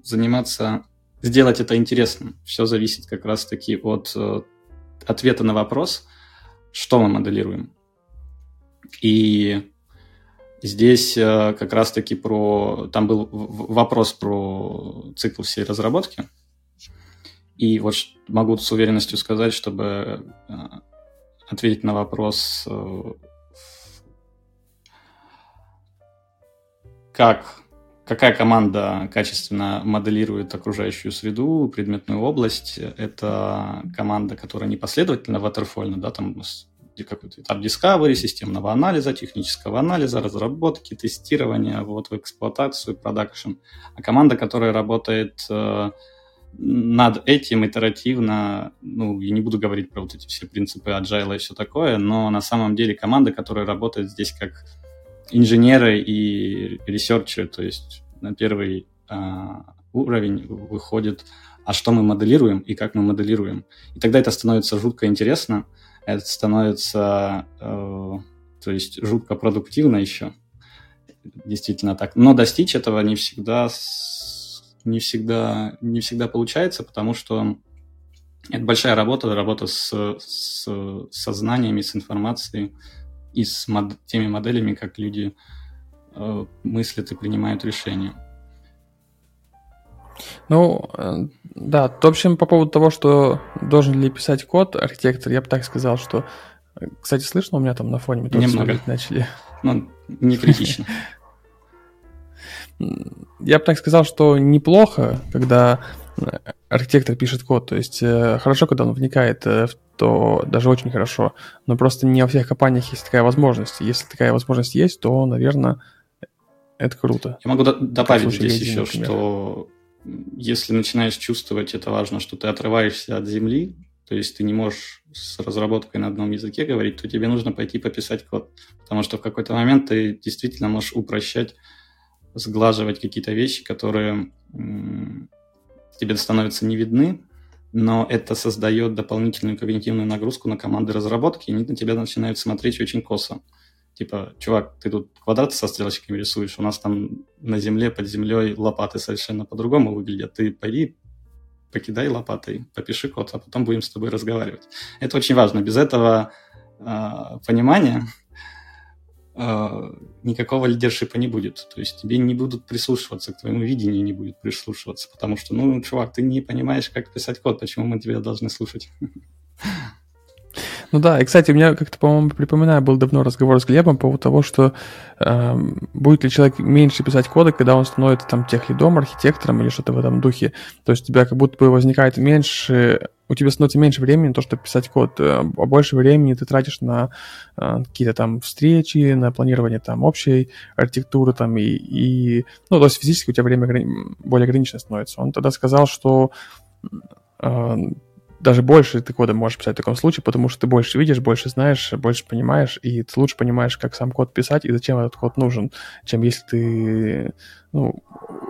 заниматься, сделать это интересным. Все зависит как раз-таки от э, ответа на вопрос, что мы моделируем. И Здесь э, как раз-таки про... Там был вопрос про цикл всей разработки. И вот могу с уверенностью сказать, чтобы э, ответить на вопрос, э, как, какая команда качественно моделирует окружающую среду, предметную область. Это команда, которая непоследовательно ватерфольна, да, там какой-то этап discovery, системного анализа, технического анализа, разработки, тестирования, вот в эксплуатацию, продакшн. А команда, которая работает э, над этим итеративно, ну, я не буду говорить про вот эти все принципы agile и все такое, но на самом деле команда, которая работает здесь как инженеры и ресерчеры, то есть на первый э, уровень выходит, а что мы моделируем и как мы моделируем. И тогда это становится жутко интересно, это становится, э, то есть, жутко продуктивно еще. Действительно так. Но достичь этого не всегда, не всегда, не всегда получается, потому что это большая работа, работа с, с, со знаниями, с информацией и с мод, теми моделями, как люди э, мыслят и принимают решения. Ну, э, да, в общем, по поводу того, что должен ли писать код архитектор, я бы так сказал, что... Э, кстати, слышно у меня там на фоне? Мы Немного. начали. Ну, не критично. Я бы так сказал, что неплохо, когда э, архитектор пишет код. То есть хорошо, когда он вникает в то, даже очень хорошо. Но просто не во всех компаниях есть такая возможность. Если такая возможность есть, то, наверное, это круто. Я могу добавить здесь еще, например. что если начинаешь чувствовать, это важно, что ты отрываешься от земли, то есть ты не можешь с разработкой на одном языке говорить, то тебе нужно пойти пописать код. Потому что в какой-то момент ты действительно можешь упрощать, сглаживать какие-то вещи, которые тебе становятся не видны, но это создает дополнительную когнитивную нагрузку на команды разработки, и они на тебя начинают смотреть очень косо типа, чувак, ты тут квадраты со стрелочками рисуешь, у нас там на земле, под землей лопаты совершенно по-другому выглядят. Ты пойди, покидай лопатой, попиши код, а потом будем с тобой разговаривать. Это очень важно. Без этого э, понимания э, никакого лидершипа не будет. То есть тебе не будут прислушиваться, к твоему видению не будет прислушиваться, потому что, ну, чувак, ты не понимаешь, как писать код, почему мы тебя должны слушать? Ну да, и, кстати, у меня как-то, по-моему, припоминаю, был давно разговор с Глебом по поводу того, что э, будет ли человек меньше писать коды, когда он становится там техлидом, архитектором или что-то в этом духе. То есть у тебя как будто бы возникает меньше, у тебя становится меньше времени на то, чтобы писать код, э, а больше времени ты тратишь на э, какие-то там встречи, на планирование там общей архитектуры там и, и ну, то есть физически у тебя время более ограничено становится. Он тогда сказал, что э, даже больше ты кода можешь писать в таком случае, потому что ты больше видишь, больше знаешь, больше понимаешь, и ты лучше понимаешь, как сам код писать и зачем этот код нужен, чем если ты ну,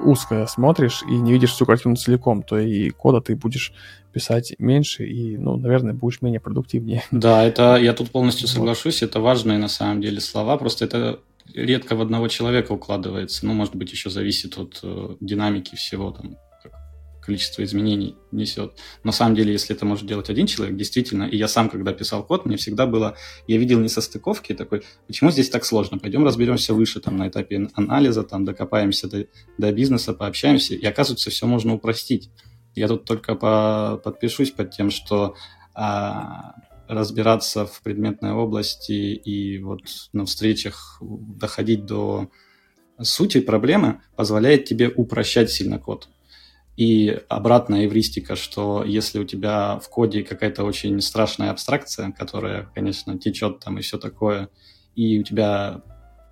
узко смотришь и не видишь всю картину целиком, то и кода ты будешь писать меньше и, ну, наверное, будешь менее продуктивнее. Да, это я тут полностью соглашусь, это важные на самом деле слова, просто это редко в одного человека укладывается, ну, может быть, еще зависит от э, динамики всего там, количество изменений несет. На самом деле, если это может делать один человек, действительно, и я сам, когда писал код, мне всегда было, я видел несостыковки, такой, почему здесь так сложно? Пойдем разберемся выше, там, на этапе анализа, там, докопаемся до, до бизнеса, пообщаемся, и оказывается, все можно упростить. Я тут только по, подпишусь под тем, что а, разбираться в предметной области и вот на встречах доходить до сути проблемы позволяет тебе упрощать сильно код. И обратная эвристика, что если у тебя в коде какая-то очень страшная абстракция, которая, конечно, течет там и все такое, и у тебя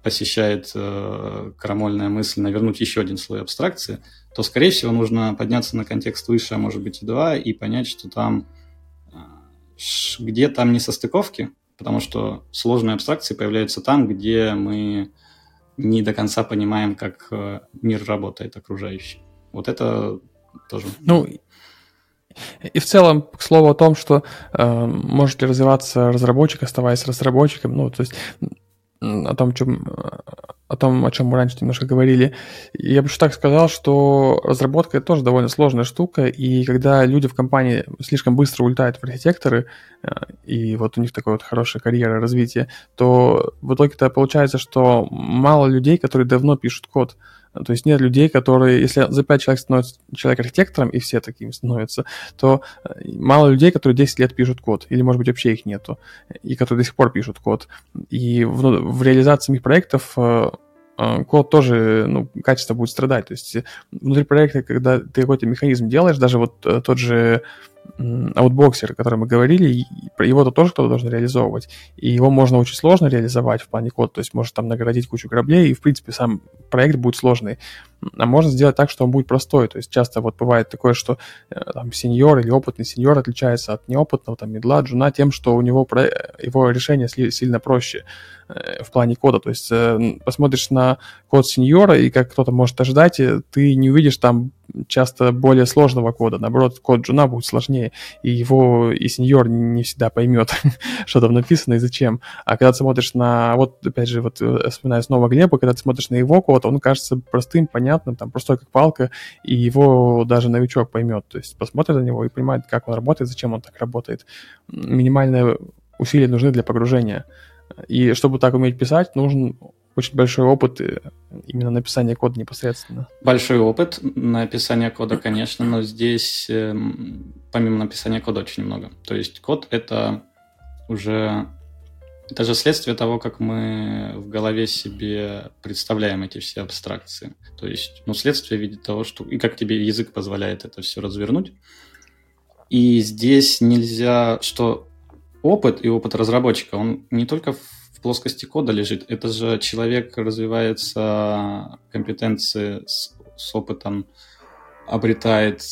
посещает э, крамольная мысль навернуть еще один слой абстракции, то, скорее всего, нужно подняться на контекст выше, а может быть и два, и понять, что там э, где там не состыковки, потому что сложные абстракции появляются там, где мы не до конца понимаем, как э, мир работает окружающий. Вот это тоже. Ну, и в целом, к слову о том, что э, может ли развиваться разработчик, оставаясь разработчиком, ну, то есть о том, чем, о том, о чем мы раньше немножко говорили. Я бы еще так сказал, что разработка это тоже довольно сложная штука, и когда люди в компании слишком быстро улетают в архитекторы, э, и вот у них такая вот хорошая карьера развития, то в итоге-то получается, что мало людей, которые давно пишут код. То есть нет людей, которые, если за 5 человек становится человек архитектором, и все такими становятся, то э, мало людей, которые 10 лет пишут код, или, может быть, вообще их нету, и которые до сих пор пишут код. И в, ну, в реализации их проектов э, э, код тоже, ну, качество будет страдать. То есть внутри проекта, когда ты какой-то механизм делаешь, даже вот тот же аутбоксер, о котором мы говорили, его-то тоже кто-то должен реализовывать. И его можно очень сложно реализовать в плане кода, то есть может там наградить кучу граблей, и в принципе сам проект будет сложный. А можно сделать так, что он будет простой. То есть часто вот бывает такое, что э, там сеньор или опытный сеньор отличается от неопытного, там, медла, джуна тем, что у него про... его решение сильно проще э, в плане кода. То есть э, посмотришь на код сеньора, и как кто-то может ожидать, ты не увидишь там часто более сложного кода. Наоборот, код джуна будет сложнее, и его и сеньор не всегда поймет, что там написано и зачем. А когда ты смотришь на, вот опять же, вот вспоминаю снова Глеба, когда ты смотришь на его код, он кажется простым, понятным, там, простой как палка, и его даже новичок поймет. То есть посмотрит на него и понимает, как он работает, зачем он так работает. Минимальные усилия нужны для погружения. И чтобы так уметь писать, нужен очень большой опыт э, именно написания кода непосредственно. Большой опыт написания кода, конечно, но здесь эм, помимо написания кода очень много. То есть код — это уже это же следствие того, как мы в голове себе представляем эти все абстракции. То есть, ну, следствие в виде того, что... И как тебе язык позволяет это все развернуть. И здесь нельзя... Что опыт и опыт разработчика, он не только в плоскости кода лежит. Это же человек развивается, компетенции с, с опытом обретает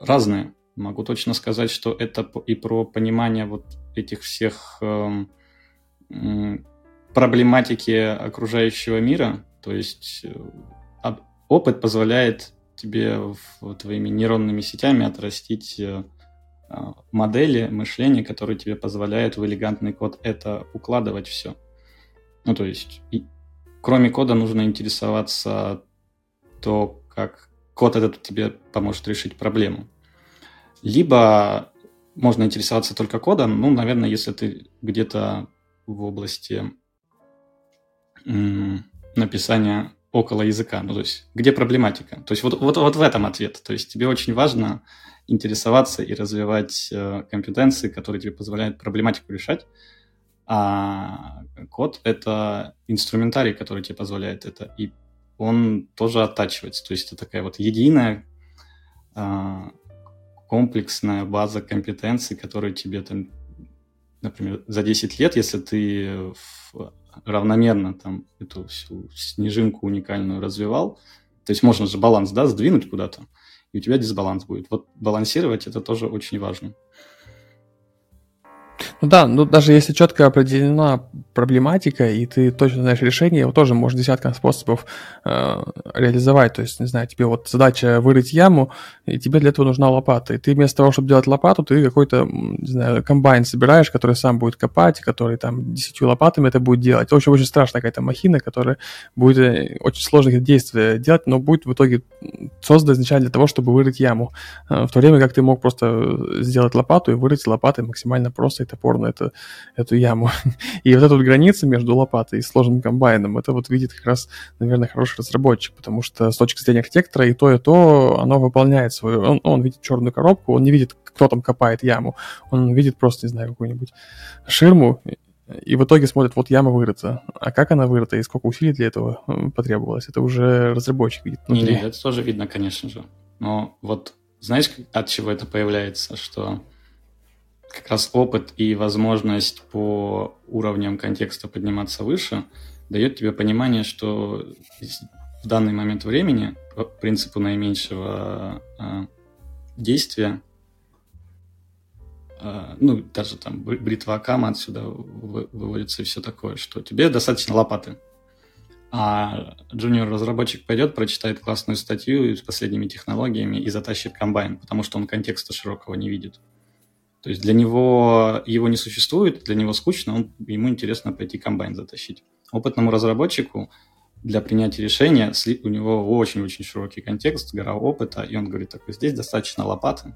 разные. Могу точно сказать, что это и про понимание вот этих всех... Э, проблематики окружающего мира. То есть э, опыт позволяет тебе в, твоими нейронными сетями отрастить э, модели мышления, которые тебе позволяют в элегантный код это укладывать все. Ну, то есть, и, кроме кода нужно интересоваться то, как код этот тебе поможет решить проблему. Либо можно интересоваться только кодом, ну, наверное, если ты где-то в области написания около языка, ну, то есть где проблематика. То есть вот, вот, вот в этом ответ. То есть тебе очень важно интересоваться и развивать э, компетенции, которые тебе позволяют проблематику решать. А код — это инструментарий, который тебе позволяет это. И он тоже оттачивается. То есть это такая вот единая э, комплексная база компетенций, которые тебе там например, за 10 лет, если ты равномерно там эту всю снежинку уникальную развивал, то есть можно же баланс, да, сдвинуть куда-то, и у тебя дисбаланс будет. Вот балансировать это тоже очень важно. Ну да, ну даже если четко определена проблематика, и ты точно знаешь решение, его тоже можно десятком способов э, реализовать. То есть, не знаю, тебе вот задача вырыть яму, и тебе для этого нужна лопата. И ты вместо того, чтобы делать лопату, ты какой-то, не знаю, комбайн собираешь, который сам будет копать, который там десятью лопатами это будет делать. Очень-очень страшная какая-то махина, которая будет э, очень сложных действий делать, но будет в итоге создана изначально для того, чтобы вырыть яму. Э, в то время как ты мог просто сделать лопату и вырыть лопатой максимально просто и топор упор это, эту яму. И вот эта вот граница между лопатой и сложным комбайном, это вот видит как раз, наверное, хороший разработчик, потому что с точки зрения архитектора и то, и то, оно выполняет свою... Он, он видит черную коробку, он не видит, кто там копает яму, он видит просто, не знаю, какую-нибудь ширму, и в итоге смотрит, вот яма вырыта. А как она вырыта и сколько усилий для этого потребовалось, это уже разработчик видит. Нет, это тоже видно, конечно же. Но вот знаешь, от чего это появляется? Что как раз опыт и возможность по уровням контекста подниматься выше дает тебе понимание, что в данный момент времени по принципу наименьшего э, действия, э, ну, даже там бритва Акама отсюда выводится и все такое, что тебе достаточно лопаты. А джуниор-разработчик пойдет, прочитает классную статью с последними технологиями и затащит комбайн, потому что он контекста широкого не видит. То есть для него его не существует, для него скучно, он, ему интересно пойти комбайн затащить. Опытному разработчику для принятия решения у него очень-очень широкий контекст, гора опыта, и он говорит, так, здесь достаточно лопаты.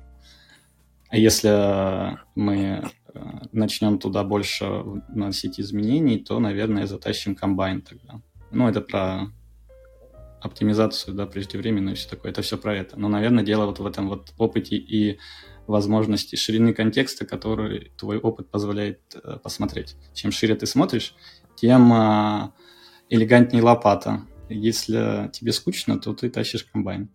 А если мы э, начнем туда больше вносить изменений, то, наверное, затащим комбайн тогда. Ну, это про оптимизацию, да, преждевременную и все такое. Это все про это. Но, наверное, дело вот в этом вот опыте и возможности ширины контекста, который твой опыт позволяет э, посмотреть. Чем шире ты смотришь, тем э, элегантнее лопата. Если тебе скучно, то ты тащишь комбайн.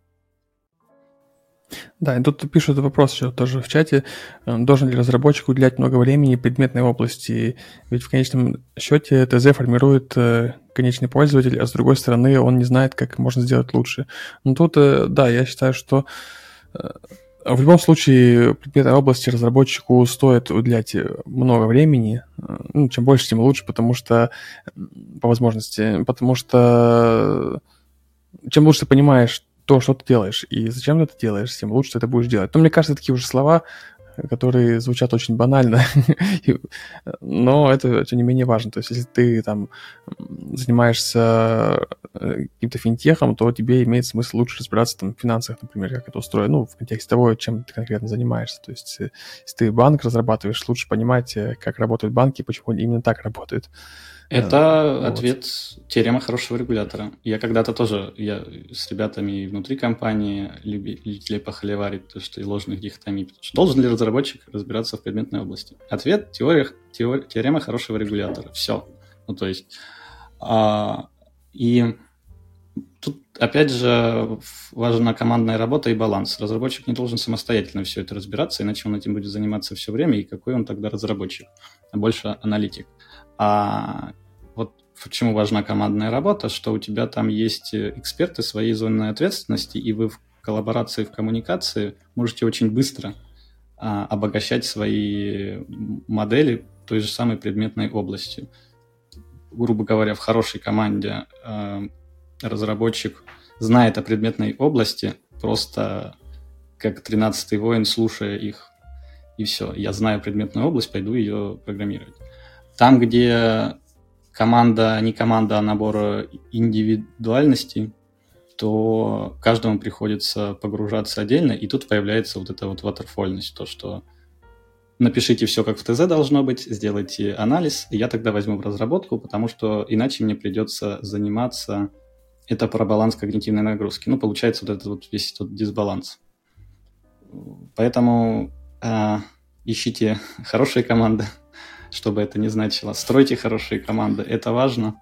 Да, и тут пишут вопрос еще тоже в чате. Э, должен ли разработчик уделять много времени предметной области? Ведь в конечном счете ТЗ формирует э, конечный пользователь, а с другой стороны он не знает, как можно сделать лучше. Но тут, да, я считаю, что в любом случае, предметной области разработчику стоит уделять много времени. Ну, чем больше, тем лучше, потому что по возможности, потому что чем лучше ты понимаешь то, что ты делаешь, и зачем ты это делаешь, тем лучше ты это будешь делать. Но мне кажется, такие уже слова которые звучат очень банально, но это, тем не менее, важно. То есть, если ты там занимаешься э, каким-то финтехом, то тебе имеет смысл лучше разбираться там, в финансах, например, как это устроено, ну, в контексте того, чем ты конкретно занимаешься. То есть, э, если ты банк разрабатываешь, лучше понимать, э, как работают банки, почему они именно так работают. Это вот. ответ теорема хорошего регулятора. Я когда-то тоже я с ребятами внутри компании любителей похоливарить, то, что и ложных дихотомий. Должен ли разработчик разбираться в предметной области? Ответ теория, теория, теорема хорошего регулятора. Все. Ну, то есть... А, и тут, опять же, важна командная работа и баланс. Разработчик не должен самостоятельно все это разбираться, иначе он этим будет заниматься все время, и какой он тогда разработчик, а больше аналитик. А почему важна командная работа, что у тебя там есть э, эксперты своей зоны ответственности, и вы в коллаборации, в коммуникации можете очень быстро а, обогащать свои модели той же самой предметной областью. Грубо говоря, в хорошей команде а, разработчик знает о предметной области, просто как 13-й воин, слушая их, и все. Я знаю предметную область, пойду ее программировать. Там, где команда не команда, а набор индивидуальностей, то каждому приходится погружаться отдельно, и тут появляется вот эта вот ватерфольность, то, что напишите все, как в ТЗ должно быть, сделайте анализ, и я тогда возьму в разработку, потому что иначе мне придется заниматься это про баланс когнитивной нагрузки. Ну, получается вот этот вот весь тот дисбаланс. Поэтому э, ищите хорошие команды, что бы это ни значило. Стройте хорошие команды, это важно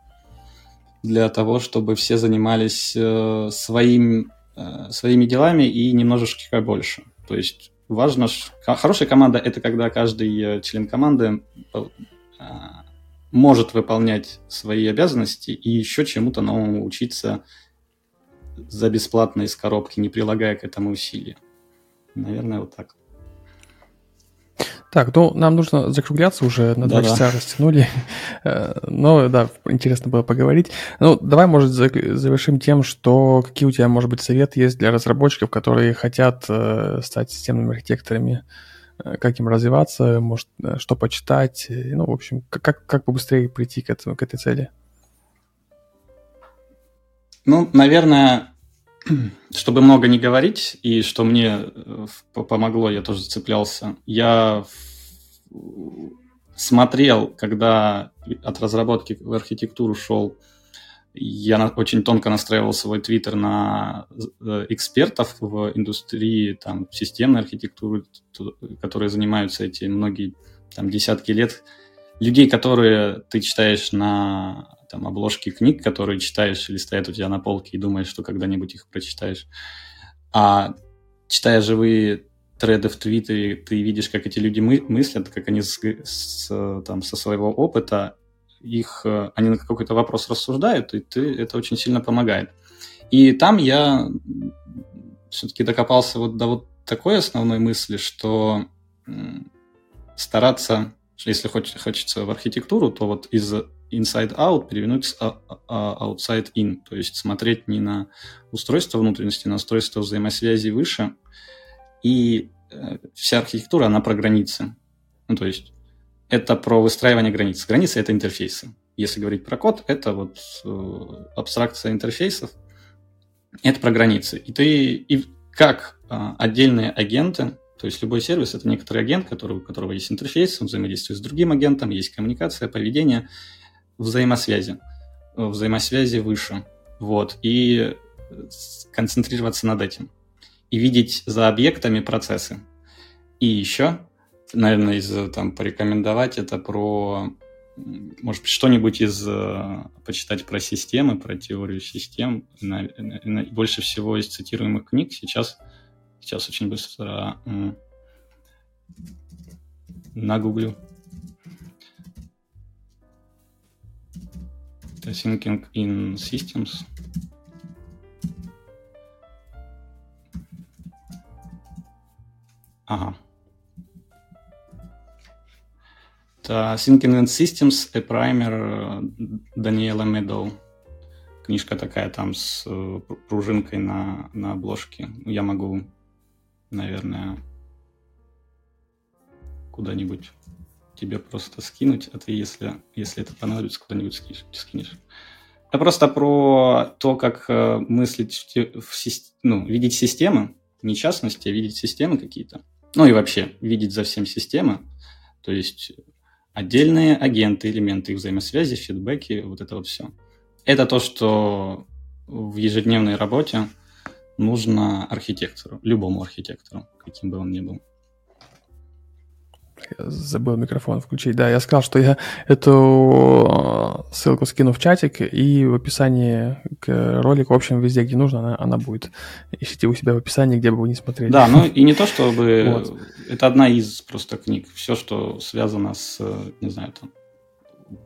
для того, чтобы все занимались э, своим, э, своими делами и немножечко больше. То есть важно, хорошая команда – это когда каждый э, член команды э, может выполнять свои обязанности и еще чему-то новому учиться за бесплатно из коробки, не прилагая к этому усилия. Наверное, вот так. Так, ну, нам нужно закругляться уже, на два часа растянули. Э, но, да, интересно было поговорить. Ну, давай, может, завершим тем, что какие у тебя, может быть, советы есть для разработчиков, которые хотят э, стать системными архитекторами, э, как им развиваться, может, что почитать, ну, в общем, как, как побыстрее прийти к, этому, к этой цели? Ну, наверное, чтобы много не говорить, и что мне э, помогло, я тоже зацеплялся, я смотрел, когда от разработки в архитектуру шел, я очень тонко настраивал свой твиттер на э, экспертов в индустрии там, системной архитектуры, которые занимаются этим многие там, десятки лет. Людей, которые ты читаешь на там обложки книг, которые читаешь или стоят у тебя на полке и думаешь, что когда-нибудь их прочитаешь. А читая живые треды в Твиттере, ты видишь, как эти люди мы мыслят, как они с, с, там, со своего опыта их, они на какой-то вопрос рассуждают, и ты, это очень сильно помогает. И там я все-таки докопался вот до вот такой основной мысли, что стараться, если хочется в архитектуру, то вот из inside out перевернуть а, а, outside in, то есть смотреть не на устройство внутренности, на устройство взаимосвязи выше. И э, вся архитектура, она про границы. Ну, то есть это про выстраивание границ. Границы — это интерфейсы. Если говорить про код, это вот э, абстракция интерфейсов. Это про границы. И ты, и как отдельные агенты, то есть любой сервис — это некоторый агент, который, у которого есть интерфейс, он взаимодействует с другим агентом, есть коммуникация, поведение — взаимосвязи, э, взаимосвязи выше. Вот. И концентрироваться над этим. И видеть за объектами процессы. И еще, наверное, из там порекомендовать это про может быть, что-нибудь из э, почитать про системы, про теорию систем. На, на, на, больше всего из цитируемых книг сейчас, сейчас очень быстро э, нагуглю. Thinking in Systems. Ага. Это Thinking in Systems, A Primer Даниэла Медоу. Книжка такая там с э, пружинкой на, на обложке. Я могу, наверное, куда-нибудь тебе просто скинуть, а ты, если, если это понадобится, куда-нибудь скинешь. Это просто про то, как э, мыслить, в, ну, видеть системы, не частности, а видеть системы какие-то. Ну и вообще, видеть за всем системы. То есть отдельные агенты, элементы их взаимосвязи, фидбэки, вот это вот все. Это то, что в ежедневной работе нужно архитектору, любому архитектору, каким бы он ни был. Забыл микрофон включить. Да, я сказал, что я эту э, ссылку скину в чатик, и в описании к ролику, в общем, везде, где нужно, она, она будет. Ищите у себя в описании, где бы вы не смотрели. Да, ну и не то, чтобы... Вот. Это одна из просто книг. Все, что связано с, не знаю, там,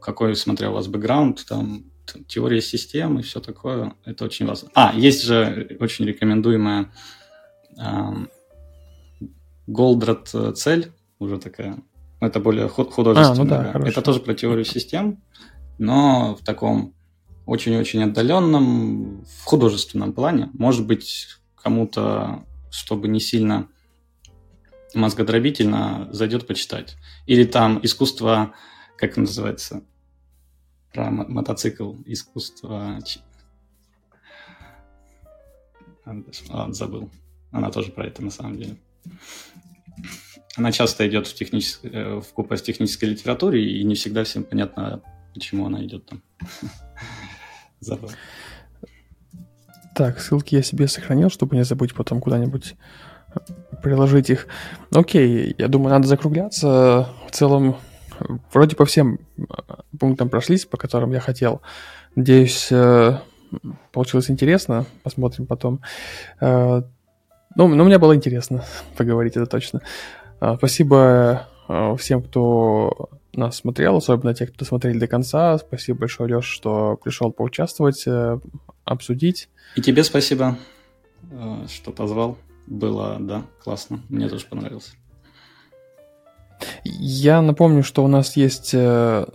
какой, смотрел у вас бэкграунд, там, теория систем и все такое, это очень важно. А, есть же очень рекомендуемая э, Голдрат цель, уже такая. Это более художественная. А, ну да, это тоже про теорию систем, но в таком очень-очень отдаленном, в художественном плане. Может быть, кому-то, чтобы не сильно мозгодробительно, зайдет почитать. Или там искусство, как называется, про мотоцикл, искусство... А, забыл. Она тоже про это на самом деле. Она часто идет в, техничес... Э, в купе с технической литературой, и не всегда всем понятно, почему она идет там. Забыл. Так, ссылки я себе сохранил, чтобы не забыть потом куда-нибудь э, приложить их. Окей, я думаю, надо закругляться. В целом, вроде по всем э, пунктам прошлись, по которым я хотел. Надеюсь, получилось интересно. Посмотрим потом. Ну, ну, мне было интересно поговорить, это точно. А, спасибо а, всем, кто нас смотрел, особенно те, кто смотрели до конца. Спасибо большое, Леш, что пришел поучаствовать, э, обсудить. И тебе спасибо, э, что позвал. Было, да, классно. Мне тоже понравилось. Я напомню, что у нас есть э,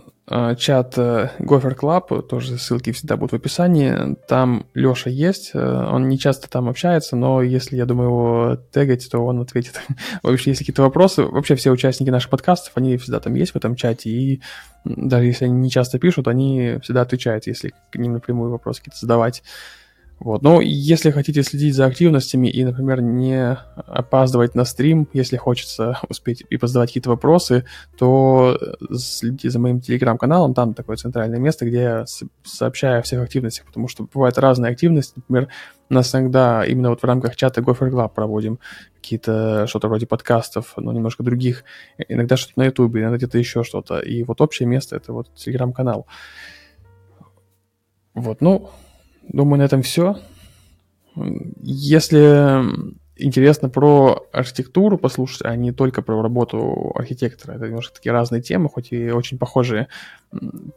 чат э, Gopher Club, тоже ссылки всегда будут в описании. Там Леша есть, он не часто там общается, но если, я думаю, его тегать, то он ответит. Вообще, если какие-то вопросы, вообще все участники наших подкастов, они всегда там есть в этом чате, и даже если они не часто пишут, они всегда отвечают, если к ним напрямую вопросы какие-то задавать. Вот. Но если хотите следить за активностями и, например, не опаздывать на стрим, если хочется успеть и позадавать какие-то вопросы, то следите за моим телеграм-каналом, там такое центральное место, где я сообщаю о всех активностях, потому что бывают разные активности, например, у нас иногда именно вот в рамках чата Gopher Club проводим какие-то что-то вроде подкастов, но немножко других, иногда что-то на ютубе, иногда где-то еще что-то, и вот общее место — это вот телеграм-канал. Вот, ну, Думаю, на этом все. Если интересно про архитектуру послушать, а не только про работу архитектора, это немножко такие разные темы, хоть и очень похожие,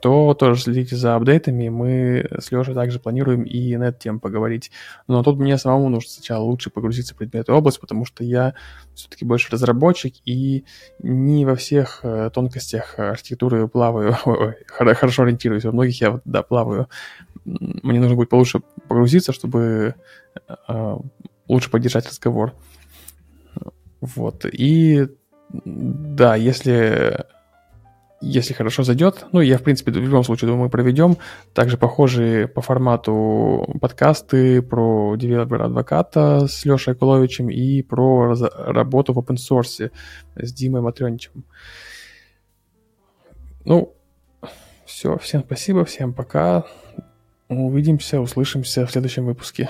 то тоже следите за апдейтами. Мы с Лешей также планируем и на эту тему поговорить. Но тут мне самому нужно сначала лучше погрузиться в предметную область, потому что я все-таки больше разработчик и не во всех э, тонкостях архитектуры плаваю, хорошо ориентируюсь, во многих я, да, плаваю. Мне нужно будет получше погрузиться, чтобы э, лучше поддержать разговор. Вот. И да, если, если хорошо зайдет, ну, я, в принципе, в любом случае, думаю, мы проведем также похожие по формату подкасты про девелопера-адвоката с Лешей Акуловичем и про работу в open source с Димой Матреничем. Ну, все, всем спасибо, всем пока. Увидимся, услышимся в следующем выпуске.